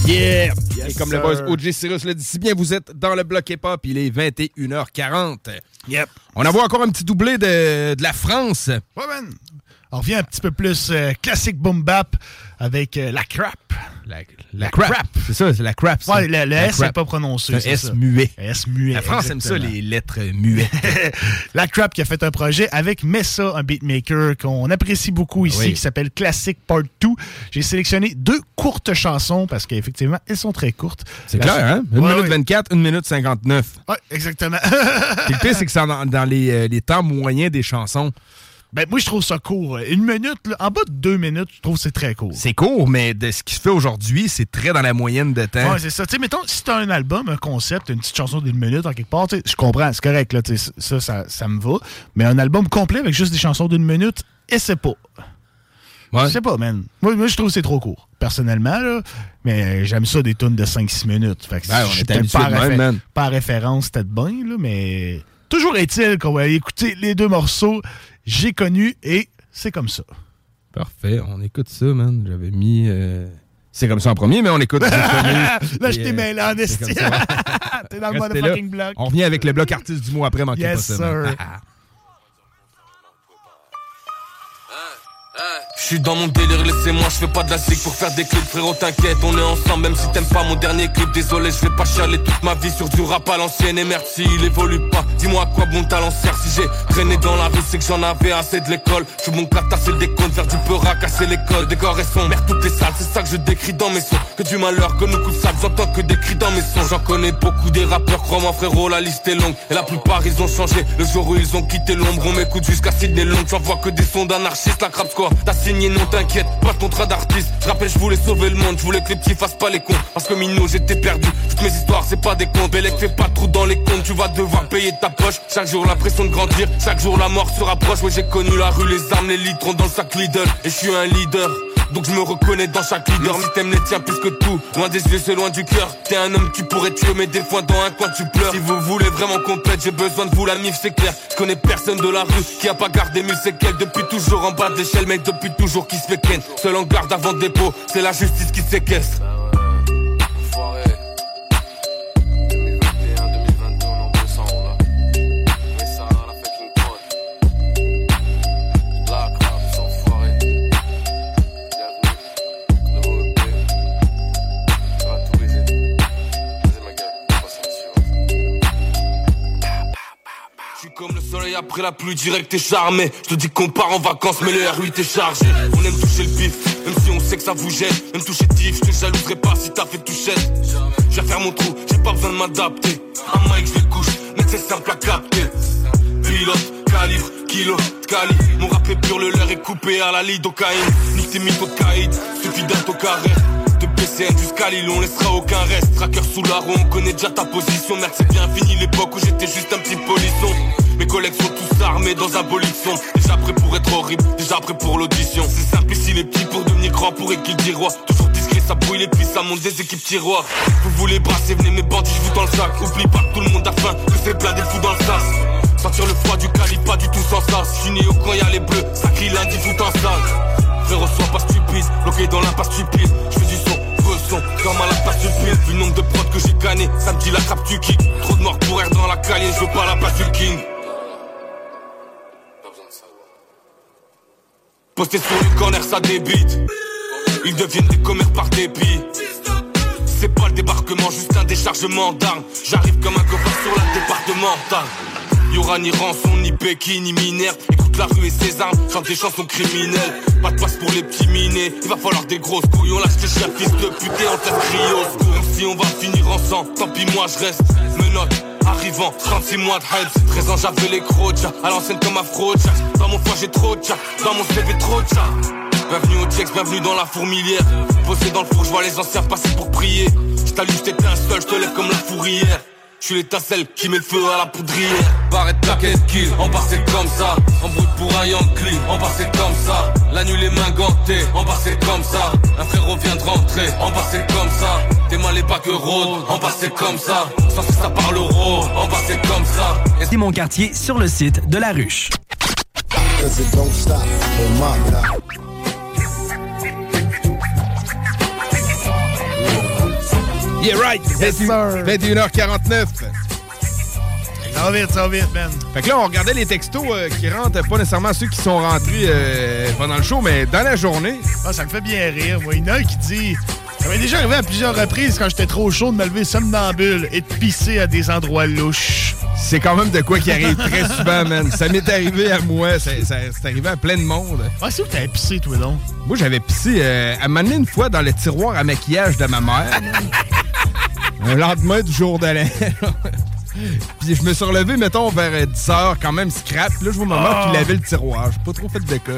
Yeah! Yes, Et comme le boss OJ Cyrus l'a dit si bien, vous êtes dans le bloc hip-hop, il est 21h40. Yep. On envoie encore un petit doublé de, de la France. Ouais, man. On revient un petit peu plus euh, classique boom bap avec euh, la crap. La, la crap. C'est ça, c'est la crap. ça. Ouais, le, S n'est pas prononcé. C'est S muet. S muet. La France aime ça, les lettres muettes. la Crap qui a fait un projet avec Messa, un beatmaker qu'on apprécie beaucoup ici, Oui. qui s'appelle Classic Part 2. J'ai sélectionné deux courtes chansons parce qu'effectivement, elles sont très courtes. C'est La- clair, hein? 1 Ouais, minute ouais. 24, 1 minute 59. Ouais, exactement. Le pire, c'est que c'est dans, dans les, euh, les temps moyens des chansons. Ben, moi, je trouve ça court. Une minute, là, en bas de deux minutes, je trouve que c'est très court. C'est court, mais de ce qui se fait aujourd'hui, c'est très dans la moyenne de temps. Ouais, c'est ça. Tu sais, mettons, si t'as un album, un concept, une petite chanson d'une minute en quelque part, je comprends, c'est correct, là, ça, ça, ça me va. Mais un album complet avec juste des chansons d'une minute, essaie pas. Je sais pas, man. Moi, moi, je trouve que c'est trop court, personnellement, là. Mais j'aime ça des tunes de 5-6 minutes. Fait que Ben, on je suis peut-être réfé- pas référence, peut-être bien, là, mais toujours est-il qu'on va écouter les deux morceaux. J'ai connu et c'est comme ça. Parfait, on écoute ça, man. J'avais mis. euh, C'est comme ça en premier, mais on écoute. Là, je t'ai euh, mêlé en. T'es dans le motherfucking bloc. On revient avec le bloc artiste du mois après, manquez Yes, pas ça. sir. Je suis dans mon délire, laissez-moi, je fais pas de la zig pour faire des clips, frérot, t'inquiète, on est ensemble, même si t'aimes pas mon dernier clip, désolé, je vais pas chialer toute ma vie sur du rap à l'ancienne, et merci, il évolue pas, dis-moi à quoi bon talent sert, si j'ai traîné dans la rue, c'est que j'en avais assez de l'école, je mon cas tasser le décompte, faire du peur casser l'école, décor et son, merde toutes les salles, c'est ça que je décris dans mes sons, que du malheur, que nous coups de j'entends que des cris dans mes sons, j'en connais beaucoup des rappeurs, crois-moi frérot, la liste est longue, et la plupart ils ont changé, le jour où ils ont quitté l'ombre, on m'écoute jusqu'à Sydney Long, j'envoie que des sons d'anarchistes, la crap t'as signé, non t'inquiète, pas de contrat d'artiste, je rappelle, je voulais sauver le monde, je voulais que les petits fassent pas les cons, parce que Mino j'étais perdu, toutes mes histoires c'est pas des contes, Bélec fais pas trop dans les comptes, tu vas devoir payer ta poche, chaque jour l'impression de grandir, chaque jour la mort se rapproche, ouais j'ai connu la rue, les armes, les litrons dans le sac Lidl, et je suis un leader. Donc je me reconnais dans chaque leader. Si t'aimes les tiens plus que tout. Loin des yeux c'est loin du cœur. T'es un homme qui pourrait tuer mais des fois dans un coin tu pleures. Si vous voulez vraiment complète J'ai besoin de vous la mif c'est clair. Je connais personne de la rue Qui a pas gardé mille séquelles. Depuis toujours en bas de l'échelle Mec depuis toujours qui se fait ken. Seul en garde avant dépôt C'est la justice qui séquestre. Je après la pluie direct et charmé. Je te dis qu'on part en vacances mais le R8 est chargé. On aime toucher le bif Même si on sait que ça vous gêne. Même toucher tif Je te jalouserai pas si t'as fait touchette. Je vais faire mon trou J'ai pas besoin de m'adapter. Un mic je couche Mais c'est simple à capter. Pilote, calibre, kilo, cali Mon rap est pur, le leur est coupé à la lidocaïne. Nique tes mythos de caïd, suffit d'un taux PCN jusqu'à Lille, on laissera aucun reste. Tracker sous la roue, on connaît déjà ta position. Merde c'est bien fini l'époque où j'étais juste un petit polisson. Mes collègues sont tous armés dans un bolisson Déjà prêt pour être horrible, déjà prêt pour l'audition. C'est simple ici les petits pour devenir grand pour qu'il dit roi. Toujours discret, ça brouille les puis ça monte des équipes tiroirs. Vous voulez brasser, venez mes bandits, je vous dans le sac. Oublie pas que tout le monde a faim, que c'est plein des fous dans le sas. Sentir le froid du calibre, pas du tout sans sas. Né au camp, y'a les bleus, ça crie lundi tout en salle. Frérot, sois pas stupide, bloqué dans l'impasse stupide. J'fais du son, son, comme à la place du pile. Vu le nombre de prods que j'ai canné, ça me dit la trappe du kick. Trop de morts pour air dans la calier, je veux pas la place du king. Posté sur le corner, ça débite. Ils deviennent des commères par dépit. C'est pas le débarquement, juste un déchargement d'armes. J'arrive comme un copain sur la départementale. Y'aura ni rançon, ni béquille, ni minère. La rue et ses armes, chante des chansons criminelles. Pas de place pour les petits minés. Il va falloir des grosses couilles. On lâche les chiens, fils de pute et on te secours. Même si on va finir ensemble, tant pis, moi je reste. Menotte, arrivant, 36 mois de hype. 13 ans, j'avais les crocs, à l'ancienne comme afro Jack. Dans mon foie, j'ai trop de. Dans mon CV, trop de. Bienvenue au Jex, bienvenue dans la fourmilière. Posé dans le four, je vois les anciens passer pour prier. Je t'allume, je t'éteins seul, je te lève comme la fourrière. Je suis l'étincelle qui met le feu à la poudrière. Barrette, plaquette, kill, en bas c'est comme ça. En brut pour un Yankee, en bas c'est comme ça. La nuit les mains gantées, en bas c'est comme ça. Un frérot vient de rentrer, en bas c'est comme ça. T'es mal et pas que road, en bas c'est comme ça. Sans que ça parle euro, en bas c'est comme ça. Et mon quartier sur le site de la ruche. Yeah, right! 21h49. Ça va vite, ça va vite, man. Fait que là, on regardait les textos euh, qui rentrent, pas nécessairement ceux qui sont rentrés euh, pendant le show, mais dans la journée. Ah, ça me fait bien rire. Moi, il y en a un qui dit Ça m'est déjà arrivé à plusieurs reprises quand j'étais trop chaud de me lever somnambule et de pisser à des endroits louches. C'est quand même de quoi qui arrive très souvent, man. Ça m'est arrivé à moi, c'est arrivé à plein de monde. Ah, c'est où t'avais pissé, toi, donc? Moi, j'avais pissé euh, à m'amener une fois dans le tiroir à maquillage de ma mère. Un lendemain du jour de l'an. Puis je me suis relevé, mettons, vers euh, 10 h quand même scrap. Puis là, je vois maman Ah. qui lavait le tiroir. J'ai pas trop fait de cas,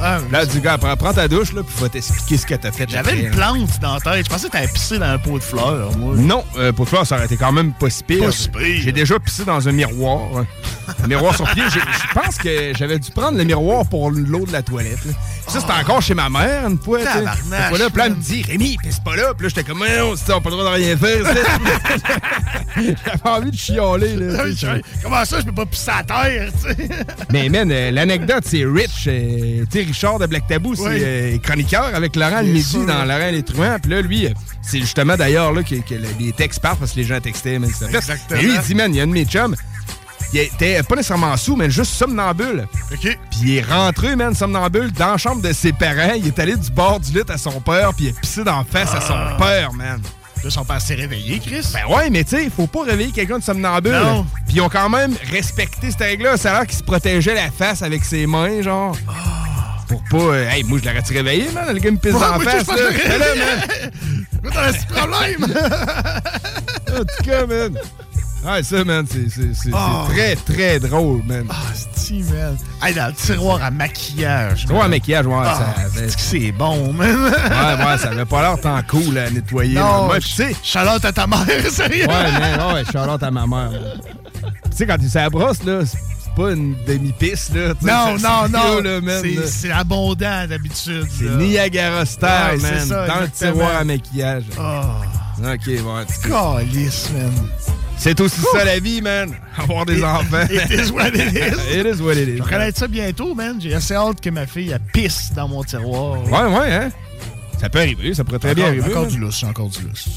man. là, du gars, prends, prends ta douche, là, puis vais t'expliquer ce que t'as fait. J'avais une plante dans la tête. Je pensais que t'avais pissé dans un pot de fleurs, moi. Non, euh, pour toi, ça aurait été quand même pas si pire. Pas si pire. J'ai déjà pissé dans un miroir. Un miroir sur pied. Je pense que j'avais dû prendre le miroir pour l'eau de la toilette. là. Ça, c'était encore chez ma mère, une fois. fois-là, puis là, elle me dit Rémi, pisse pas là. Puis là, j'étais comme, on n'a pas le droit de rien faire. J'avais envie de Là, sais. Comment ça, je peux pas pisser à terre? Mais man, euh, l'anecdote, c'est Rich, euh, tu sais, Richard de Black Tabou, c'est Oui. euh, chroniqueur avec Laurent le midi dans Laurent les truands. Puis là, lui, euh, c'est justement d'ailleurs là que, que le- les textes partent parce que les gens textaient. Ça fait. Exactement. Mais lui, il dit, man, il y a un de mes chums, il était pas nécessairement sous, mais juste somnambule. OK. Puis il est rentré, man, somnambule, dans la chambre de ses parents. Il est allé du bord du lit à son père, puis il a pissé dans la face à Ah. son père, man. Là, son père s'est réveillé, Chris. Ben ouais, mais tu sais, il faut pas réveiller quelqu'un de somnambule. Non. Puis ils ont quand même respecté cette règle-là. Ça a l'air qu'il se protégeait la face avec ses mains, genre. Pour pas. euh, hey, moi, je l'aurais-tu réveillé, man? Le gars me pisse Ouais, dans la face, là. man. T'as un petit problème! En tout cas, man. Ouais, ça, man, c'est Oh. très, très drôle, man. Ah, c'est man? Hey, dans le tiroir à maquillage. Tiroir à maquillage, ouais, ça avait- c'est que c'est bon, man? Ouais, ouais, ça avait pas l'air tant cool à nettoyer. Non, tu sais. Charlotte à ta mère, sérieux? Ouais, man, ouais, Charlotte à ma mère. Tu sais, quand tu brosse, là, c'est pas une demi-pisse, là. Non, non, non. C'est- abondant d'habitude. C'est. Niagara Star, Ouais, man. ça, dans le exactement. tiroir à maquillage. Ah. OK, bon. tu- Calice, man. C'est aussi ça la vie, man. Avoir des It- enfants. It is what it is. It is what it is. Je vais connaître ça bientôt, man. J'ai assez hâte que ma fille elle pisse dans mon tiroir. Ouais, ouais, hein. Ça peut arriver, ça pourrait très bien arriver. Encore man. du lousse, encore du lousse.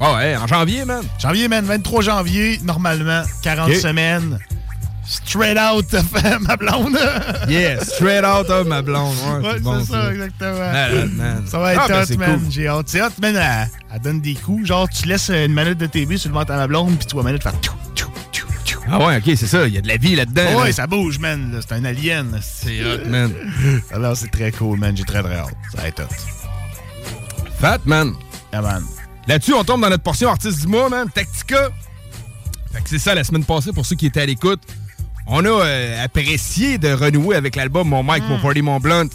Ah ouais, en janvier, man. Janvier, man, 23 janvier, normalement, 40 Ok. semaines. Straight out of ma blonde. Yeah, straight out of ma blonde. Ouais, Ouais, c'est bon, c'est ça, exactement. Malade, man. Ça va être Ah, ben, hot, man. cool. J'ai hâte. C'est hot, man. Elle, elle donne des coups. Genre, tu laisses une manette de TV sur le ventre à ma blonde, puis tu vois la manette faire. tchou, tchou, tchou, tchou. Ah ouais, ok, c'est ça. Il y a de la vie là-dedans. ouais, là. ça bouge, man. C'est un alien. C'est hot, man. Alors, c'est très cool, man. J'ai très, très hâte. Ça va être hot. Fat, man. Yeah, man. Là-dessus, on tombe dans notre portion artiste du mois, man. Tactica. Fait que c'est ça, la semaine passée, pour ceux qui étaient à l'écoute. On a euh, apprécié de renouer avec l'album Mon Mike, Mon Party, Mon Blunt.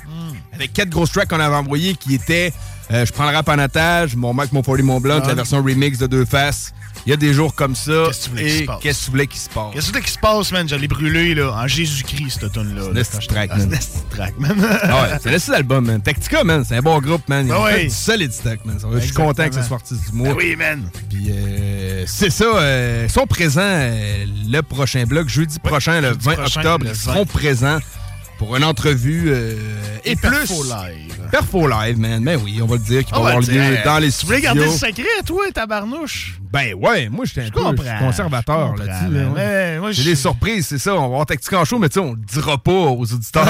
Avec quatre grosses tracks qu'on avait envoyés qui étaient euh, Je prends le rap en otage, Mon Mike, Mon Party, Mon Blunt, Ah. la version remix de Deux Faces. Il y a des jours comme ça. Qu'est-ce que tu voulais qu'il se passe? qu'est-ce que tu voulais qu'il se passe? Qu'est-ce que qui se passe, man? Je l'ai brûlé, là, en Jésus-Christ, cette tune-là. C'est un esti track, man. C'est track, man. Ah ouais, c'est laissé l'album, man. Tactica, man, c'est un bon groupe, man. Ils Ah ont du solide stock, man. Ça Je suis content que ce soit artiste du mois. Ben oui, man. Puis euh, c'est ça, euh, ils sont présents euh, le prochain bloc, jeudi prochain, le jeudi 20 prochain, octobre. Ils 20. seront présents pour une entrevue euh, et, Et plus. Perfo Live. Perfo live, man. Ben oui, on va le dire qu'il va avoir le lieu dans les Tu voulais garder le studios. secret, toi, tabarnouche? Ben ouais, moi j'étais un peu conservateur là-dessus. ouais. J'ai des surprises, c'est ça. On va avoir Tactica en show, mais tu sais, on le dira pas aux auditeurs.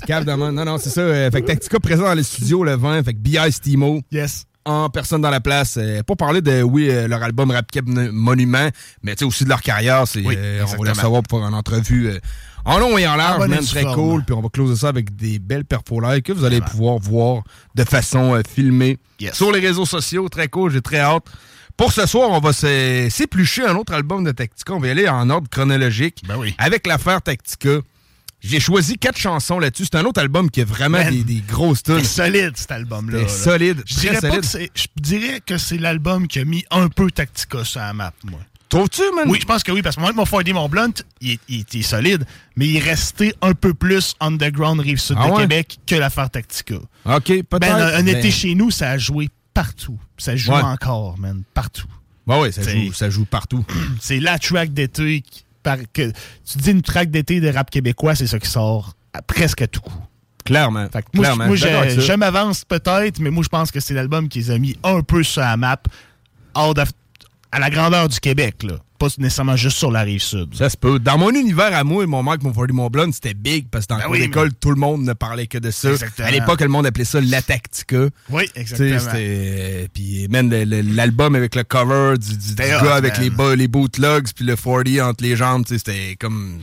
tu cave de. Non, non, c'est ça. euh, fait que Tactica présent dans les studios le 20. Fait que B.I. Stimo. Yes. En personne dans la place. euh, pour parler de, oui, euh, leur album Rap Cap Monument, mais tu sais, aussi de leur carrière. C'est, Oui, euh, on va les recevoir pour faire une entrevue en long et en large, même très forme. cool. Puis on va closer ça avec des belles perfolaires que vous allez pouvoir voir de façon euh, filmée Yes. sur les réseaux sociaux. Très cool, j'ai très hâte. Pour ce soir, on va s'éplucher un autre album de Tactica. On va y aller en ordre chronologique Ben oui. avec l'affaire Tactica. J'ai choisi quatre chansons là-dessus. C'est un autre album qui a vraiment des, des grosses tunes. C'est solide, cet album-là. C'est solide, Je très dirais, pas solide. que c'est- je dirais que c'est l'album qui a mis un peu Tactica sur la map, moi. Trouves-tu, man? Oui, je pense que oui, parce que moi, mon Friday, mon Blunt, il, était solide, mais il est resté un peu plus underground Rive-Sud Ah de ouais? Québec que l'affaire Tactica. OK, peut-être. Ben, un, un mais- été chez nous, ça a joué partout. Ça joue Ouais. encore, man. Partout. Ben oui, ça joue, ça joue partout. C'est la track d'été. par- que, tu dis une track d'été de rap québécois, c'est ça qui sort à presque à tout coup. Clairement. Fait que moi, clairement. moi, je m'avance peut-être, mais moi, je pense que c'est l'album qui les a mis un peu sur la map, hors de- à la grandeur du Québec, là. Pas nécessairement juste sur la rive sud. Ça se peut. Dans mon univers à moi, mon Marc, mon 40 mon blonde, c'était big parce que dans Ben oui, d'école, tout le monde ne parlait que de ça. Exactement. À l'époque, le monde appelait ça la tactica. Oui, exactement. c'était- Puis, le- l'album avec le cover du, du- du gars avec man. les, bas- les bootlegs puis le 40 entre les jambes, c'était comme.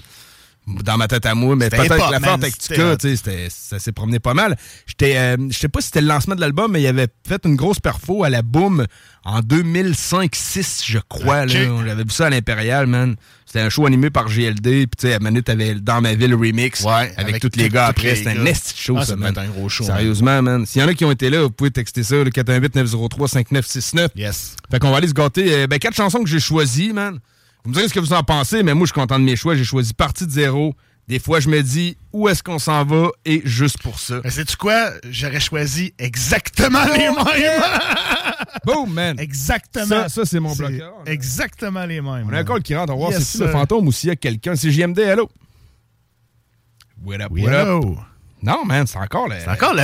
Dans ma tête à moi, mais peut-être que la Forte c'était- ça s'est promené pas mal. J'étais, euh, je sais pas si c'était le lancement de l'album, mais il avait fait une grosse perfo à la Boom en 2005-6, je crois. Là. J'avais vu ça à l'Impérial, man. C'était un show animé par GLD, puis tu sais, à Manu, t'avais Dans ma ville remix, avec, avec tous les gars après. C'était un esti show, Ah, ça, man. un gros show, Sérieusement, man. S'il y en a qui ont été là, vous pouvez texter ça, le 418-903-5969. Yes. Fait qu'on va aller se gâter. euh, ben, quatre chansons que j'ai choisies, man. Vous me direz ce que vous en pensez, mais moi, je suis content de mes choix. J'ai choisi Partie de zéro. Des fois, je me dis, où est-ce qu'on s'en va? Et juste pour ça. Mais sais-tu quoi? J'aurais choisi exactement les mêmes. Boom, man. Exactement. Ça, ça, c'est mon bloqueur. Exactement les mêmes. On a un call qui rentre. On va voir Yes, si c'est le fantôme ou s'il y a quelqu'un. C'est JMD, allô? What up, what up? hello. Non, man, c'est encore le... C'est encore le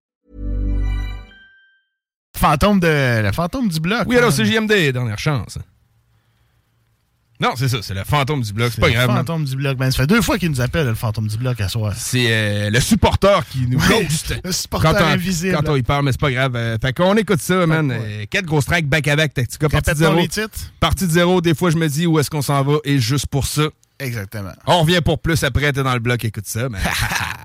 Fantôme de le fantôme du bloc. Oui, alors man. c'est JMD, dernière chance. Non, c'est ça, c'est le fantôme du bloc. C'est pas le grave. man. fantôme du bloc. Ben, ça fait deux fois qu'il nous appelle, le fantôme du bloc, à soir. C'est euh, le supporter qui nous ghost. le supporter quand on, invisible. Quand on y parle, mais c'est pas grave. Euh, fait qu'on écoute ça, man. Euh, quatre grosses tracks back-à-back, Tactica, partie de zéro. les titres. Partie de zéro, des fois je me dis où est-ce qu'on s'en va, et juste pour ça. Exactement. On revient pour plus après, t'es dans le bloc, écoute ça. Mais...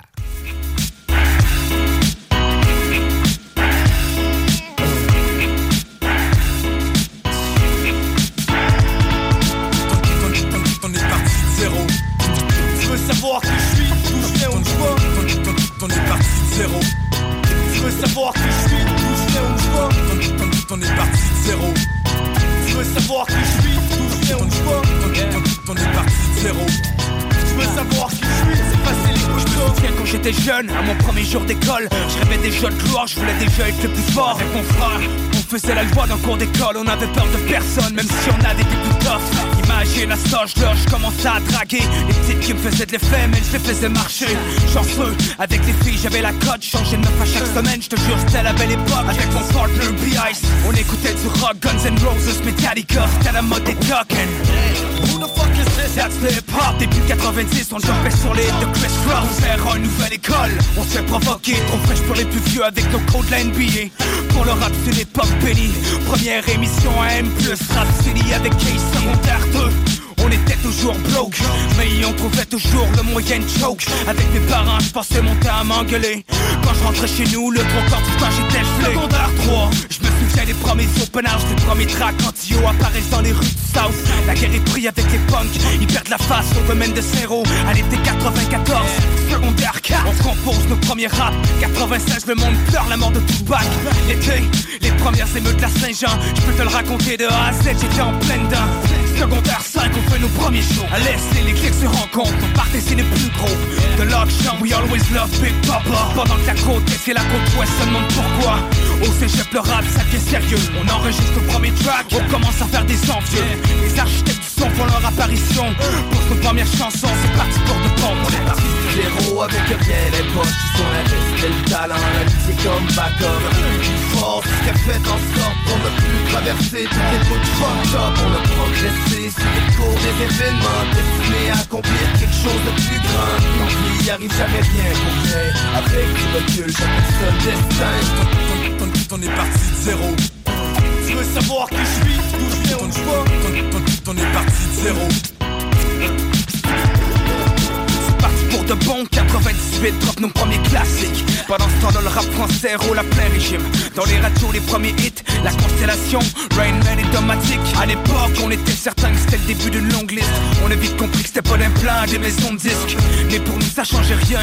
veux savoir qui je suis, d'où je viens, où je vais T'en es parti de zéro. Tu veux savoir qui je suis, d'où je viens, où je vais T'en es parti de zéro. Tu veux savoir qui je suis, c'est facile, écoute-toi. souviens quand j'étais jeune, à mon premier jour d'école, je rêvais déjà de gloire, je voulais déjà être le plus fort. Avec mon frère, on faisait la loi dans le cours d'école, on avait peur de personne, même si on avait des plus tough. Imagine à cet âge-là, je commençais à draguer les petites qui me faisaient de l'effet, mais je les faisais marcher. Chanceux, avec les filles, j'avais la cote, changeais de meuf à chaque semaine, je te jure, c'était la belle époque. Avec mon partner B-Ice, on écoutait du rock, Guns N' Roses, Metallica, c'était la mode des token. That's the hip hop. Début 90, on jumpait sur les de Chris Cross. Vers une nouvelle école, on se fait provoquer. Trop fraîche pour les plus vieux avec nos codes de la NBA. Pour le rap, c'est l'époque bénie. Première émission à M+, Rap City avec Case secondaire 2. On était toujours broke, mais on trouvait toujours le moyen de choke. Avec mes parents, je pensais monter à m'engueuler. Quand je rentrais chez nous, le trois quarts du temps j'étais gelé. Secondaire 3, je me souviens des premiers open house, des premiers tracks quand Tio apparaissent dans les rues du South. La guerre est prise avec les punks, ils perdent la face au domaine de Zéro. À l'été 94, secondaire 4, on compose nos premiers raps. 96, le monde pleure la mort de Tupac. L'été, les premières émeutes de la Saint-Jean, je peux te le raconter de A à Z, j'étais en pleine dent. Secondaire 5, on fait nos premiers shows. À l'Est, les clics se rencontrent, nos parties c'est les plus gros. De l'auction, we always love Big Papa. Pendant que la côte est et la côte ouest se demande pourquoi. Au cégep, le rap, ça devient sérieux. On enregistre nos premiers tracks, on commence à faire des envieux. Les architectes du son font leur apparition. Pour nos premières chansons, c'est parti pour de bon. Avec rien, les poches qui sont la reste, le talent, la musique comme backup. Plus fort, ce qui fait en sorte qu'on a pu traverser toutes les de fucked up. On a progressé sur les cours des événements, destinés à accomplir quelque chose de plus grand. L'envie arrive jamais rien pour rien. Avec du recul, chaque seul destin. T'en es parti de zéro. Tu veux savoir qui je suis, d'où je viens, je vais T'en es parti de zéro. De bon 98 drop nos premiers classiques. Pendant ce temps le rap français roule à plein régime. Dans les radios les premiers hits La constellation, Rain Man et Domatic À l'époque on était certain que c'était le début d'une longue liste. On a vite compris que c'était pas d'un plein des maisons de disques. Mais pour nous ça changeait rien.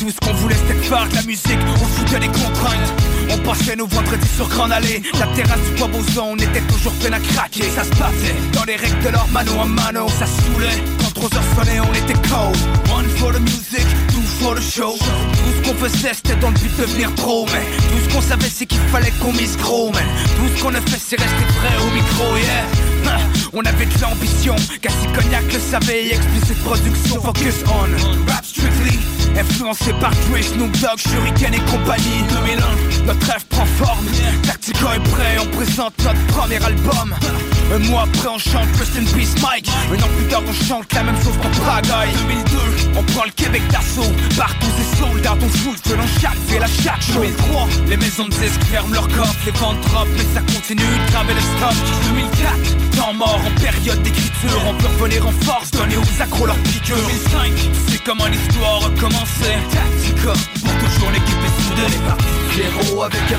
Tout ce qu'on voulait c'était faire de la musique. On foutait les contraintes on passait nos vendredis sur Grande Allée. La terrasse du Bois on était toujours plein à craquer. Ça se passait dans les règles de leur mano à mano Ça saoulait, quand trois heures sonnaient on était cold One for the music, two for the show. Tout ce qu'on faisait c'était dans le but de devenir pro Mais tout ce qu'on savait c'est qu'il fallait qu'on mise gros Mais tout ce qu'on a fait c'est rester vrai au micro yeah On avait de l'ambition, Cassie Cognac le savait, explicite production, focus on rap strictly. Influencé par Dre, Snoop Dogg, Shuriken et compagnie 2001, notre rêve prend forme Tactico est prêt, on présente notre premier album. Un mois après on chante Rest in Peace Mike. Un an plus tard on chante la même chose pour Praga 2002, on prend le Québec d'assaut. Partout c'est soldats, on fout selon chaque ville à chaque chose 2003, les maisons de disques ferment leur coffre Les ventes drop, mais ça continue de le stock. 2004, temps mort en période d'écriture On peut revenir en force, donner aux accros leur piqûre. 2005, c'est comment l'histoire recommence Tactica, pour toujours l'équipe est soudée. Les parties zéro avec un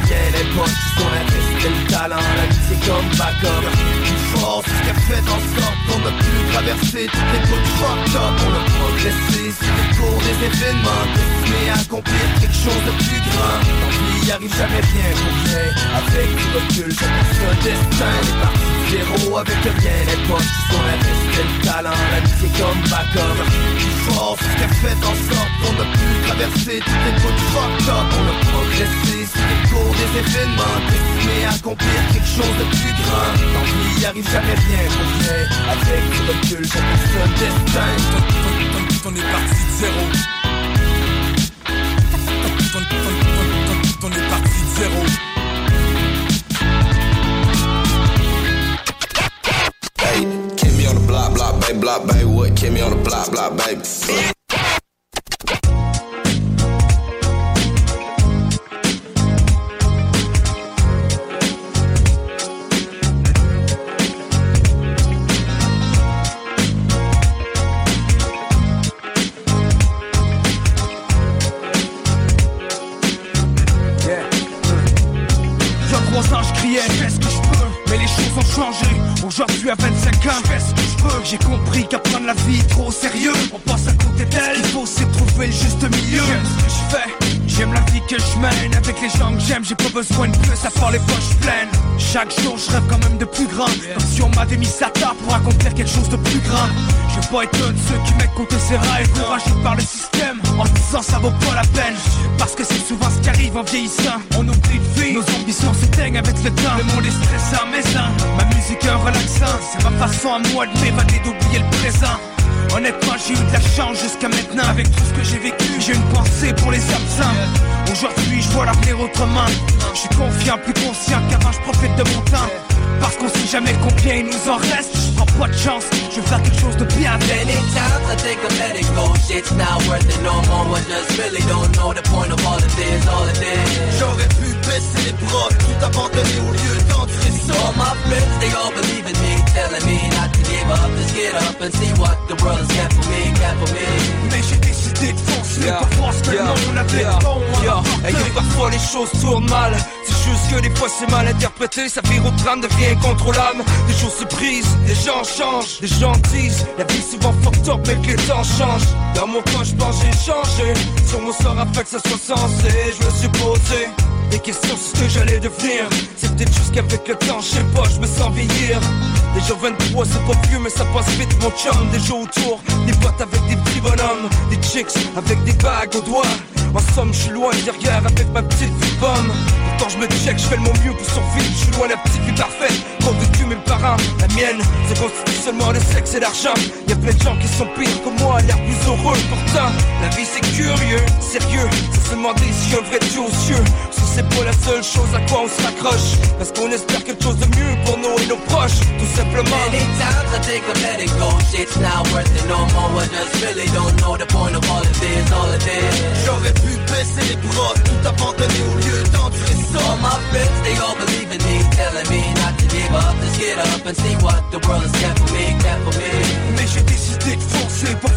potes qui sont investis le talent La vie c'est comme backup Plus fort, c'est ce qu'a fait en sorte qu'on a pu traverser toutes les côtes fucked up. On a progressé sur les cours des événements Destinés à accomplir quelque chose de plus grand. Tant pis, y arrive jamais bien pour rien Avec du recul, c'est un destin Les parties zéro avec un bien les potes qui sont investis le talent. La c'est comme backup Plus fort, c'est ce qu'a fait en sorte qu'on a pu traverser toutes les côtes fucked up On a progressé sur les cours des événements Destinés à accomplir quelque chose de plus grand. Tant pis, y arrive jamais rien pour rien Avec du recul, c'est un destin On est parti de zéro On est parti de zéro Hey, me on the block, block, baby, block, baby. What? Me on the block, block, baby. J'ai compris qu'apprendre la vie trop sérieux. On passe à côté d'elle. Il faut c'est trouver le juste milieu. J'aime ce que je fais. J'aime la vie que je mène avec les gens que j'aime, j'ai pas besoin de plus à les poches pleines. Chaque jour je rêve quand même de plus grand. Comme si on m'avait mis ça table pour accomplir quelque chose de plus grand. Je veux pas de ceux qui mettent côté ses rêves, encouragés par le système. En disant ça vaut pas la peine. Parce que c'est souvent ce qui arrive en vieillissant. On oublie de vivre, nos ambitions s'éteignent avec le temps. Le monde est stressant, mais ça, ma musique est un relaxant. C'est ma façon à moi de m'évader, d'oublier le présent. Honnêtement j'ai eu de la chance jusqu'à maintenant Avec tout ce que j'ai vécu j'ai une pensée pour les absents Aujourd'hui je vois l'avenir autrement. Je suis confiant, plus conscient qu'avant je profite de mon temps Parce qu'on sait jamais combien il nous en reste. Je prends pas de chance, je veux faire quelque chose de bien. Many times I think I'm letting go. Shit's not worth it no more. I just really don't know the point of all of this, all of this J'aurais pu baisser les bras, tout abandonner au lieu d'entrer ça All my friends, they all believe in me Telling me not to give up, just get up and see what the world has got for me, got for me. Mais j'ai décidé de foncer Yeah, pour voir ce que bon à yeah. m'apporter. Et que parfois les choses tournent mal. C'est juste que des fois c'est mal interprété. Ça vire au drame, devient incontrôlable Des choses se brisent, des gens changent Des gens disent, la vie souvent fucked up mais que les temps changent. Dans mon coin je pense j'ai changé. Sur mon sort afin que ça soit censé Je me suis posé des questions sur ce que j'allais devenir. C'est peut-être juste qu'avec le temps, je sais pas, je me sens vieillir. Les jours 23 c'est pas vieux mais ça passe vite mon chum Des jours autour, des boîtes avec des petits bonhommes Des avec des bagues aux doigts En somme je suis loin derrière avec ma petite vie pomme Pourtant je me check, je fais de mon mieux pour survivre. Je suis loin la petite vie parfaite. Trop vécu mes parents, la mienne. Se constitue seulement le sexe et l'argent. Y'a plein de gens qui sont pires que moi, l'air plus heureux Pourtant, la vie c'est curieux, sérieux. Ça se demander si un vrai Dieu aux cieux. Si c'est pas la seule chose à quoi on se raccroche Parce qu'on espère quelque chose de mieux pour nous et nos proches. Tout simplement. Many times I think I'm letting go Shit's not worth it no more. I just really don't know the point of all of this, all of this. J'aurais pu baisser les bras, tout au lieu All my friends, they all believe in me Telling me not to give up, just get up and see what the world has got for me, for me pour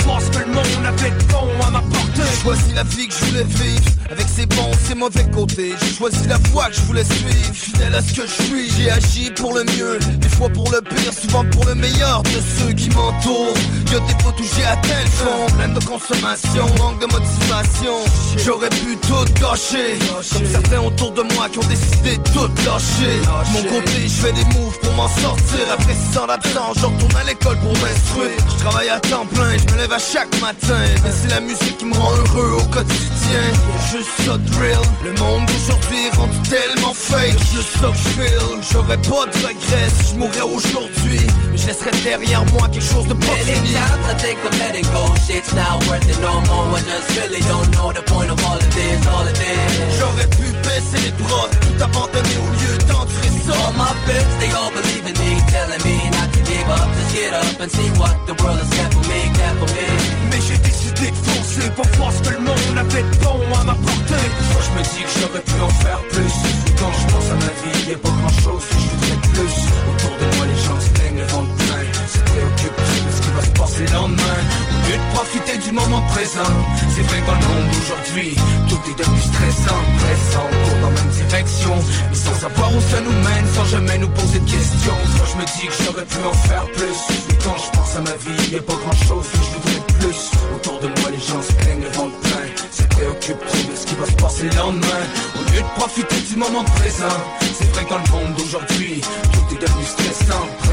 monde avait de bon à m'apporter J'ai choisi la vie que je voulais vivre Avec ses bons, ses mauvais côtés. J'ai choisi la voie que je voulais suivre Fidèle à ce que je suis. J'ai agi pour le mieux Des fois pour le pire, souvent pour le meilleur De ceux qui m'entourent. Y'a des potes où j'ai atteint le fond Plein de consommation, manque de motivation. J'aurais pu tout gâcher Comme certains autour de moi qui ont décidé de tout lâcher. Mon côté, je fais des moves pour m'en sortir. Après 6 ans d'absence, je retourne à l'école pour m'instruire. Je travaille à temps plein, je me lève à chaque matin. Mais c'est la musique qui me rend heureux au quotidien. Juste ça de real. Le monde d'aujourd'hui est rendu tellement fake. Juste ça que j'feel J'aurais pas de regrets si j'mourrais aujourd'hui. Mais je laisserais derrière moi quelque chose de pas fini. times I think of letting go. Shit's not worth it no more. I just really don't know the point of all of this All of this. J'aurais pu baisser les bras Tout abandonner au lieu d'entrer ça. All my friends, they all believe in me get up and see what the world has got for me Got for me. Mais j'ai décidé de foncer pour voir ce que le monde avait de bon à m'apporter Moi je me dis que j'aurais pu en faire plus Quand je pense à ma vie, y'a pas grand chose que je voudrais plus. Autour de moi les gens se plaignent, le ventre plein. Se préoccupent de ce qui va se passer le lendemain Lieu de profiter du moment présent. C'est vrai que dans le monde d'aujourd'hui Tout est devenu stressant, pressant, court dans même direction. Mais sans savoir où ça nous mène, sans jamais nous poser de questions. Moi je me dis que j'aurais pu en faire plus. Mais quand je pense à ma vie, y'a pas grand chose que je voudrais plus. Autour de moi les gens se plaignent, le plein. Se préoccupent de ce qui va se passer le lendemain? Au lieu de profiter du moment présent C'est vrai que dans le monde d'aujourd'hui Tout est devenu stressant,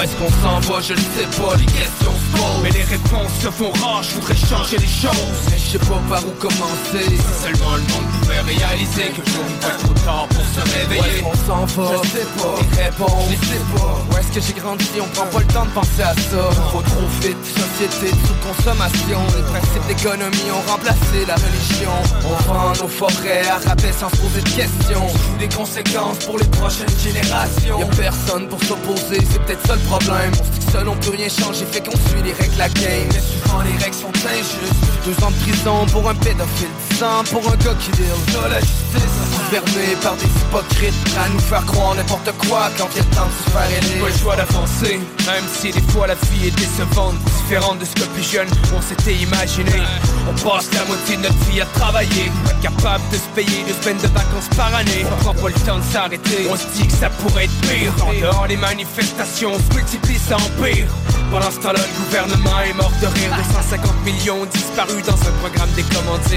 Où est-ce qu'on s'en va, je ne sais pas, les questions se posent. Mais les réponses se font rares, je voudrais changer les choses. Mais je sais pas par où commencer. Si seulement le monde pouvait réaliser que ne pas trop tard pour se réveiller. Où est-ce qu'on s'en va, je sais pas, les réponses, je sais pas. Où est-ce que j'ai grandi, on prend pas le temps de penser à ça. Faut trop vite, société de sous-consommation. Les principes d'économie ont remplacé la religion. On vend nos forêts à rabais sans se poser de questions. Des conséquences pour les prochaines générations. Y'a personne pour s'opposer, c'est peut-être ça le On se dit que seul on peut rien changer, fait qu'on suit les règles la game. Mais souvent les règles sont injustes. Deux ans de prison pour un pédophile, dix ans pour un gars qui la justice Gouvernée par des hypocrites à nous faire croire n'importe quoi quand il temps de se faire aider. Pas le choix d'avancer, même si des fois la vie est décevante. Différente de ce que plus jeune on s'était imaginé. On passe la moitié de notre vie à travailler Incapable de se payer deux semaines de vacances par année. On prend pas le temps de s'arrêter? On se dit que ça pourrait être pire. En dehors les manifestations se multiplient, ça empire. Pendant ce temps-là, le gouvernement est mort de rire. 250 millions disparus dans un programme des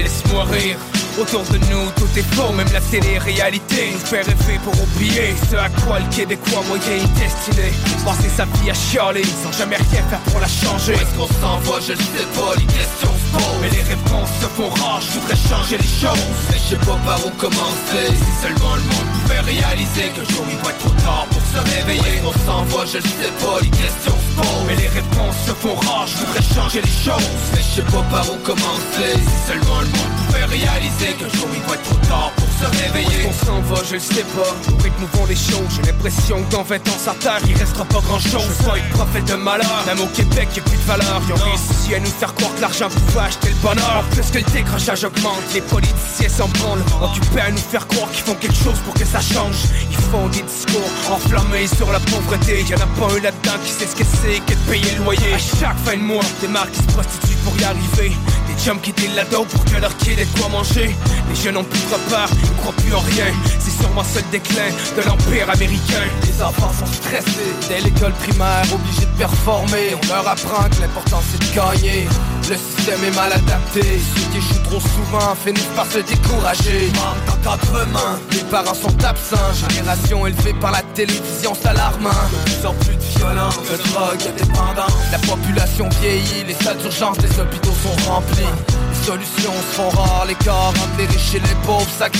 Laisse-moi rire Autour de nous, tout est faux, même la télé-réalité Nous fait rêver pour oublier ce à quoi le Québécois moyen est destiné. Passer sa vie à chialer, sans jamais rien faire pour la changer. Où est-ce qu'on s'en va, je ne sais pas, les questions se posent. Mais les réponses se font rares, je voudrais changer les choses. Mais je sais pas par où commencer. Si seulement le monde pouvait réaliser que jour il va être trop tard pour se réveiller. Où est-ce qu'on s'en va, je ne sais pas, les questions se Mais les réponses se font rares, je voudrais changer les choses. Mais je sais pas par où commencer. Si seulement le monde pouvait réaliser que jour il va être trop tard pour se réveiller. Qu'on s'en va, je le sais pas. Au rythme nous vont les choses J'ai l'impression que dans 20 ans ça terre il restera pas grand chose Je pas être prophète de malheur. Même au Québec y'a plus de valeur. Ils ont réussi à nous faire croire que l'argent pouvait acheter le bonheur. En plus que le décrochage augmente Les politiciens s'en branlent. Occupés à nous faire croire qu'ils font quelque chose pour que ça change. Ils font des discours enflammés sur la pauvreté. Y'en a pas un là-dedans qui sait ce que c'est que de payer le loyer. À chaque fin de mois, des marques qui se prostituent pour y arriver. Des chums qui dealent la dope pour que leur kid ait quoi manger. Les jeunes ont plus de repères, ils croient plus en rien. C'est sûrement ça le déclin de l'empire américain. Les enfants sont stressés dès l'école primaire, obligés de performer. On leur apprend que l'important c'est de gagner le système est mal adapté. Ceux qui échouent trop souvent finissent par se décourager. Manque d'encadrement Les parents sont absents. Génération élevée par la télévision, c'est alarmant. De plus en plus de violence, de drogue, dépendance. La population vieillit, les salles d'urgence des hôpitaux sont remplies. Les solutions se font rares, les corps entre les riches et les pauvres, ça De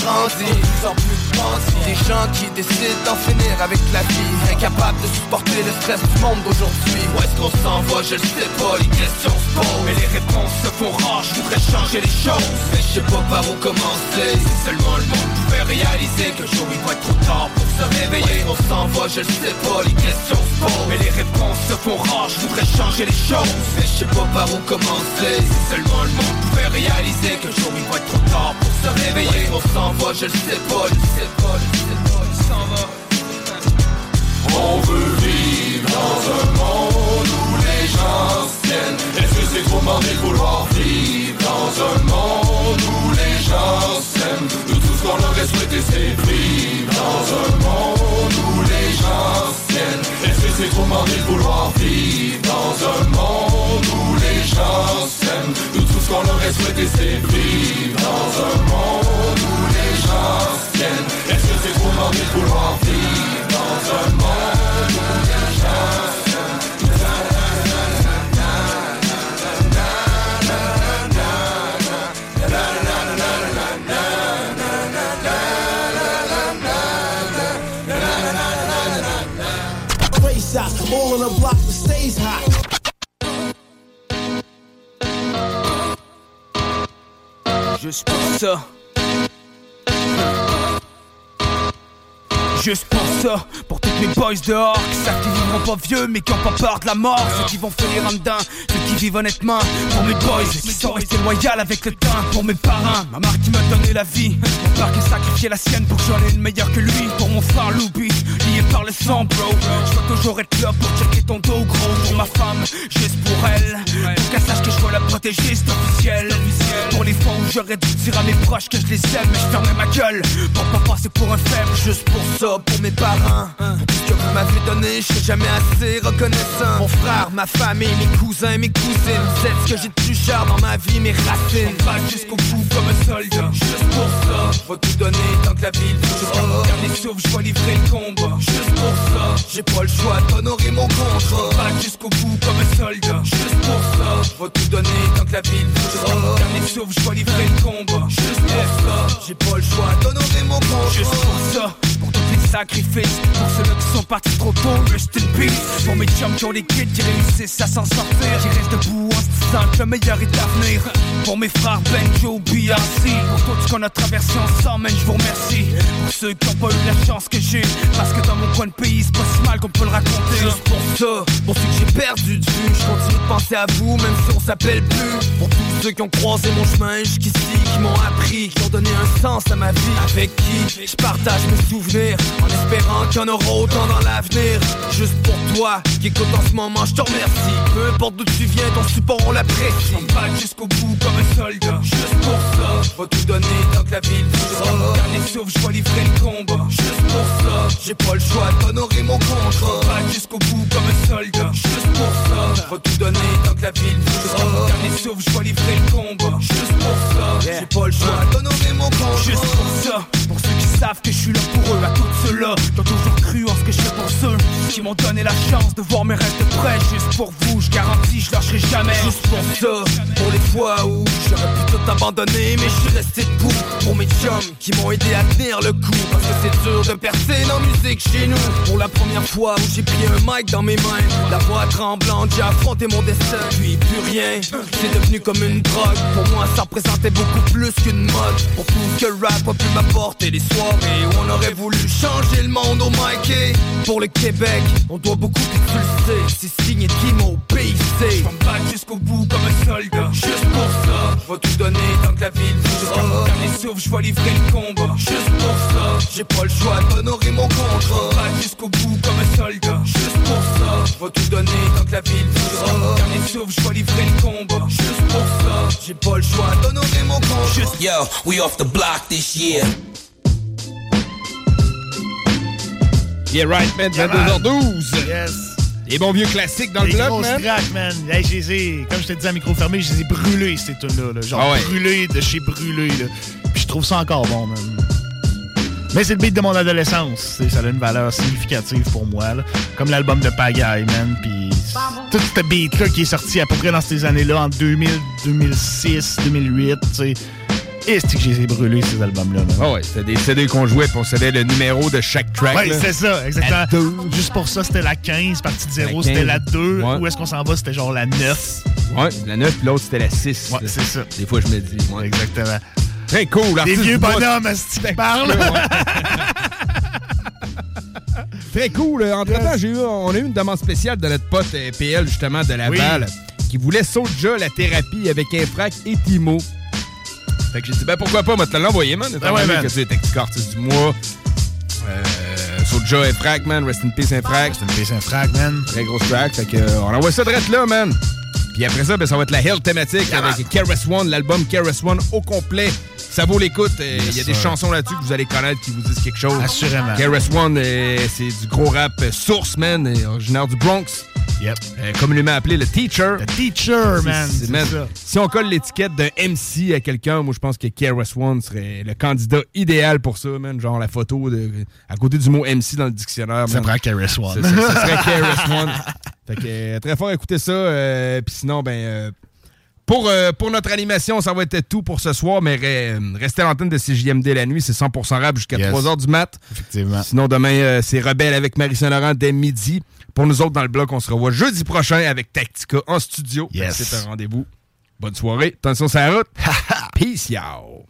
bandits Des gens qui décident d'en finir avec la vie. Incapables de supporter le stress du monde d'aujourd'hui. Où est-ce qu'on s'en va, je le sais pas, les questions se posent. Mais les réponses se font rares, je voudrais changer les choses. Mais je sais pas par où commencer. Si seulement le monde pouvait réaliser que jour il va être trop tard pour se réveiller. On s'en va, je le sais pas, les questions se posent. Mais les réponses se font rares, je voudrais changer les choses. Mais je sais pas par où commencer. Si seulement le monde pouvait réaliser que jour il va trop tard pour se réveiller. On s'en va, je le sais pas, on veut vivre dans un monde où les gens tiennent. Est-ce que c'est trop demandé de vouloir vivre? Dans un monde où les gens s'aiment Nous tout ce qu'on aurait souhaité c'est dans un monde où les gens tiennent. Est-ce que c'est trop demandé de vouloir vivre dans un monde où les gens s'aiment Nous tout ce qu'on aurait souhaité c'est vivre dans un monde est-ce que c'est trop demandé de vouloir vivre dans un monde où all the block that stays hot. Juste pour ça. Juste pour ça, pour tous mes boys dehors qui savent qu'ils vivront pas vieux mais qui ont pas peur de la mort. Ceux qui vont en dedans, ceux qui vivent honnêtement. Pour mes boys qui sont restés loyaux avec le temps. Pour mes parents, ma mère qui m'a donné la vie. Mon père qui a sacrifié la sienne pour que j'en ai une meilleure que lui. Pour mon frère Loubi, lié par le sang, bro. Je dois toujours être là pour checker ton dos gros. Pour ma femme, juste pour elle. Pour qu'elle sache que je dois la protéger, c'est officiel. Pour les fois où j'aurais dû dire à mes proches que je les aime, mais je fermais ma gueule. Pour pas passer pour un faible, juste pour ça, pour mes parents. Pour tout ce que vous m'avez donné, je serai jamais assez reconnaissant. Mon frère, ma famille, mes cousins, mes cousines. C'est ce que j'ai de plus cher dans ma vie, mes racines. Pas jusqu'au bout comme un soldat. Juste pour ça, je vais tout donner tant que la ville Jusqu'à mon dernier souffle, je vais livrer le combat. Juste pour ça, j'ai pas le choix d'honorer mon contrat. Pas jusqu'au bout comme un soldat. Juste pour ça, je vais tout donner tant que la ville Jusqu'à mon dernier souffle, je vais livrer le combat. Juste pour ça, j'ai pas le choix d'honorer mon contrat. Juste pour ça, sacrifices. Pour ceux-là qui sont partis trop tôt, rest in peace. Pour mes chums qui ont les kids qui réussissent à s'en sortir. Qui restent debout en se disant que le meilleur est à venir. Pour mes frères Benjo, BRC. Pour tout ce qu'on a traversé ensemble, je vous remercie. Pour ceux qui ont pas eu la chance que j'ai. Parce que dans mon coin de pays, c'est pas si mal qu'on peut le raconter. Juste pour ça, pour ceux que j'ai perdu de vue, je continue de penser à vous, même si on s'appelle plus. Pour tous ceux qui ont croisé mon chemin jusqu'ici, qui m'ont appris, qui ont donné un sens à ma vie. Avec qui je partage mes souvenirs, en espérant qu'il y en aura autant dans l'avenir. Juste pour toi, qui écoute en ce moment, je te remercie. Peu importe d'où tu viens, ton support, on l'apprécie. On jusqu'au bout comme un soldat. Juste pour ça, je vais tout donner tant que la ville Jusqu'à mon dernier souffle, je vais livrer le combat. Juste pour ça, j'ai pas le choix d'honorer mon contrat. Va jusqu'au bout comme un soldat. Juste pour ça, je vais tout donner tant que la ville Jusqu'à mon dernier souffle, je vais livrer le combat. Juste pour ça, j'ai pas le choix d'honorer mon contrat. Juste pour ça, pour ceux qui savent que je suis là pour eux, à tous ceux-là, qui ont toujours cru en ce que je fais pour ceux qui m'ont donné la chance de voir mes rêves de près. Juste pour vous, je garantis, je lâcherai jamais. Juste pour ça, pour les fois où j'aurais pu tout abandonner, mais je suis resté debout. Pour mes chums qui m'ont aidé à tenir le coup, parce que c'est dur de percer dans musique chez nous. Pour la première fois où j'ai pris un mic dans mes mains, la voix tremblante, j'ai affronté mon destin, puis plus rien. C'est devenu comme une drogue. Pour moi, ça représentait beaucoup plus qu'une mode. Pour tout ce que le rap a pu m'apporter, les soirées où on aurait voulu changer le monde au mic. Et Pour le Québec, on doit beaucoup expulser. C'est signé Timo PIC. Je jusqu'au bout comme un soldat. Juste pour ça, vais tout donner tant que la ville mon dernier souffle, je vais livrer le combat. Juste pour ça, j'ai pas le choix d'honorer mon contrat. Pas jusqu'au bout comme un soldat. Juste pour ça, vais tout donner tant que la ville mon dernier souffle, je vais livrer le combat. Juste pour ça, j'ai pas le choix d'honorer mon contrat. Yo, we off the block this year. Yeah, right, man. Yeah, 22h12. Yes. Les bons vieux classiques dans Les le bloc, man. man. Hey, je les ai, comme je te disais à micro fermé, je les ai brûlés, ces tunes-là. là. Genre Ah ouais. brûlés de chez brûlés. Là. Puis je trouve ça encore bon, man. Mais c'est le beat de mon adolescence. Ça a une valeur significative pour moi. là. Comme l'album de Pagaille, man. Puis tout ce beat-là qui est sorti à peu près dans ces années-là, en 2000, 2006, 2008, tu sais. Et c'est que je les ai brûlés, ces albums-là. Ah ouais, c'était des CD qu'on jouait, puis on savait le numéro de chaque track. Ouais, là. c'est ça, exactement. Juste pour ça, c'était la 15, partie de 0, La c'était 15. la 2. Ouais. Où est-ce qu'on s'en va? C'était genre la 9. Ouais, la 9, puis l'autre, c'était la 6. Ouais, c'est ça. Des fois, je me dis. Ouais. Exactement. Très cool. Des vieux bonhommes, est-ce qu'ils parlent? Très cool. Entre-temps, j'ai eu, on a eu une demande spéciale de notre pote euh, PL, justement, de Laval, qui voulait Soulja, la thérapie avec Infrac et Timo. Fait que j'ai dit, ben pourquoi pas, moi, te l'envoyer, man. étant Ah ouais, que tu es artiste du mois. Euh, Soulja, Infrac, man. Rest in peace, Infrac. Rest in peace, Infrac, man. Très grosse track. Fait que, euh, on envoie ça direct là, man. Puis après ça, ben, ça va être la Hell thématique avec KRS One, l'album KRS One au complet. Ça vaut l'écoute. Euh, Il y a des chansons là-dessus que vous allez connaître qui vous disent quelque chose. Assurément. KRS One, euh, c'est du gros rap euh, source, man, originaire du Bronx. Yep. Euh, communément appelé le teacher. Le teacher, man. Man, ça. Si on colle l'étiquette d'un MC à quelqu'un, moi je pense que KRS One serait le candidat idéal pour ça, man. Genre la photo de, à côté du mot MC dans le dictionnaire. Ça man. prend KRS One. Ça, serait KRS One. Fait que euh, très fort écoutez ça. euh, Puis sinon, ben. euh, pour, euh, pour notre animation, ça va être tout pour ce soir, mais re- restez à l'antenne de CJMD la nuit, c'est 100% rap jusqu'à Yes. 3h du mat. Effectivement. Sinon, demain, euh, c'est Rebelle avec Marie Saint-Laurent dès midi. Pour nous autres dans le bloc, on se revoit jeudi prochain avec Tactica en studio. Yes. C'est un rendez-vous. Bonne soirée. Attention, c'est la route. Peace, y'all.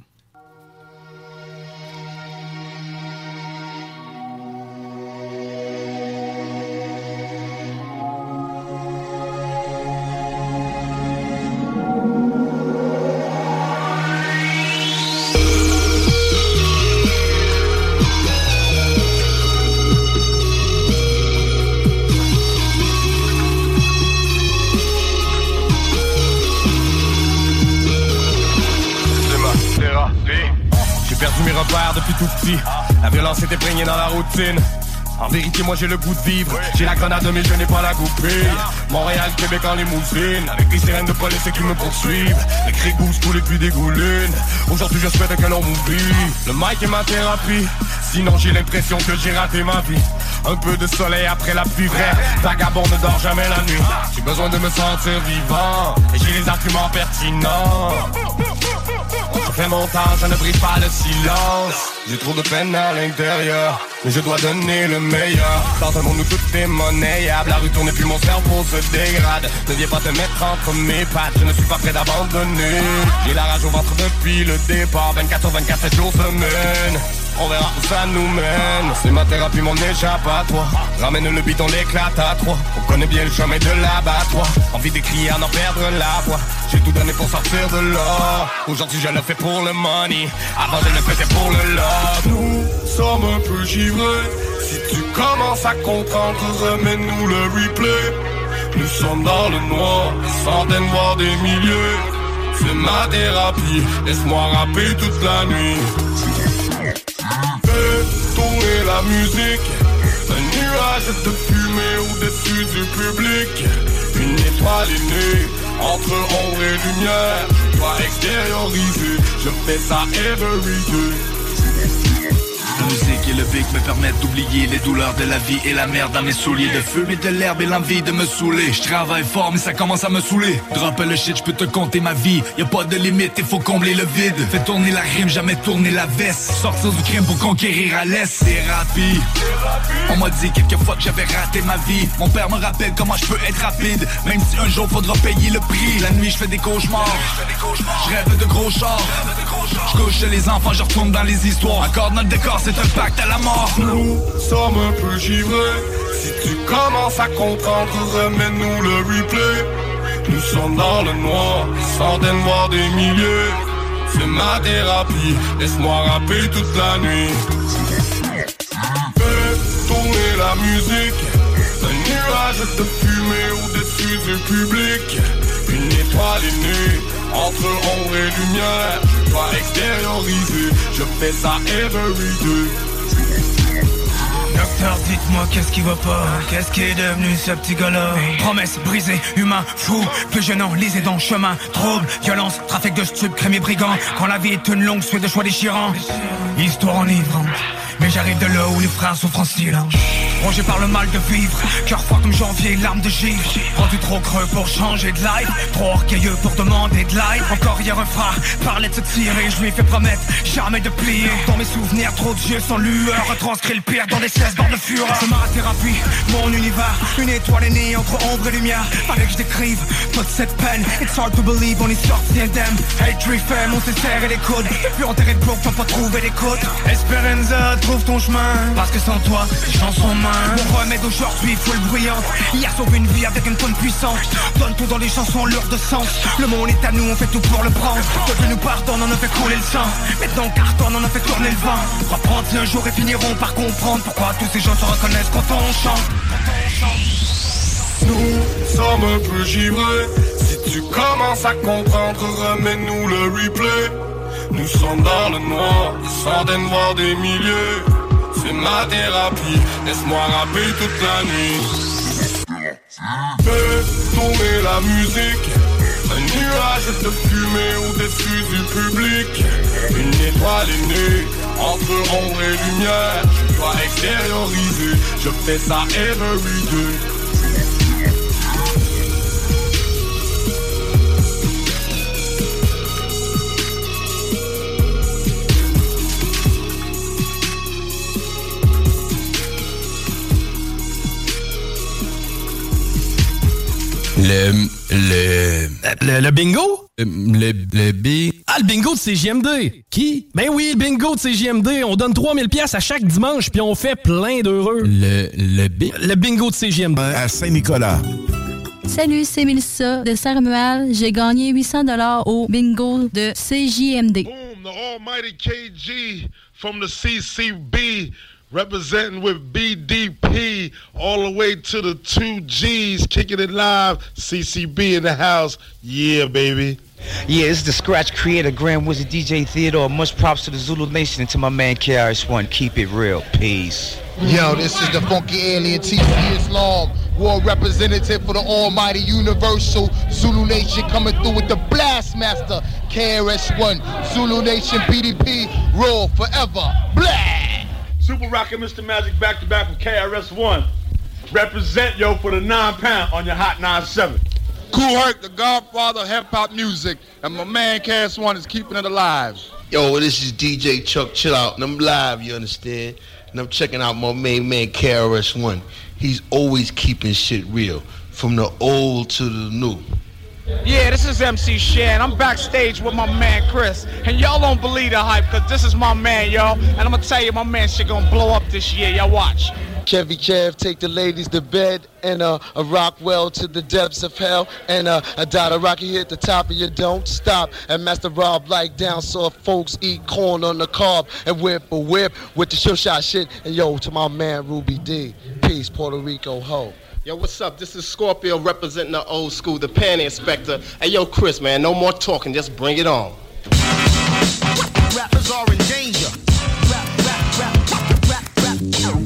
Depuis tout petit. La violence est imprégnée dans la routine. En vérité, moi j'ai le goût de vivre. J'ai la grenade, mais je n'ai pas la goupille. Montréal, Québec en limousine. Avec les sirènes de police qui me poursuivent. Les cris gousses coulent depuis des goulines. Aujourd'hui, je souhaite que l'on m'oublie. Le mic est ma thérapie. Sinon, j'ai l'impression que j'ai raté ma vie. Un peu de soleil après la pluie vraie. Vagabond ne dort jamais la nuit. J'ai besoin de me sentir vivant. Et j'ai les arguments pertinents. Fais mon temps, je ne brise pas le silence. J'ai trop de peine à l'intérieur, mais je dois donner le meilleur. Dans un monde où tout est monnayable, la rue tourne et puis mon cerveau se dégrade. Ne viens pas te mettre entre mes pattes, je ne suis pas prêt d'abandonner. J'ai la rage au ventre depuis le départ, 24 sur 24, 7 jours semaine. On verra où ça nous mène. C'est ma thérapie, mon échappatoire. Ramène le bidon, l'éclate à trois. On connaît bien le chemin de l'abattoir. Envie de crier à n'en perdre la voix. J'ai tout donné pour sortir de là. Aujourd'hui, je le fais pour le money. Avant, je le faisais pour le love. Nous sommes un peu givrés. Si tu commences à comprendre, remets-nous le replay. Nous sommes dans le noir, centaines voire des milliers. C'est ma thérapie, laisse-moi rapper toute la nuit. Fais tourner la musique. Un nuage de fumée au-dessus du public Une étoile est née Entre ombre et lumière. Je dois extérioriser. Je fais ça every day et le beat me permettent d'oublier les douleurs de la vie et la merde dans mes souliers. De fumer de l'herbe et l'envie de me saouler. Je travaille fort mais ça commence à me saouler. Drop le shit, je peux te compter ma vie. Y a pas de limite, il faut combler le vide. Fais tourner la rime, jamais tourner la veste. Sortir du crime pour conquérir à l'est. Thérapie. On m'a dit quelques fois que j'avais raté ma vie. Mon père me rappelle comment je peux être rapide. Même si un jour faudra payer le prix. La nuit je fais des cauchemars. Je rêve de gros chars. Je couche les enfants, je retourne dans les histoires. Encore notre décor, c'est un Nous sommes un peu givrés. Si tu commences à comprendre Remets-nous le replay. Nous sommes dans le noir Centaines voire des milliers. C'est ma thérapie Laisse-moi rapper toute la nuit. Fais tourner la musique. Un nuage de fumée au-dessus du public. Une étoile est née Entre ombre et lumière. Je dois extérioriser Je fais ça every day Later. Docteur, dites-moi qu'est-ce qui va pas? Qu'est-ce qui est devenu ce petit gars-là? Promesse brisée, humain, fou Plus jeune, lisez dans chemin. Trouble, violence, trafic de stupes, crème et brigands Quand la vie est une longue suite de choix déchirants. Histoire enivrante. Mais j'arrive de là où les frères souffrent en silence. Rongé par le mal de vivre. Cœur froid comme janvier, larmes de givre. Rendu trop creux pour changer de life. Trop orgueilleux pour demander de l'aide. Encore hier un frère parlait de se tirer. Je lui ai fait promettre jamais de plier. Dans mes souvenirs, trop de yeux sans lueur. Retranscrit le pire dans des 16 bords de fureur C'est ma mon univers. Une étoile est née entre ombre et lumière. Fallait que je décrive toute cette peine. It's hard to believe, on est sorti indemne. Hatred femme, on s'est serré les coudes. Puis enterré de blocs, t'as pas trouvé d'écoute Esperanza, trouve ton chemin. Parce que sans toi, les chansons mains Mon remède aujourd'hui, full bruyante. Hier sauve une vie avec une tonne puissante. Donne tout dans les chansons lourdes de sens. Le monde est à nous, on fait tout pour le prendre. Dieu nous pardonne, on a fait couler le sang. Maintenant on cartonne, on a fait tourner le vent. Reprendre un jour et finiront par comprendre Pourquoi tous ces gens se reconnaissent quand on chante. Nous sommes un peu givrés. Si tu commences à comprendre Remets-nous le replay. Nous sommes dans le noir Centaines voire des milliers. C'est ma thérapie Laisse-moi rapper toute la nuit. Fais tourner la musique. Un nuage de fumée au-dessus du public. Une étoile est entre ombre et lumière. Je dois extérioriser. Je fais ça every day. Le. Le. Le, le bingo? Le, le B. Ah, le bingo de CJMD! Qui? Ben oui, le bingo de CJMD. On donne 3000 pièces à chaque dimanche, puis on fait plein d'heureux. Le, le B? Le bingo de CJMD. À Saint-Nicolas. Salut, c'est Mélissa de Saint-Romuald. J'ai gagné 800 dollars au bingo de CJMD. Boom, the almighty KG from the CCB, representing with BDP, all the way to the two G's, kicking it live. CCB in the house. Yeah, baby. Yeah, it's the Scratch Creator, Grand Wizard DJ Theodore. Much props to the Zulu Nation and to my man KRS-One. Keep it real. Peace. Yo, this is the funky alien TC Islam, world representative for the almighty universal Zulu Nation coming through with the blast master, KRS-One, Zulu Nation BDP, roll forever, blah! Super Rocket Mr. Magic back to back with KRS-One. Represent, yo, for the nine pound on your Hot 97. Cool Herc, the godfather of hip hop music, and my man KRS-One is keeping it alive. Yo, this is DJ Chuck Chill Out, and I'm live, you understand? And I'm checking out my main man, KRS-One. He's always keeping shit real, from the old to the new. Yeah, this is MC Shan. I'm backstage with my man Chris. And y'all don't believe the hype, cause this is my man, yo. And I'm gonna tell you, my man shit gonna blow up this year. Y'all watch. Chevy Chev, take the ladies to bed, and uh, a Rockwell to the depths of hell, and uh, a dot of rocky hit the top of your don't stop, and Master Rob like down so folks eat corn on the cob, and whip a whip with the show shot shit, and yo to my man Ruby D, peace Puerto Rico ho. Yo, what's up? This is Scorpio representing the old school, the Pan Inspector. Hey, yo, Chris, man, no more talking, just bring it on. Rappers are in danger. Rap, rap, rap, rap, rap, rap, rap, rap,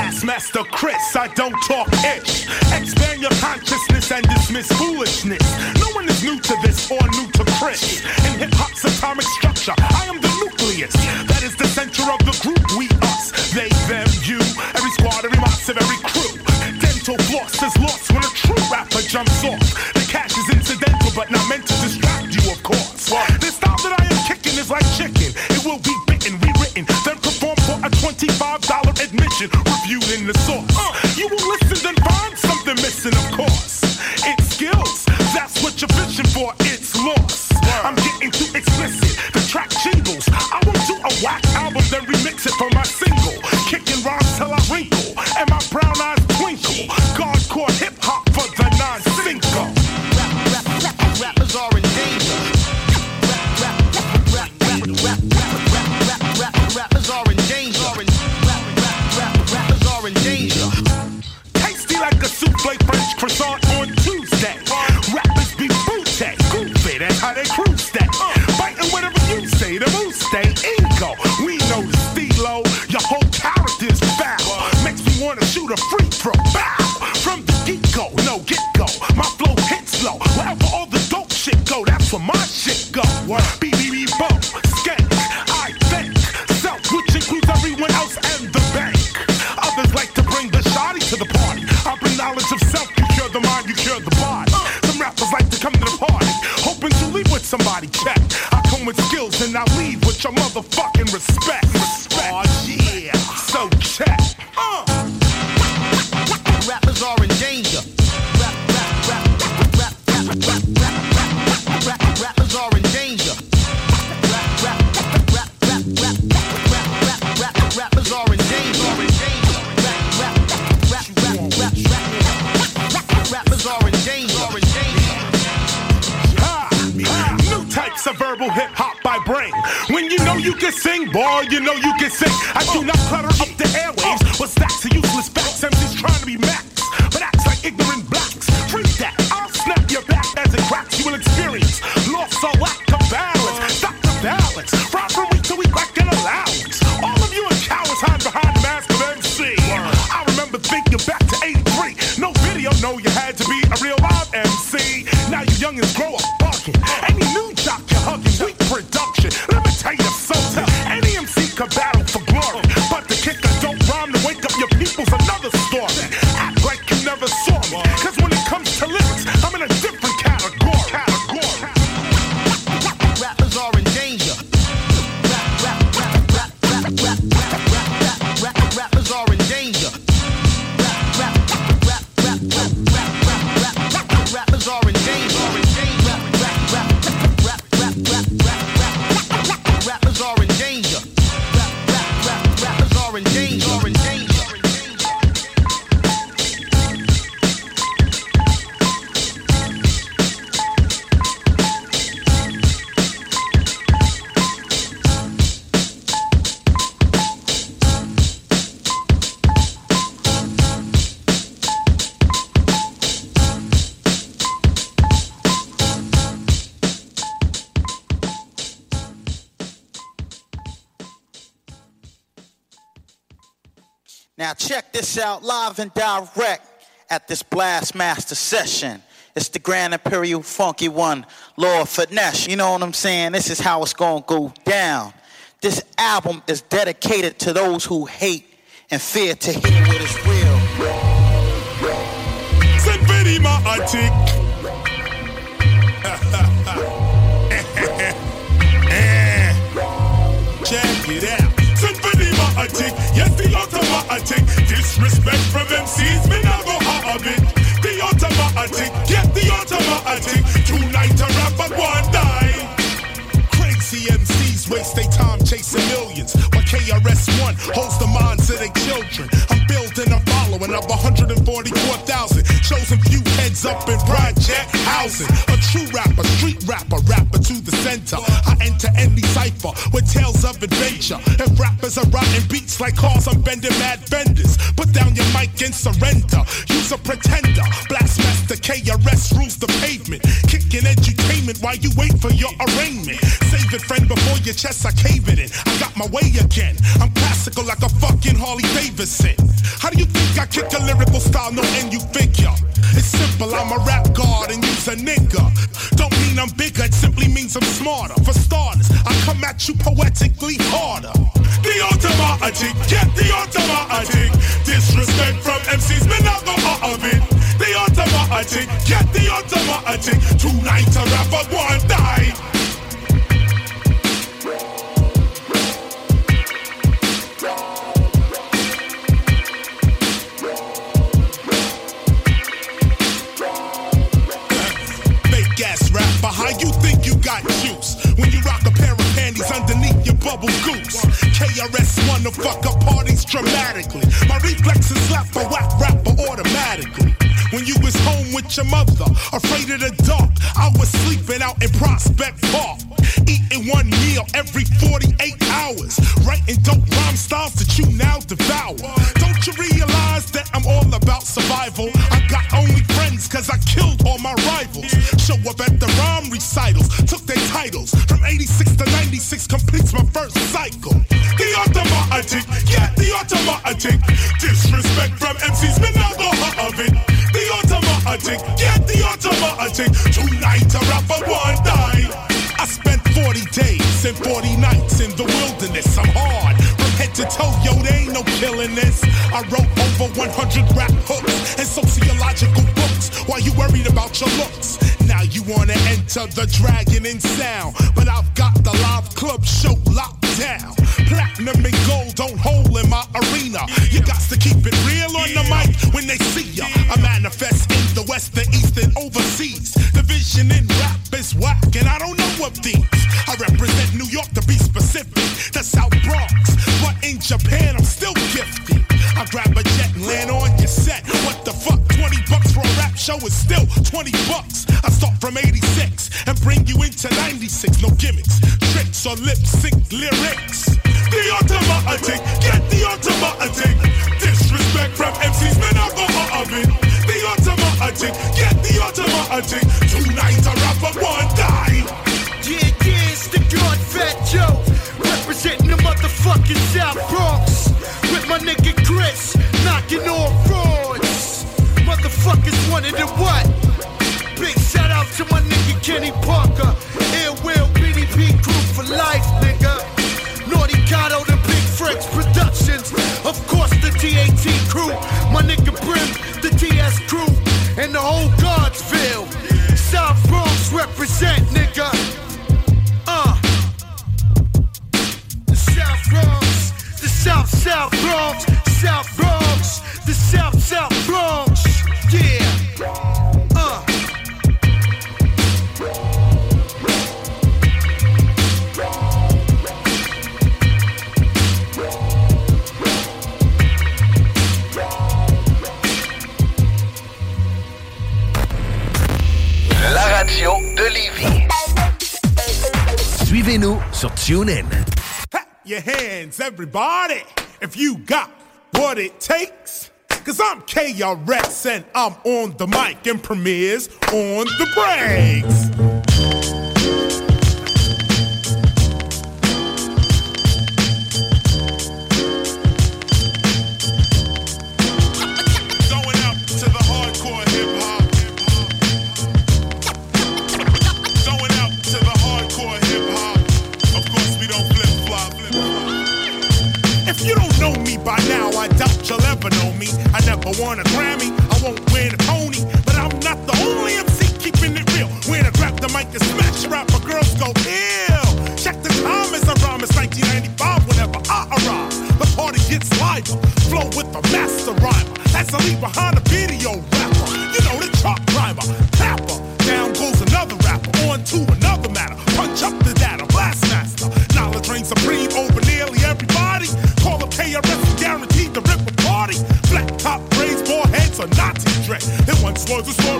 Blastmaster Chris, I don't talk ish. Expand your consciousness and dismiss foolishness. No one is new to this or new to Chris. In hip hop's atomic structure, I am the nucleus. That is the center of the group. We, us, they, them, you. Every squad, every massive, every crew. Dental floss is lost when a true rapper jumps off. The cash is incidental, but not meant to distract you, of course. The style that I am kicking is like $25 admission Reviewing in the source. Uh, you will listen, and find something missing, of course. It's skills, that's what you're fishing for, it's lost. Motherfucking respect. Respect. you can sing, boy, you know you can sing. I do not clutter up the airwaves What's that? of useless facts. I'm just trying to be max, but acts like ignorant blacks. Treat that, I'll snap your back as it cracks. You will experience loss or lack. Out live and direct at this Blast Master session. It's the Grand Imperial Funky One, Lord Finesse. You know what I'm saying? This is how it's gonna go down. This album is dedicated to those who hate and fear to hear what is real. Check it out. Send very matic. Yes, the automatic. Disrespect from MCs, me not go have it. The automatic. Get the automatic. Tonight to rap at one die. Crazy MCs waste their time chasing millions. KRS-One holds the minds of their children. I'm building a following of 144,000. Chosen few heads up in project housing. A true rapper, street rapper, rapper to the center. I enter any cipher with tales of adventure. If rappers are writing beats like cars, I'm bending mad benders. Put down your mic and surrender. Use a pretender. Blastmaster KRS rules the pavement. Kicking edutainment while you wait for your arraignment. Save it, friend, before your chest I cave it in. I got my way again. I'm classical like a fucking Harley Davidson. How do you think I kick a lyrical style? No end you figure. It's simple, I'm a rap god and you's a nigga. Don't mean I'm bigger, it simply means I'm smarter. For starters, I come at you poetically harder. The automatic, get the automatic. Disrespect from MCs, me not go out of it. The automatic, get the automatic. Tonight a rapper one die. Bubble goose? KRS One to fuck up parties dramatically. My reflexes slap a whack rapper automatically. When you was home with your mother, afraid of the dark, I was sleeping out in Prospect Park. Eating one meal every 48 hours. Writing dope rhyme styles that you now devour. Don't you realize that I'm all about survival? I got only friends cause I killed all my rivals. Show up at the rhyme recitals, took their titles. From 86 to 96 completes my first cycle. The automatic, yeah, the automatic. Disrespect from MCs, me not go of it. The automatic, yeah, the automatic. Tonight a rapper one die. I spent 40 days and 40 nights in the wilderness. I'm hard from head to toe, yo, they ain't no killing this. I wrote over 100 rap hooks and sociological books Why you worried about your looks. Now you wanna enter the dragon in sound, but I've got the live club show locked down. Platinum and gold don't hold in my arena. You got to keep it real on the mic when they see ya. I manifest in the west, the east, and overseas. The vision in rap is whack, and I don't know of these. I represent New York to be specific, the South Bronx. But in Japan, I'm still gifted. I grab a jet and land on your set. What the fuck? 20 bucks for a rap show is still 20 bucks. I start from 86 and bring you into 96. No gimmicks, tricks, or lip sync lyrics. The automatic, get the automatic. Disrespect from MCs, man, I go out of it. The automatic, get the automatic. Tonight a rapper one die. Yeah, yeah, it's the God Fat Joe. Representing the motherfucking South Bronx. With my nigga Chris, knocking on frauds. Motherfuckers wanted it what? Big shout out to my nigga Kenny Parker. Ill Will, BDP crew for life, nigga. Naughty Gato, the Big French Productions. Of course, the TAT crew. My nigga Brim, the TS crew. And the whole Godsville. South Bronx represent, nigga. Uh. The South Bronx. The South South Bronx. South Bronx. The South South Bronx. Yeah. Uh. La radio de Lévis. Suivez-nous sur TuneIn. Your hands, everybody, if you got what it takes. Cause I'm KRS and I'm on the mic and premieres on the breaks. I want a Grammy, I won't win a Tony, but I'm not the only MC keeping it real. When I grab the mic and smash rap, my girls go ill. Check the time as I rhyme, it's 1995 whenever I arrive. The party gets lighter, flow with the master rhymer. As I leave behind a video rapper, you know the chalk climber. Was a smoke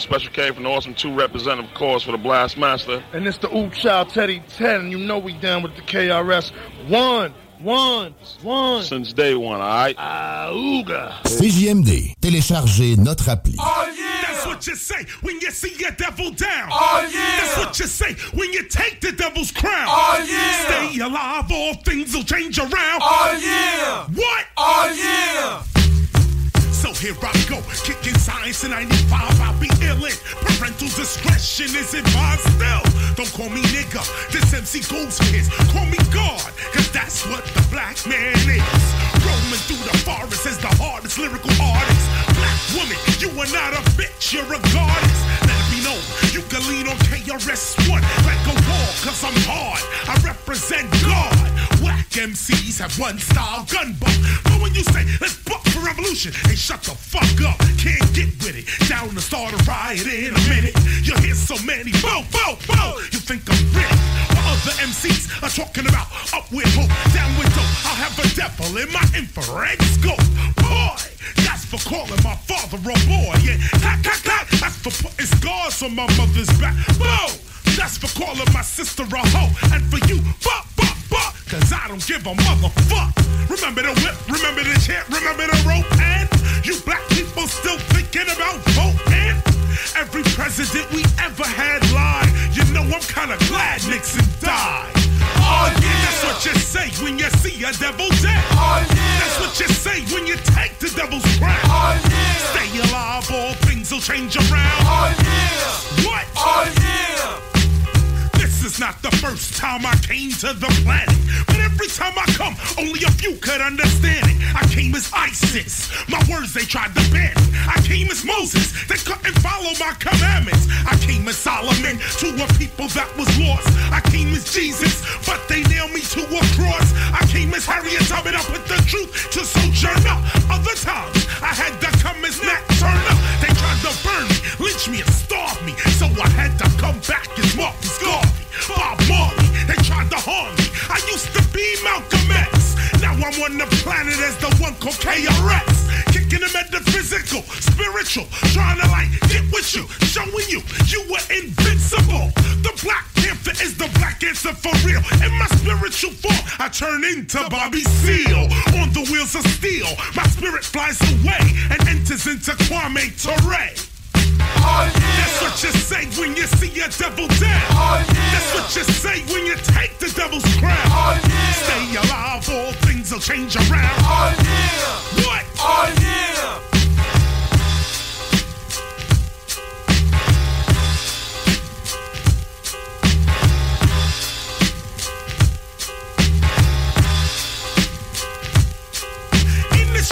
Special K from the Awesome 2 representative, of course, for the Blastmaster. And it's the Oop Child Teddy 10. You know we down with the KRS. One, one, one. Since day one, all right? Ah, Ooga. CJMD. Téléchargez notre app. On KRS-One like a wall, cause I'm hard. I represent God. Whack MCs have one style gun buck. But when you say, let's buck for revolution, hey, shut the fuck up. Can't get with it. Down to start a riot in a minute. You hear so many, bow, bow, bow. You think I'm rich. While other MCs are talking about up with hope, down with dope. I'll have a devil in my infrared scope. Boy, that's for calling my father a boy. Yeah, clack, clack, clack. For putting scars on my mother's back. Whoa, that's for calling my sister a hoe. And for you, fuck, fuck, fuck. Cause I don't give a motherfuck. Remember the whip, remember the chant, remember the rope, and you black people still thinking about voting. Every president we ever had lied. You know I'm kinda glad Nixon died. Oh yeah, that's what you say when you see a devil dead. Oh yeah, that's what you say when you take the devil's crown. Oh yeah, stay alive, all things will change around. Oh yeah, what? Oh yeah. Not the first time I came to the planet. But every time I come, only a few could understand it. I came as ISIS. My words they tried to ban. I came as Moses. They couldn't follow my commandments. I came as Solomon to a people that was lost. I came as Jesus, but they nailed me to a cross. I came as Harriet Tubman. I put the truth to sojourner. Other times I had to come as Nat Turner. They tried to burn me, lynch me, and starve me. So I had to come back as Marcus Garvey. Bob Marley, they tried to harm me. I used to be Malcolm X. Now I'm on the planet as the one called KRS. Kicking them at the metaphysical, spiritual, trying to like get with you, showing you you were invincible. The Black Panther is the black answer for real. In my spiritual form, I turn into Bobby Seale on the wheels of steel. My spirit flies away and enters into Kwame Ture. Oh, yeah. That's what you say when you see a devil dead. Oh, yeah. That's what you say when you take the devil's crown. Oh, yeah. Stay alive, all things will change around. Oh, yeah. What? Oh, yeah.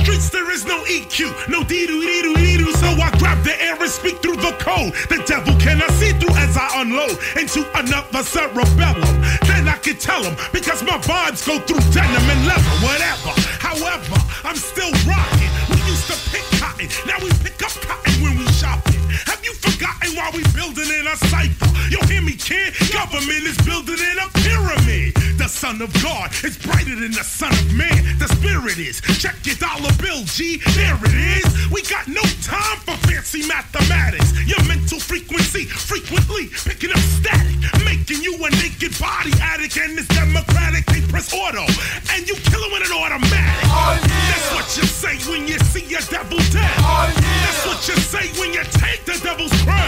Streets there is no EQ, no dee doo dee doo dee doo. So I grab the air and speak through the code. The devil cannot see through as I unload into another cerebellum. Then I can tell him because my vibes go through denim and leather, whatever. However, I'm still rocking. We used to pick cotton, now we pick up cotton when we shopping. Have you forgotten why we building in a cipher? You hear me, kid? Government is building in a pyramid. The son of God is brighter than the son of man. The spirit is. Check your dollar bill, G. There it is. We got no time for fancy mathematics. Your mental frequency frequently picking up static, making you a naked body addict. And it's democratic. They press auto, and you kill it with an automatic. That's what you say when you see a devil dead. Oh, That's what you say when you take the devil's crown.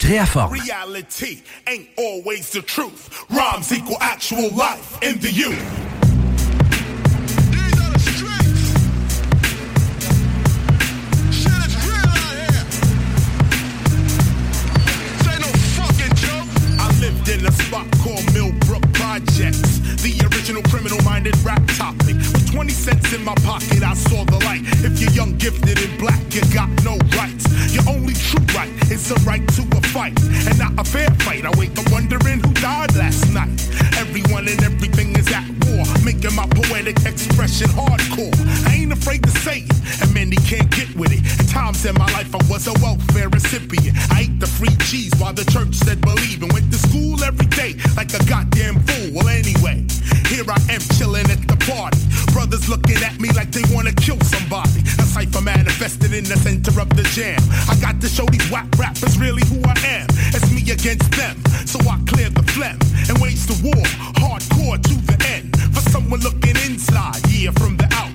Créaforme. Reality ain't always the truth. Rhymes equal actual life in the youth. In a spot called Millbrook Projects. The original criminal-minded rap topic. With 20 cents in my pocket, I saw the light. If you're young, gifted, and black, you got no rights. Your only true right is the right to a fight, and not a fair fight. I wake up wondering who died last night. Everyone and everything is at war, making my poetic expression hardcore. I ain't afraid to say it, and many can't get with it. At times in my life, I was a welfare recipient. I ate the free cheese while the church said believe, and went to school every day like a goddamn fool. Well, anyway, here I am chilling at the party. Brothers looking at me like they wanna kill somebody. A cipher manifested in the center of the jam. I got to show these whack rappers really who I am. It's me against them, so I clear the phlegm and wage the war hardcore to the end. For someone looking inside, yeah, from the out.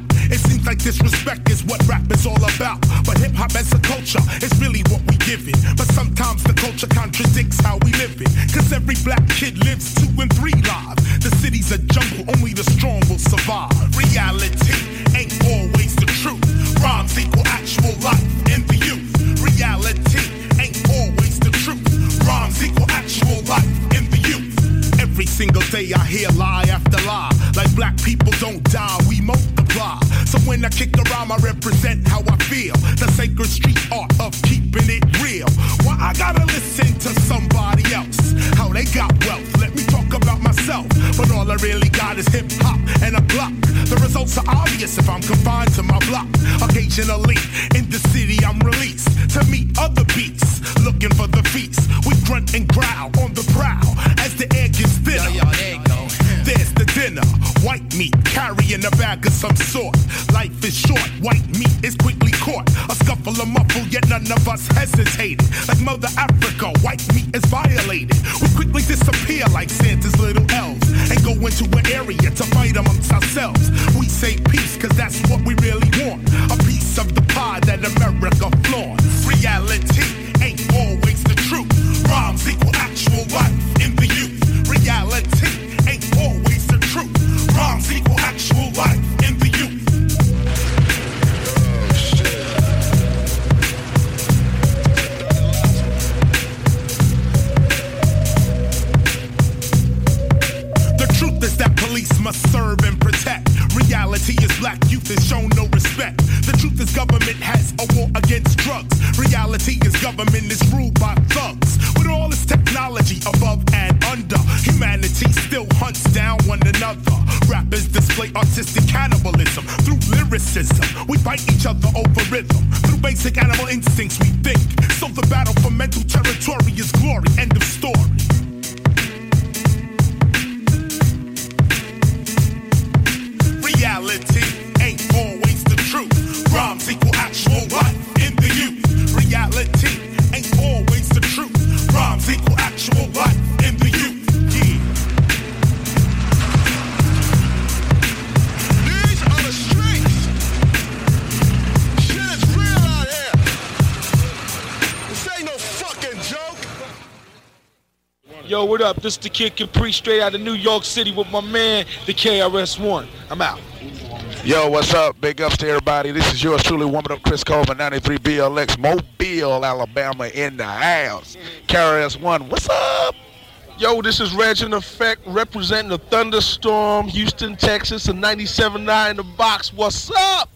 Like disrespect is what rap is all about. But hip hop as a culture is really what we give it. But sometimes the culture contradicts how we live it. Cause every black kid lives two and three lives. The city's a jungle, only the strong will survive. Reality ain't always the truth. Rhymes equal actual life in the youth. Reality ain't always the truth. Rhymes equal actual life in the youth. Every single day I hear lie after lie. Like black people don't die, we multiply. So when I kick rhyme, I represent how I feel. The sacred street art of keeping it real. Why I gotta listen to somebody else? How they got wealth? Let me talk about myself. But all I really got is hip hop and a block. The results are obvious if I'm confined to my block. Occasionally in the city, I'm released to meet other beats. Looking for the feast. We grunt and growl on the prowl as the air gets There's the dinner. White meat carrying a bag of some sort. Life is short. White meat is quickly caught. A scuffle, a muffle, yet none of us hesitated. Like Mother Africa, white meat is violated. We quickly disappear like Santa's little elves and go into an area to fight amongst ourselves. We say peace, cause that's what we really want. A piece of the pie that America flaunts. Reality ain't always the truth. Rhymes equal actual life in the youth. Reality ain't always the truth. Rhymes equal actual life in the youth. The truth is that police must serve and protect. Reality is black youth is shown no respect. The truth is government has a war against drugs. Reality is government is ruled by thugs. Technology above and under, humanity still hunts down one another. Rappers display artistic cannibalism through lyricism. We fight each other over rhythm. Through basic animal instincts, we think. So the battle for mental territory is glory. End of story. Reality ain't always the truth. Rhymes equal actual life in the youth. Reality Equal actual life in the youth. Yo, what up? This is the Kid Capri straight out of New York City with my man, the KRS-One. I'm out. Yo, what's up? Big ups to everybody. This is yours truly, Woman Up Chris Coleman, 93 BLX, Mobile, Alabama, in the house. KRS One, what's up? Yo, this is Reg in Effect representing the Thunderstorm, Houston, Texas, and 97.9 in the box. What's up?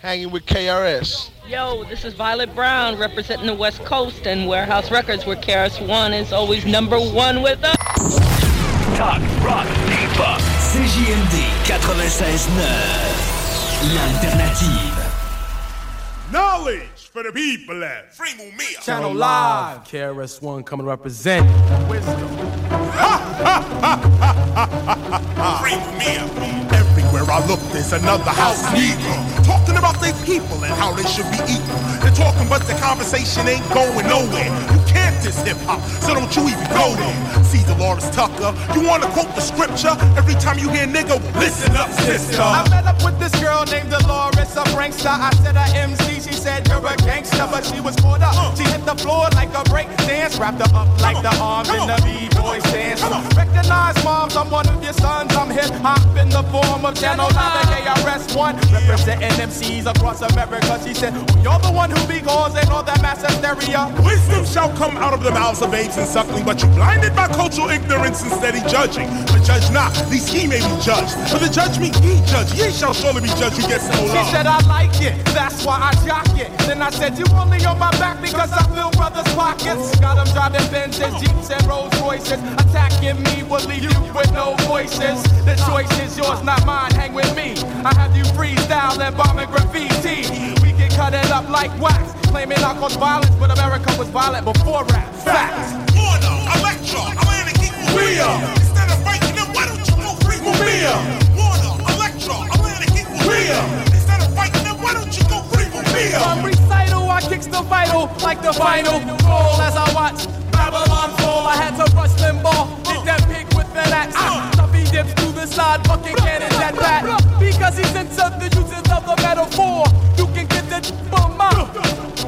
Hanging with KRS. Yo, this is Violet Brown representing the West Coast and Warehouse Records where KRS One is always number one with us. Talk, rock, hip-hop. CJMD 96.9. L'alternative. Knowledge for the people at Free Mumia. Channel Live. KRS One coming to represent Wisdom. Ha, ha, ha, ha, ha, ha, ha. Free Mumia. Everywhere I look, there's another house Negro talking about their people and how they should be equal. They're talking, but the conversation ain't going nowhere. You can't diss hip hop, so don't you even go there. See Dolores Tucker, you wanna quote the scripture every time you hear nigga. Listen up, sister. I met up with this girl named Dolores, a prankster. I said a MC, she said you're a gangster, but she was caught up. She hit the floor like a break dance, wrapped her up like the arms in the B-boy dance. Recognize moms, I'm one of your sons. I'm hip hop in the form of Channel 9 KRS-One, representing MCs across America. She said, you're the one who be causing all that mass hysteria. Wisdom shall come out of the mouths of babes and suckling, but you blinded by cultural ignorance and steady judging. But judge not, these he may be judged. But the judge me, he judge. Ye shall surely be judged who gets no She said I like it, that's why I jock it. Then I said you only on my back because I fill brothers' pockets. Got them driving Benzes, Jeeps, and Rolls Royces. Attacking me will leave you with no voices. The choice is yours, not mine. Hang with me. I have you freestyle and bombing graffiti. We can cut it up like wax. Claiming I caused violence, but America was violent before rap. Facts. Order, Electra, Atlantic equal Rhea. Instead of fighting them, why don't you go free Mumia? Warner, Electra, Atlantic equal Rhea. Instead of fighting them, why don't you go free Mumia? From recital, I kicks the vital like the final roll as I watch Babylon fall. I had to rush Limbaugh, hit that pig with that axe. Uh dips through the side, fucking cannons at bat. Because the uses of the metaphor. You can get the from my.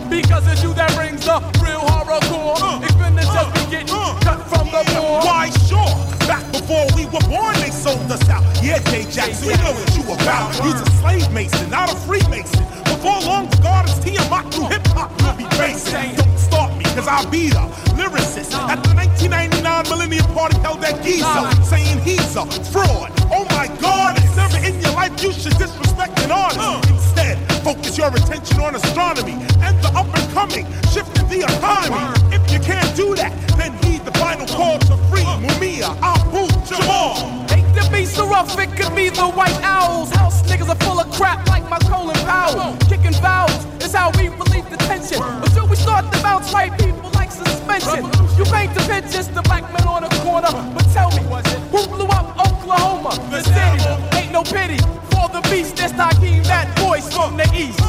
Because it's you that brings real the just be getting cut from the. Why sure? Back before we were born, they sold us out. Yeah, Jay Jackson, we know what you about. He's a slave mason, not a Freemason. Before long, the guard is Tiamat through hip hop. We'll be racing. Don't start me, cause I'll be the lyricist. At the 1999 Millennium Party held at Giza, saying he's a fraud. Oh my god, it's never in your life you should disrespect an artist. Instead, focus your attention on astronomy and the up and coming, shifting the economy. If you can't do that, then heed the final call to free Mumia, Abu, Jamal. To be rough, it could be the white owls. House niggas are full of crap like my Colin Powell. Kicking fouls is how we relieve the tension. Until we start to bounce right people like suspension. You paint the pictures, the black men on the corner. But tell me, who blew up Oklahoma? The city. Ain't no pity for the beast. That's Hakeem, that voice from the east.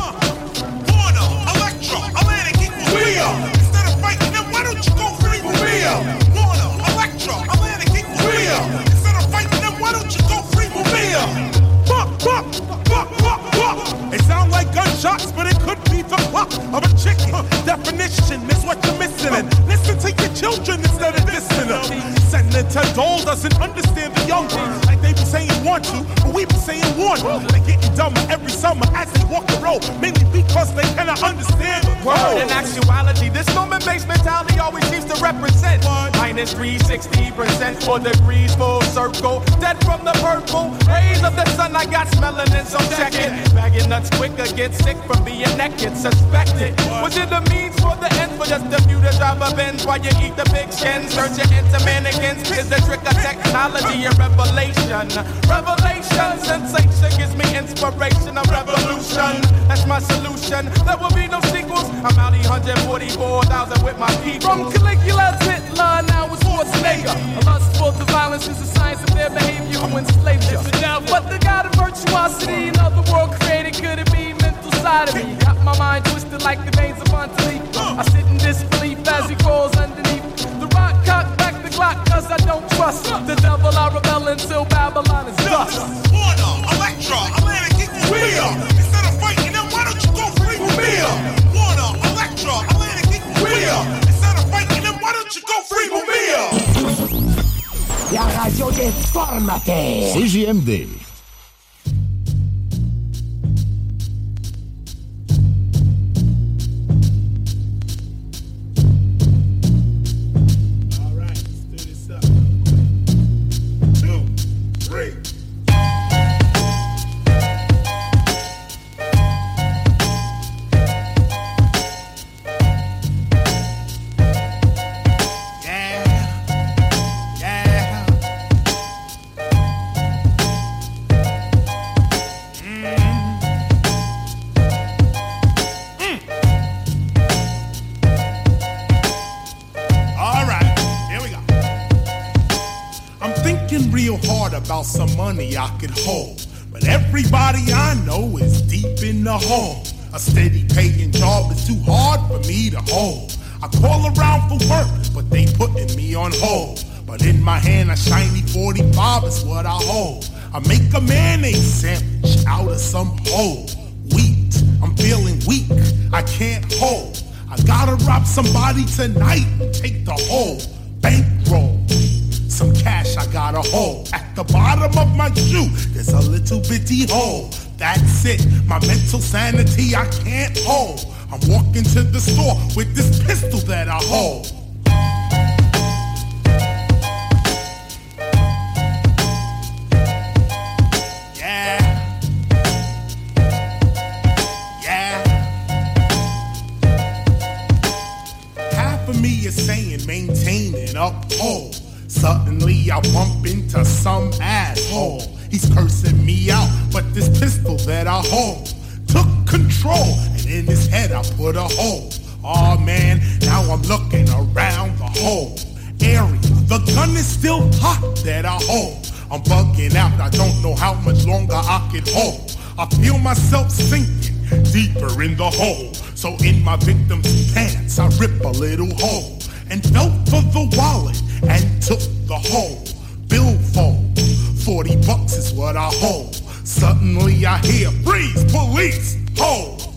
Warner, Electro, Atlantic we are. Instead of fighting them, why don't you go free Mumia? Warner, gunshots, but it could be the cluck of a chicken. Definition is what you're missing. And listen to your children instead of dissing them. Senator Dole doesn't understand the young ones. Like they be saying want to, but we be saying want. They getting dumber every summer as they walk the road. Mainly because they cannot understand the Word road. in actuality, this movement-based mentality always seems to represent minus 360% for degrees full circle. Dead from the purple rays of the sun, I got melanin, so check it. Bagging nuts quicker, get sick from being naked, suspected. Was it the means for the end for just a few to drive a Benz while you eat the big skin? Searching into mannequins is the trick of technology and revelation. Revelation, sensation gives me inspiration, a revolution. That's my solution. There will be no sequels. I'm out 144,000 with my people. From Caligula to Hitler, now it's Schwarzenegger. A lust for the violence is the science of their behavior who enslaved you. But the god of virtuosity, another world created, could it be mental side of me? Got my mind twisted like the veins of Montelique. I sit in disbelief as he crawls underneath. The rock cock back the clock, cause I don't trust the devil. I rebel until Babylon is dust. Warner, Electra, Atlantic equals we are. Instead of fighting them, why don't you go free Mumia? Warner, Electra, Atlantic equals we are. Instead of fighting them, why don't you go free Mumia? La radio des formateurs. CJMD. In. A steady paying job is too hard for me to hold. I call around for work, but they putting me on hold. But in my hand, a shiny 45 is what I hold. I make a mayonnaise sandwich out of some whole wheat. I'm feeling weak, I can't hold. I gotta rob somebody tonight and take the whole bankroll. Some cash I gotta hold. At the bottom of my shoe, there's a little bitty hole. That's it, my mental sanity I can't hold. I'm walking to the store with this pistol that I hold. Yeah. Yeah. Half of me is saying maintain and uphold. Suddenly I bump into some asshole. He's cursing me out, but this pistol that I hold took control, and in his head I put a hole. Oh man, now I'm looking around the whole area. The gun is still hot that I hold. I'm bugging out, I don't know how much longer I can hold. I feel myself sinking deeper in the hole. So in my victim's pants, I rip a little hole and felt for the wallet and took the whole billfold. 40 bucks is what I hold. Suddenly I hear freeze, police, hold.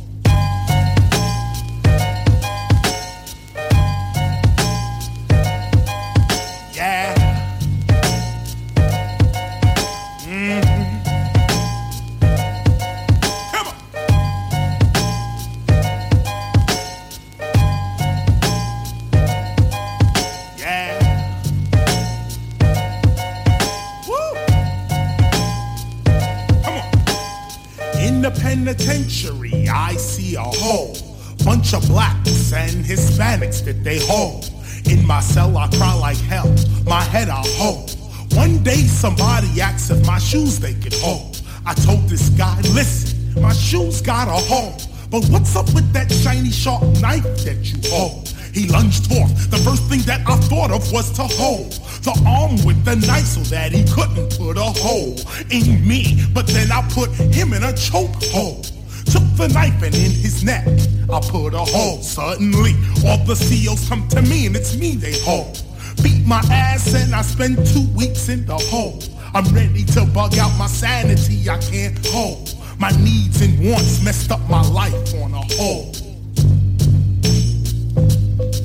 Bunch of blacks and Hispanics that they hold. In my cell, I cry like hell. My head I hold. One day, somebody asked if my shoes they could hold. I told this guy, listen, my shoes got a hole. But what's up with that shiny sharp knife that you hold? He lunged forth. The first thing that I thought of was to hold the arm with the knife so that he couldn't put a hole in me. But then I put him in a choke hole. Took the knife and in his neck I put a hole. Suddenly, all the CEOs come to me and it's me they hold. Beat my ass and I spend two weeks in the hole. I'm ready to bug out my sanity I can't hold. My needs and wants messed up my life on a whole.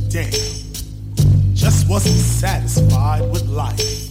Damn, just wasn't satisfied with life.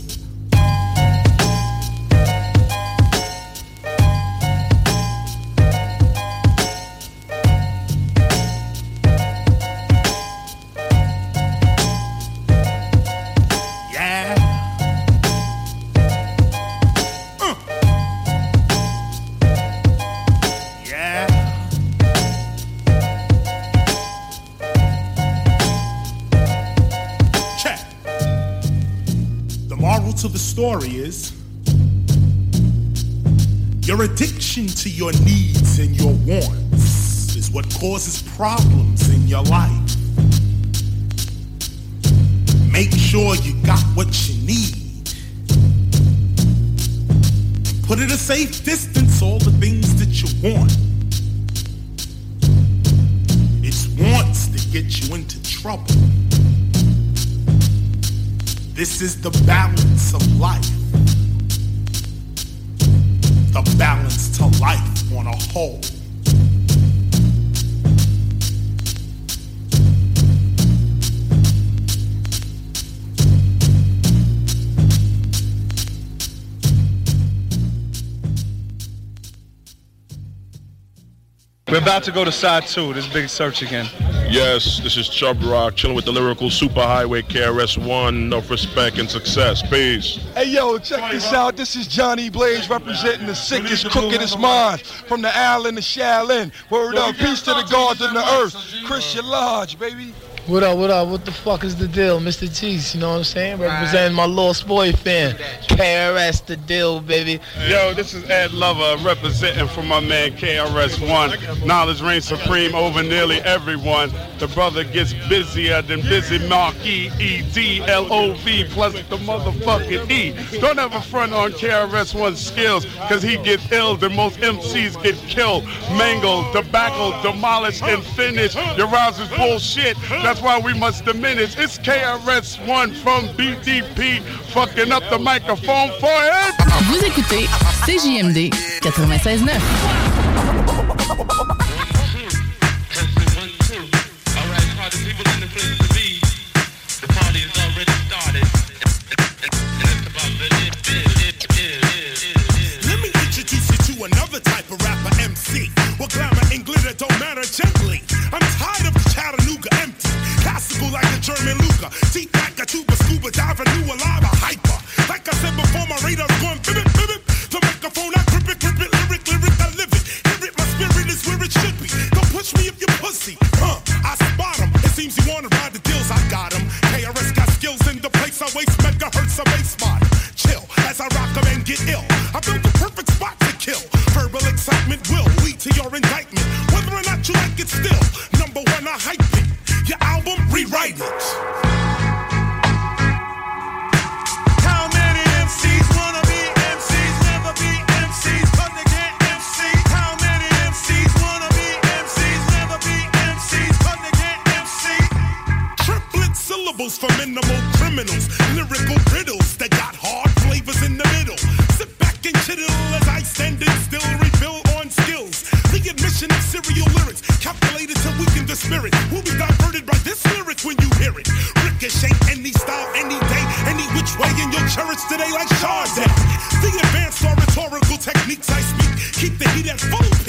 Story is your addiction to your needs and your wants is what causes problems in your life. Make sure you got what you need. Put at a safe distance all the things that you want. It's wants that get you into trouble. This is the balance of life. The balance to life on a whole. We're about to go to side two. This big search again. Yes, this is Chub Rock, chilling with the lyrical superhighway KRS-One. Enough respect and success. Peace. Hey yo, check this out. This is Johnny Blaze representing the sickest, crookedest minds from the island of Shaolin. Word up, peace to the gods of the earth. Christian Lodge, baby. What up, what up? What the fuck is the deal? Mr. Cheese, you know what I'm saying? Representing my Lost Boy fan. KRS the deal, baby. Yo, this is Ed Lover representing for my man KRS-One. Knowledge reigns supreme over nearly everyone. The brother gets busier than busy Marquis E-D-L-O-V plus the motherfucking E. Don't ever front on KRS-One's skills because he gets ill than most MCs get killed, mangled, tobacco, demolished, and finished. Your rhymes is bullshit. That's why we must diminish. It's KRS-One from BDP fucking up the microphone for it. Vous écoutez CJMD 96.9. Let me introduce you to another type of rapper MC. What glamour and glitter don't matter gently. I'm tired of German Luca. Like a tuba scuba diver, new alive, syllables for minimal criminals, lyrical riddles that got hard flavors in the middle. Sit back and chill as I stand and still rebuild on skills. The admission of serial lyrics, calculated to weaken the spirit. We'll be cherish today like Chardonnay. The advanced or rhetorical techniques I speak keep the heat at full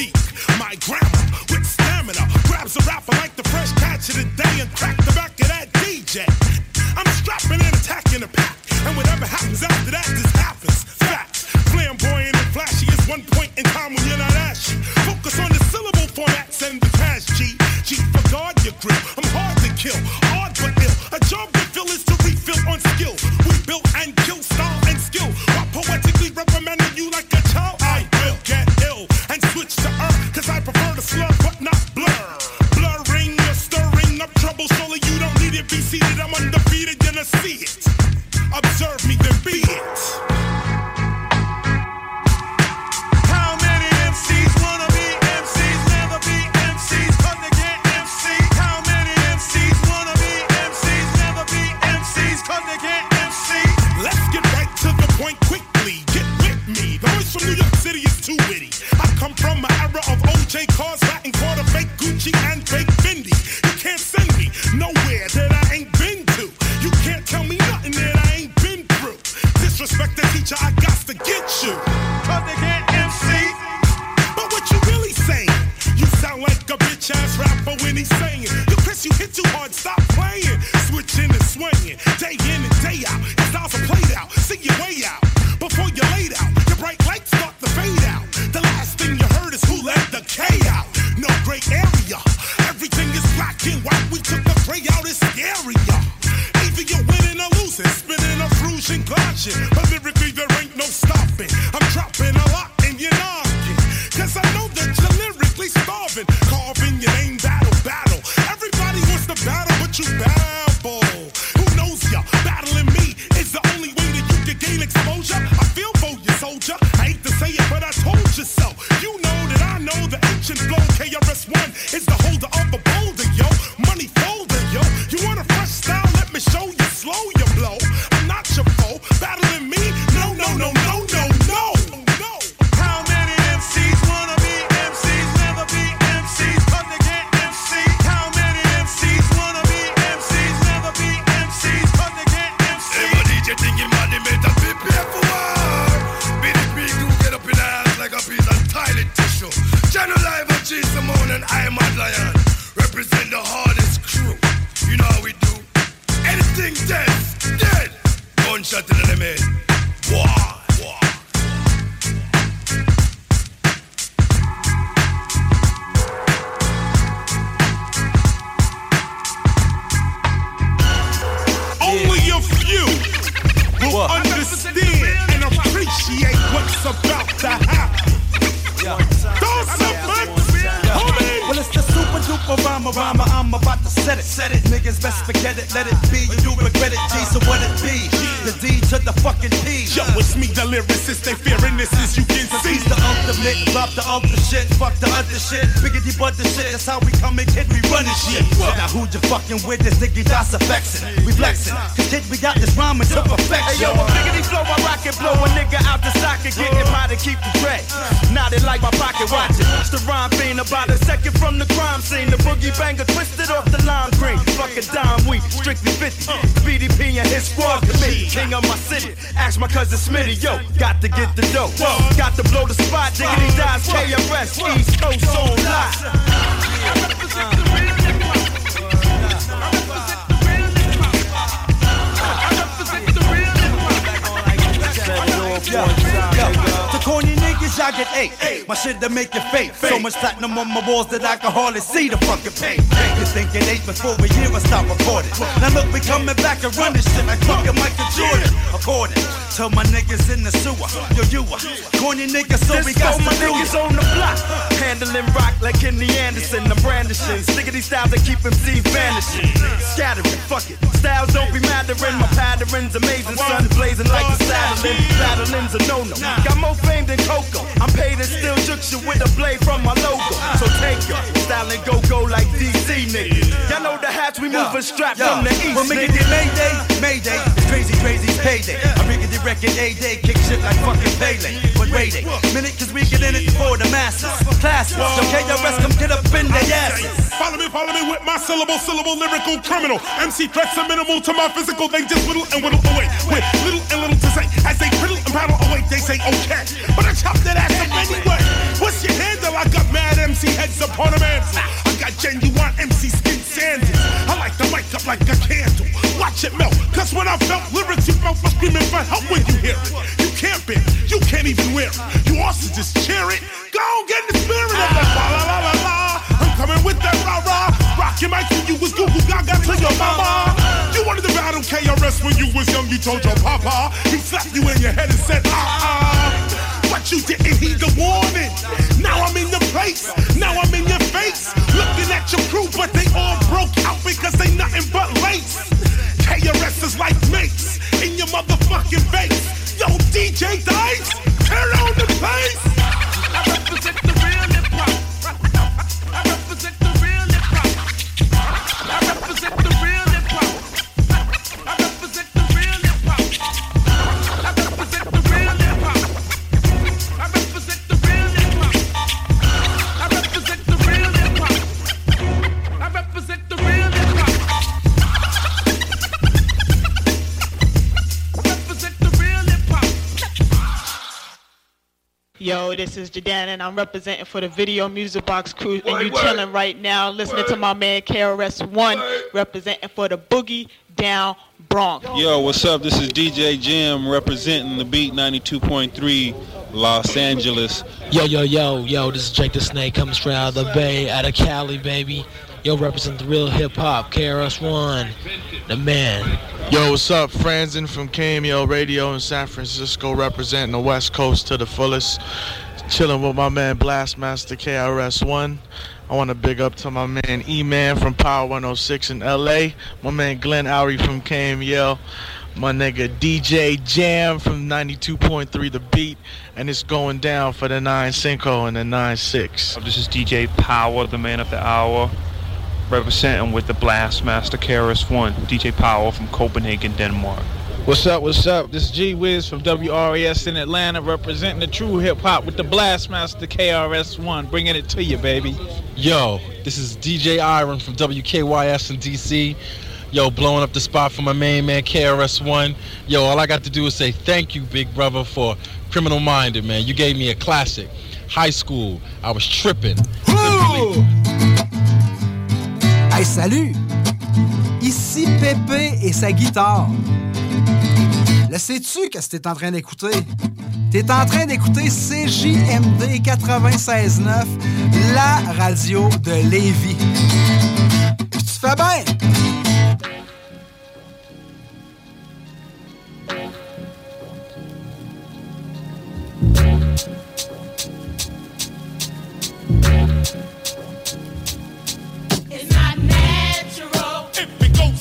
be. You do it. G, so what it be? The D to the fucking P. Yo, it's me, the lyricist. They fearing this as you can see. He's the ultimate. Drop the shit. Fuck the other shit. Biggity but the shit. That's how we come and kid. We running shit. Now who you fucking with? This nigga that's. We flexing. Cause kid, we got this rhyming to perfection. Hey yo, a biggity flow, I rock it, blow a nigga out the socket, getting high to keep the like my pocket. It's the rhyme fiend about a second from the crime scene. The boogie banger twisted off the lime green. Dime week, strictly 50. BDP and his squad committee. King of my city. Ask my cousin Smitty, yo, got to get the dough. Got to blow the spot, diggity dies, KRS, East Coast on live. Yo, to corny niggas, y'all get eight. My shit to make you fake. So much platinum on my walls that I can hardly see the fucking paint. You think it ain't before we hear us stop recording. Now look, we coming back and run this shit like fucking Michael Jordan. According to my niggas in the sewer. Yo, you a corny niggas, so we got my niggas on the block. Handling rock like Kenny Anderson. I'm brandishing. Stickity styles that keep MCs vanishing. Scattering, fuck it. Styles don't be mattering. My pattern's amazing. Sun blazing like the saddling. Battling's a no-no. Got more fame than I'm paid and still shook you with a blade from my logo. So take it. Styling go-go like DC niggas. Y'all know the hats we moving strapped Yo, from the east. When nigga. get Mayday, Mayday, it's crazy, crazy payday. I rig the record A day, kick shit like fucking Pele. But wait it, minute, cause we get in it for the masses. Classes, so KRS come get up in their asses. Follow me, follow me with my syllable, syllable, lyrical criminal. MC threats are minimal to my physical, they just whittle and whittle away. With little and little to say, as they piddle and paddle away, they say okay. But I chop that ass up anyway. What's your handle? I got mad MC heads upon a mantle. I got genuine MC skin sandals. I like to light up like a candle. Watch it melt, cause when I felt lyrics, you felt my screaming for help when you hear it. You can't bear you can't even wear it. You also just cheer it. Go get in the spirit of that la la la la. I'm coming with that rah rah. Rockin' mic when you was Goo Goo Gaga to your mama. You wanted to battle KRS when you was young, you told your papa. He slapped you in your head and said, ah ah. But you didn't heed the warning. Now I'm in your place. Now I'm in your face. Looking at your crew, but they all broke out because they nothing but lace. KRS is like mates in your motherfucking fucking bass. Yo, DJ Dice, turn on the bass. I represent the Yo, this is Jadan, and I'm representing for the Video Music Box crew. And you word. chilling right now, listening to my man KRS-One, representing for the Boogie Down Bronx. Yo, what's up? This is DJ Jim representing the Beat 92.3 Los Angeles. Yo, yo, yo, yo, this is Jake the Snake coming straight out of the Bay, out of Cali, baby. Yo, represent the real hip hop, KRS-One, the man. Yo, what's up? Franzen from KML Radio in San Francisco, representing the West Coast to the fullest. Chilling with my man Blastmaster KRS-One. I want to big up to my man E-Man from Power 106 in LA. My man Glenn Oury from KML. My nigga DJ Jam from 92.3 The Beat. And it's going down for the 9 Cinco and the 9-6. This is DJ Power, the man of the hour, representing with the Blastmaster KRS One, DJ Power from Copenhagen, Denmark. What's up? What's up? This is G Wiz from WRAS in Atlanta, representing the true hip hop with the Blastmaster KRS One, bringing it to you, baby. Yo, this is DJ Iron from WKYS in DC. Yo, blowing up the spot for my main man KRS-One. Yo, all I got to do is say thank you, big brother, for Criminal Minded, man. You gave me a classic. High school, I was tripping. Hey, salut! Ici Pépé et sa guitare. Le sais-tu qu'est-ce que t'es en train d'écouter? T'es en train d'écouter CJMD 96.9, la radio de Lévis. Tu fais bien!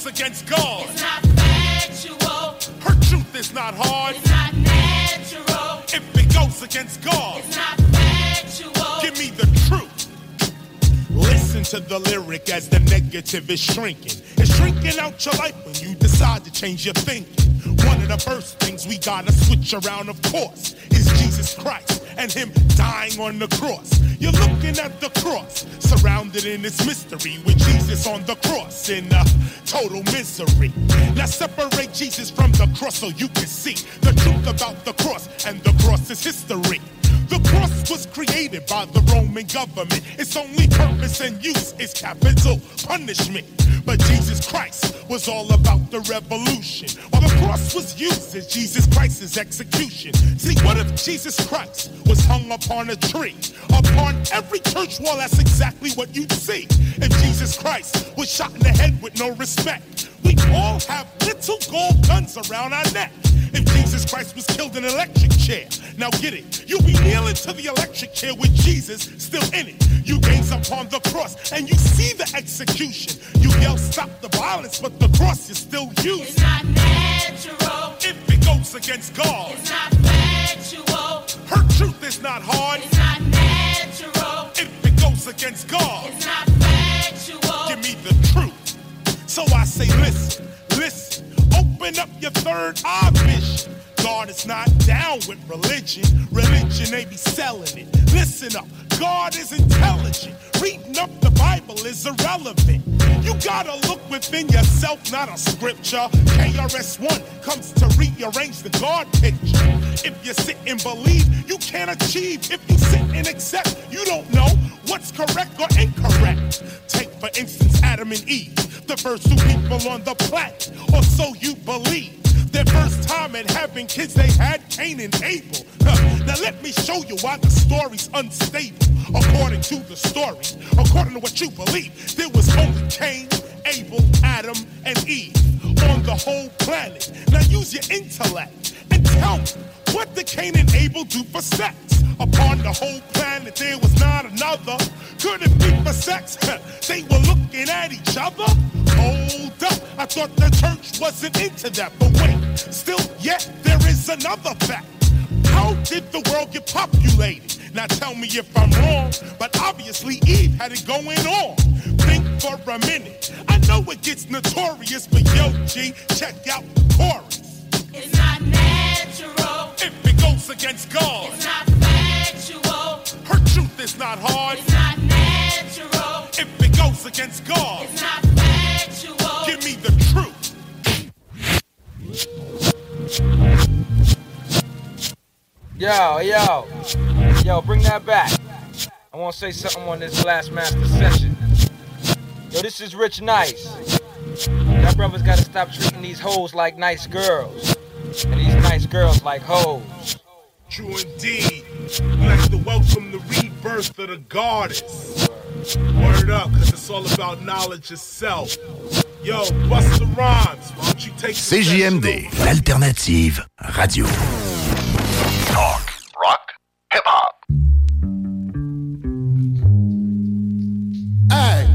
Goes against God. It's not factual. Her truth is not hard. It's not natural. If it goes against God. It's not factual. Give me the truth. Listen to the lyric as the negative is shrinking. It's shrinking out your life when decide to change your thinking. One of the first things we gotta switch around, of course, is Jesus Christ and Him dying on the cross. You're looking at the cross, surrounded in its mystery, with Jesus on the cross in uh, total misery. Now separate Jesus from the cross so you can see the truth about the cross, and the cross is history. The cross was created by the Roman government. Its only purpose and use is capital punishment. But Jesus Christ was all about the revolution. While the cross was used as Jesus Christ's execution. See, what if Jesus Christ was hung upon a tree? Upon every church wall, that's exactly what you'd see. If Jesus Christ was shot in the head with no respect, we all have little gold guns around our neck. Jesus Christ was killed in an electric chair, now get it. You'll be kneeling to the electric chair with Jesus still in it. You gaze upon the cross and you see the execution. You yell, stop the violence, but the cross is still used. It's not natural. If it goes against God. It's not factual. Her truth is not hard. It's not natural. If it goes against God. It's not factual. Give me the truth. So I say, listen, listen. Open up your third eye vision. God is not down with religion. Religion, they be selling it. Listen up, God is intelligent. Reading up the Bible is irrelevant. You gotta look within yourself, not a scripture. KRS1 comes to rearrange the God picture. If you sit and believe, you can't achieve. If you sit and accept, you don't know what's correct or incorrect. Take, for instance, Adam and Eve, the first two people on the planet, or so you believe. Their first time in having kids, they had Cain and Abel. Now let me show you why the story's unstable. According to the story, according to what you believe, there was only Cain, Abel, Adam, and Eve on the whole planet. Now use your intellect and tell me, what did Cain and Abel do for sex? Upon the whole planet, there was not another. Could it be for sex? they were looking at each other. Hold up, I thought the church wasn't into that, but wait, still, yet there is another fact. How did the world get populated? Now tell me if I'm wrong, but obviously Eve had it going on. Think for a minute. I know it gets notorious, but yo, G, check out the chorus. It's not natural. If it goes against God, It's not factual. her truth is not hard. It's not natural. If it goes against God, It's not factual. give me the truth. Yo, yo, yo, bring that back. I want to say something on this last master session. Yo, this is Rich Nice. Y'all brothers gotta stop treating these hoes like nice girls, and these nice girls like hoes. True indeed. We like to welcome the rebirth of the goddess. Word up, cause it's all about knowledge itself. Yo, bust the rhymes. Why don't you take the CJMD, l'alternative radio. Talk, rock, hip hop. Hey,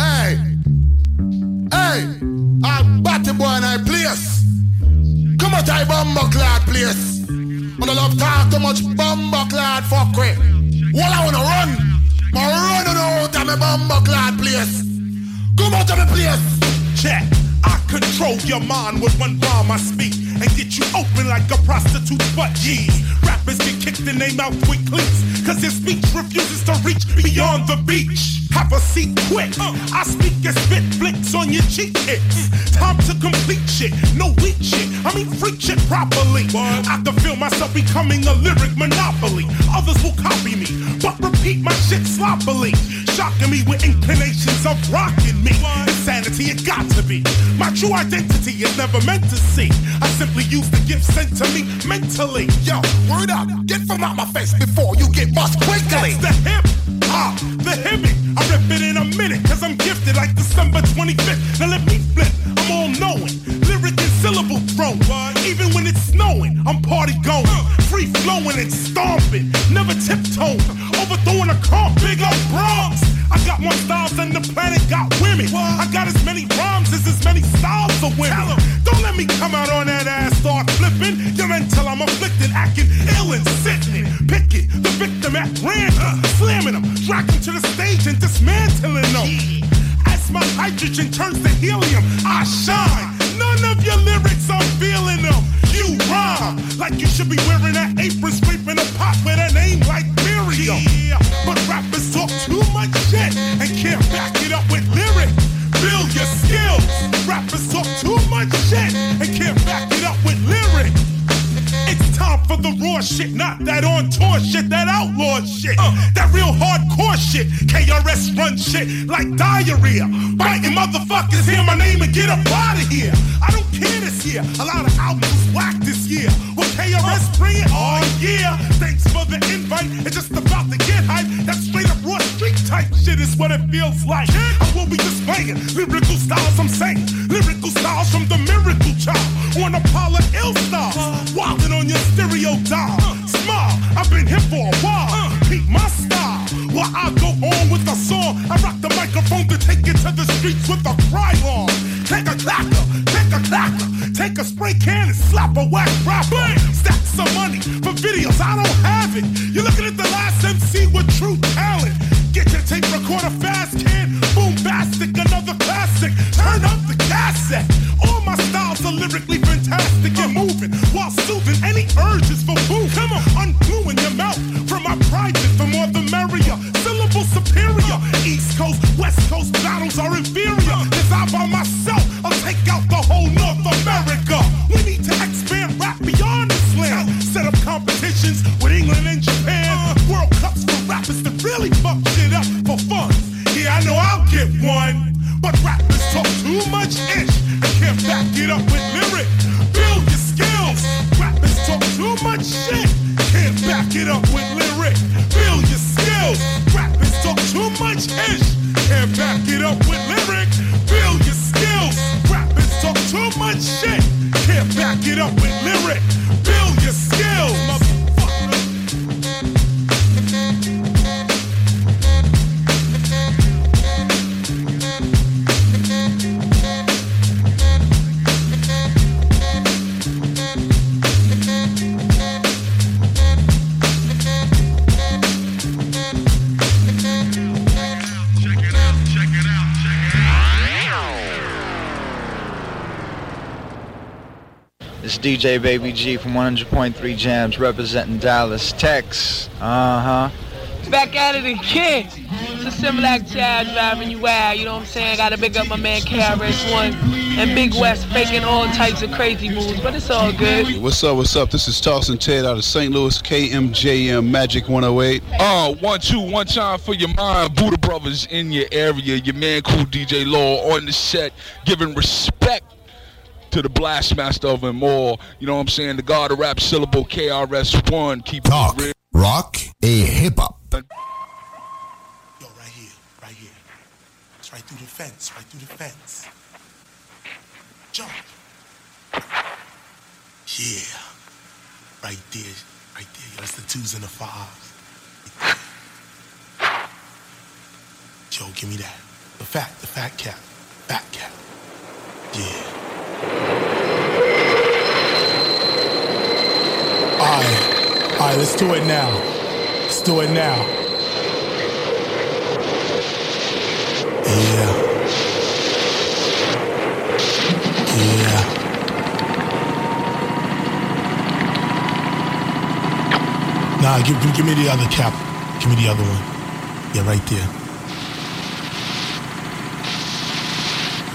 hey, hey, I'm batty boy in I place. Come out, I bumbo clad place. I love talk too much bumbo clad fuckery. Well, I wanna run. I run out of my bumbo clad place. Come out of my place. Check. I control your mind with one rhyme I speak and get you open like a prostitute's butt cheese. Rappers get kicked and name out with cleats cause their speech refuses to reach beyond the beach. Have a seat quick. Uh, I speak and spit flicks on your cheek hits. Time to complete shit, no weak shit. I mean freak shit properly. I can feel myself becoming a lyric monopoly. Others will copy me, but repeat my shit sloppily. Shocking me with inclinations of rocking me. Insanity, it got to be. My true identity is never meant to see. I simply use the gift sent to me mentally. Yo, word up. Get from out my face before you get bust quickly. That's the hip hop, the hibbit. I rip it in a minute, cause I'm gifted like December 25th. Now let me flip, I'm all knowing. Lyric and syllable throw. Even when it's snowing, I'm party going. Free flowing and stomping. Never tiptoeing. Overthrowing a car, big up Bronx. I got more styles than the planet got women. I got as many rhymes as as many styles of women. Don't let me come out on that ass, start flipping. You're until I'm afflicted, acting ill and sickening. Pick it, the victim at random, slamming them, dragging to the stage and dismantling them. As my hydrogen turns to helium, I shine. None of your lyrics, I'm feeling them. You rhyme like you should be wearing that apron, scraping a pot with a name like Miriam. But rappers talk too much shit and can't back it up with lyrics. Build your skills. Rappers talk too much shit and can't back For the raw shit, not that on tour shit, that outlaw shit. Uh. that real hardcore shit. KRS run shit like diarrhea. Biting motherfuckers, hear my name and get up out of here. I don't care this year. A lot of albums whack this year. Will KRS bring uh. it? Oh yeah. Thanks for the invite. It's just about to get hype. That straight up raw street type shit is what it feels like. I will be displaying lyrical styles I'm saying. Lyrical styles from the miracle child. On Apollo ill style. Wildin' on your stereo dial. Smile, I've been here for a while. Keep my style. While I go on with the song, I rock the microphone to take it to the streets with a cry on. Take a clacker, take a clacker, take a spray can and slap a whack rapper. Stack some money for videos, I don't have it. You're looking at the last MC with true talent. Get your tape recorder fast, can boom bastic, another classic. Turn up the cassette. All my styles are lyrically fantastic and moving while soothing any urges for food. Come on, ungluing your mouth DJ Baby G from 100.3 Jams representing Dallas, Texas. Uh huh. Back at it again. It's a similar child driving you wild. you know what I'm saying? Gotta big up my man KRS1 and Big West faking all types of crazy moves, but it's all good. What's up, what's up? This is Tossing Ted out of St. Louis, KMJM Magic 108. Oh, one, two, one time for your mind. Buddha Brothers in your area. Your man, cool DJ Law on the set, giving respect to the blastmaster of them all. You know what I'm saying? The god of rap syllable KRS1. Keep talk, rock, a hip hop. Yo, right here, right here. It's right through the fence, right through the fence. Jump. Yeah, right there, right there. That's the twos and the fives. Yo, give me that. The fat, the fat cap, fat cap. Yeah. all right, let's do it now. Let's do it now. Yeah. Yeah. Nah, give, give me the other cap. Give me the other one. Yeah, right there.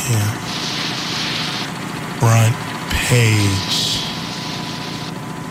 Yeah. Front page.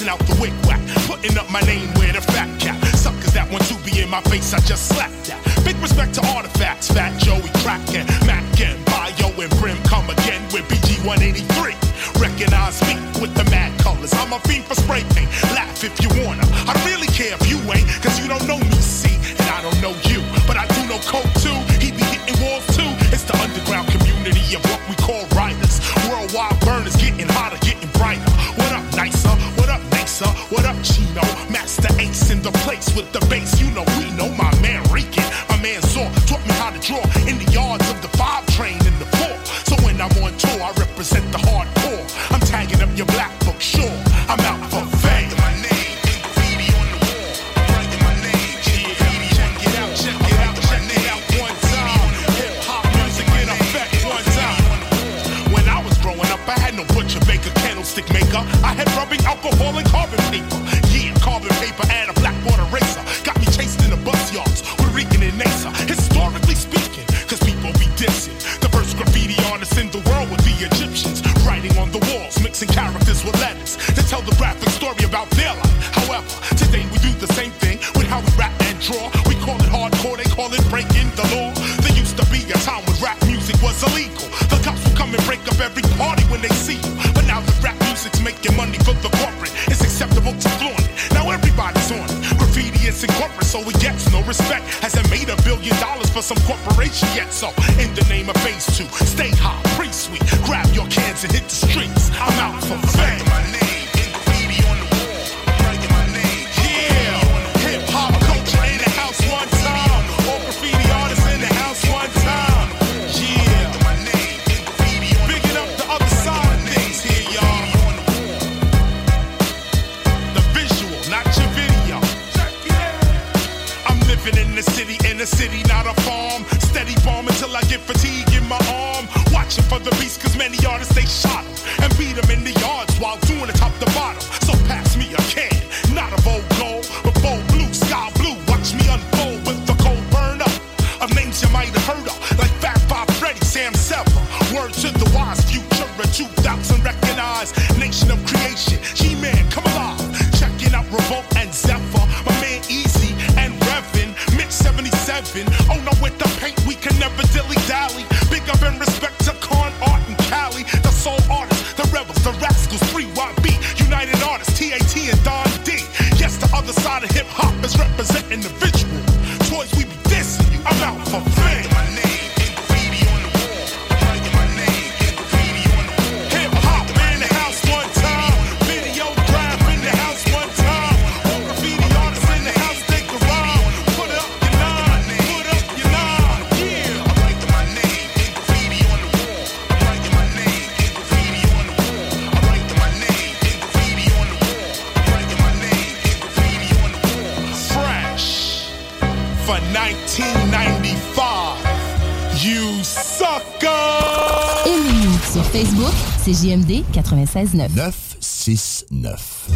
bouncing out the wick whack. Putting up my name with a fat cap. Suckers that want to be in my face, I just slapped that. Big respect to artifacts, Fat Joey Crackin', Mac and Bio and Brim come again with BG 183. Recognize me with the mad colors. I'm a fiend for spray paint. Laugh if you wanna. I really care if you ain't, cause you don't know me with the bass, you know we know my Oh no, CJMD 96.9. 969.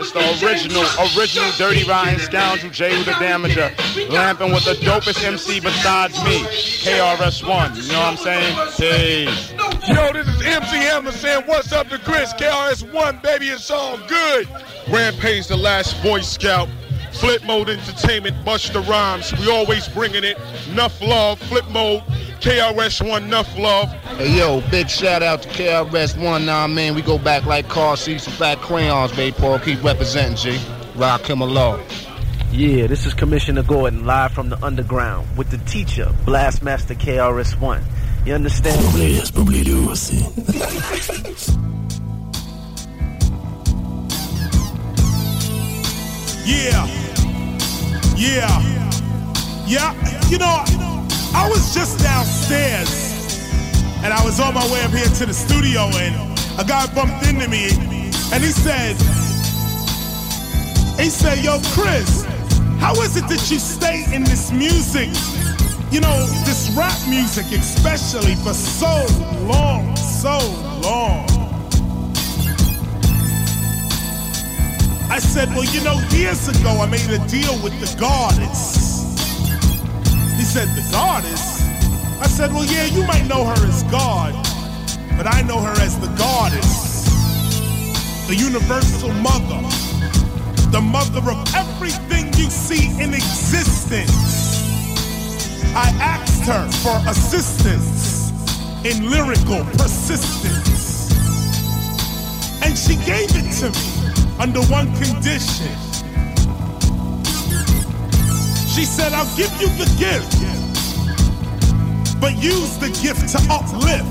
It's the original, original dirty rotten scoundrel, Jay with the damager. Lamping with the dopest MC besides me. KRS1, you know what I'm saying? Peace. Yo, this is MC Hammer saying, what's up to Chris? KRS1, baby, it's all good. Rampage, the last Boy Scout. Flip Mode Entertainment, Buster Rhymes. We always bringing it. Nuff love, Flip Mode, KRS1, Nuff love. Hey yo, big shout out to KRS One. Nah, man, we go back like car seats and fat crayons, baby. Paul, keep representing, G. Rock him along. Yeah, this is Commissioner Gordon live from the underground with the teacher, Blastmaster KRS-One. You understand? Yeah. Yeah. Yeah. You know, I was just downstairs and I was on my way up here to the studio and a guy bumped into me and he said, he said, yo, Chris, how is it that you stay in this music, you know, this rap music especially for so long, so long? I said, well, you know, years ago I made a deal with the goddess. He said, the goddess? I said, well, yeah, you might know her as God, but I know her as the goddess, the universal mother, the mother of everything you see in existence. I asked her for assistance in lyrical persistence, and she gave it to me under one condition. She said, I'll give you the gift, but use the gift to uplift.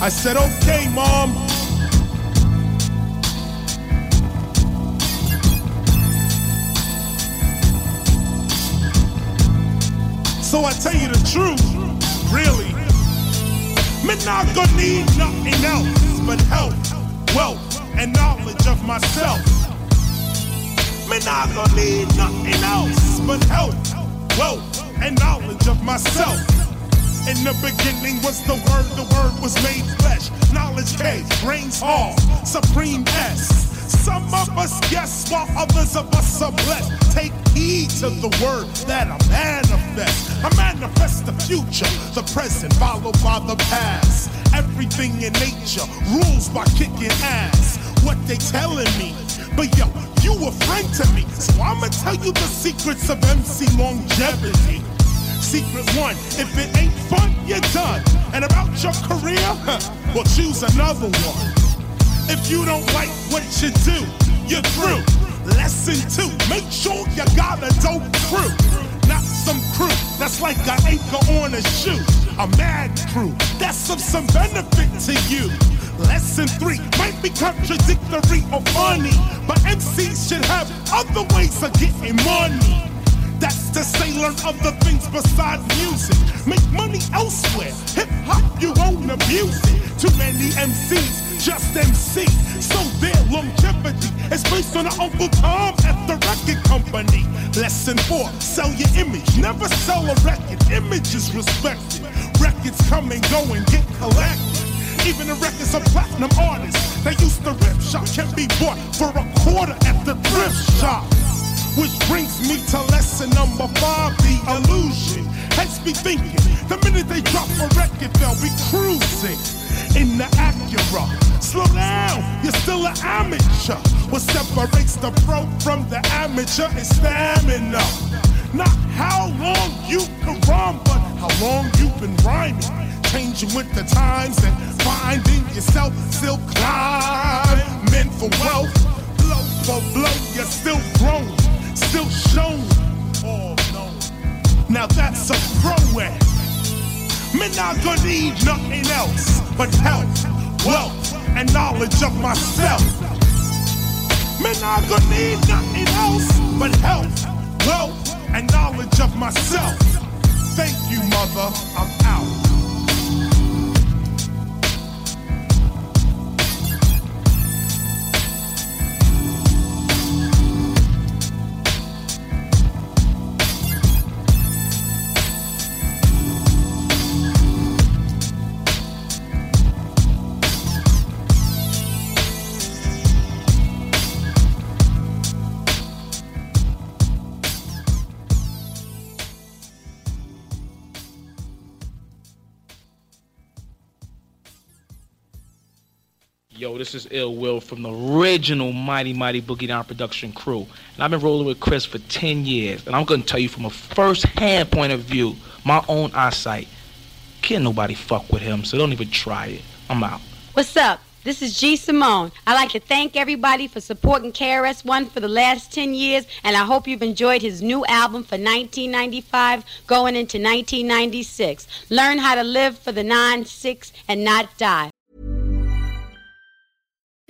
I said, okay, mom. So I tell you the truth, really. Me not gonna need nothing else but help, wealth, and knowledge of myself. Me not gonna need nothing else but help, wealth, and knowledge of myself. In the beginning was the word, the word was made flesh. Knowledge K reigns all, supreme S. Some of us guess while others of us are blessed. Take heed to the word that I manifest. I manifest the future, the present followed by the past. Everything in nature rules by kicking ass. What they telling me, but yo, you a friend to me, so I'ma tell you the secrets of MC longevity. Secret one, if it ain't fun, you're done. And about your career, well, choose another one. If you don't like what you do, you're through. Lesson two, make sure you got a dope crew. Not some crew that's like an anchor on a shoe. A mad crew that's of some benefit to you. Lesson three might be contradictory or funny, but MCs should have other ways of getting money. That's to say, learn other things besides music. Make money elsewhere. Hip hop, you own the music. Too many MCs, just MC. So their longevity is based on an Uncle Tom at the record company. Lesson four, sell your image. Never sell a record. Image is respected. Records come and go and get collected. Even the records of platinum artists they used to rip shop can be bought for a quarter at the thrift shop. Which brings me to lesson number five, the illusion. Heads be thinking, the minute they drop a record, they'll be cruising in the Acura. Slow down, you're still an amateur. What separates the pro from the amateur is stamina. Not how long you can rhyme, but how long you've been rhyming. Changing with the times and finding yourself still climbing for wealth. Blow for blow, you're still growing, still shown. No. Now that's a pro at. Me not gonna need nothing else but health, wealth, and knowledge of myself. Me not gonna need nothing else but health, wealth, and knowledge of myself. Thank you, mother. I'm out. This is Ill Will from the original Mighty Mighty Boogie Down production crew. And I've been rolling with Chris for 10 years. And I'm going to tell you from a first hand point of view, my own eyesight, can't nobody fuck with him, so don't even try it. I'm out. What's up? This is G Simone. I'd like to thank everybody for supporting KRS-One for the last 10 years, and I hope you've enjoyed his new album for 1995 going into 1996. Learn how to live for the 9-6 and not die.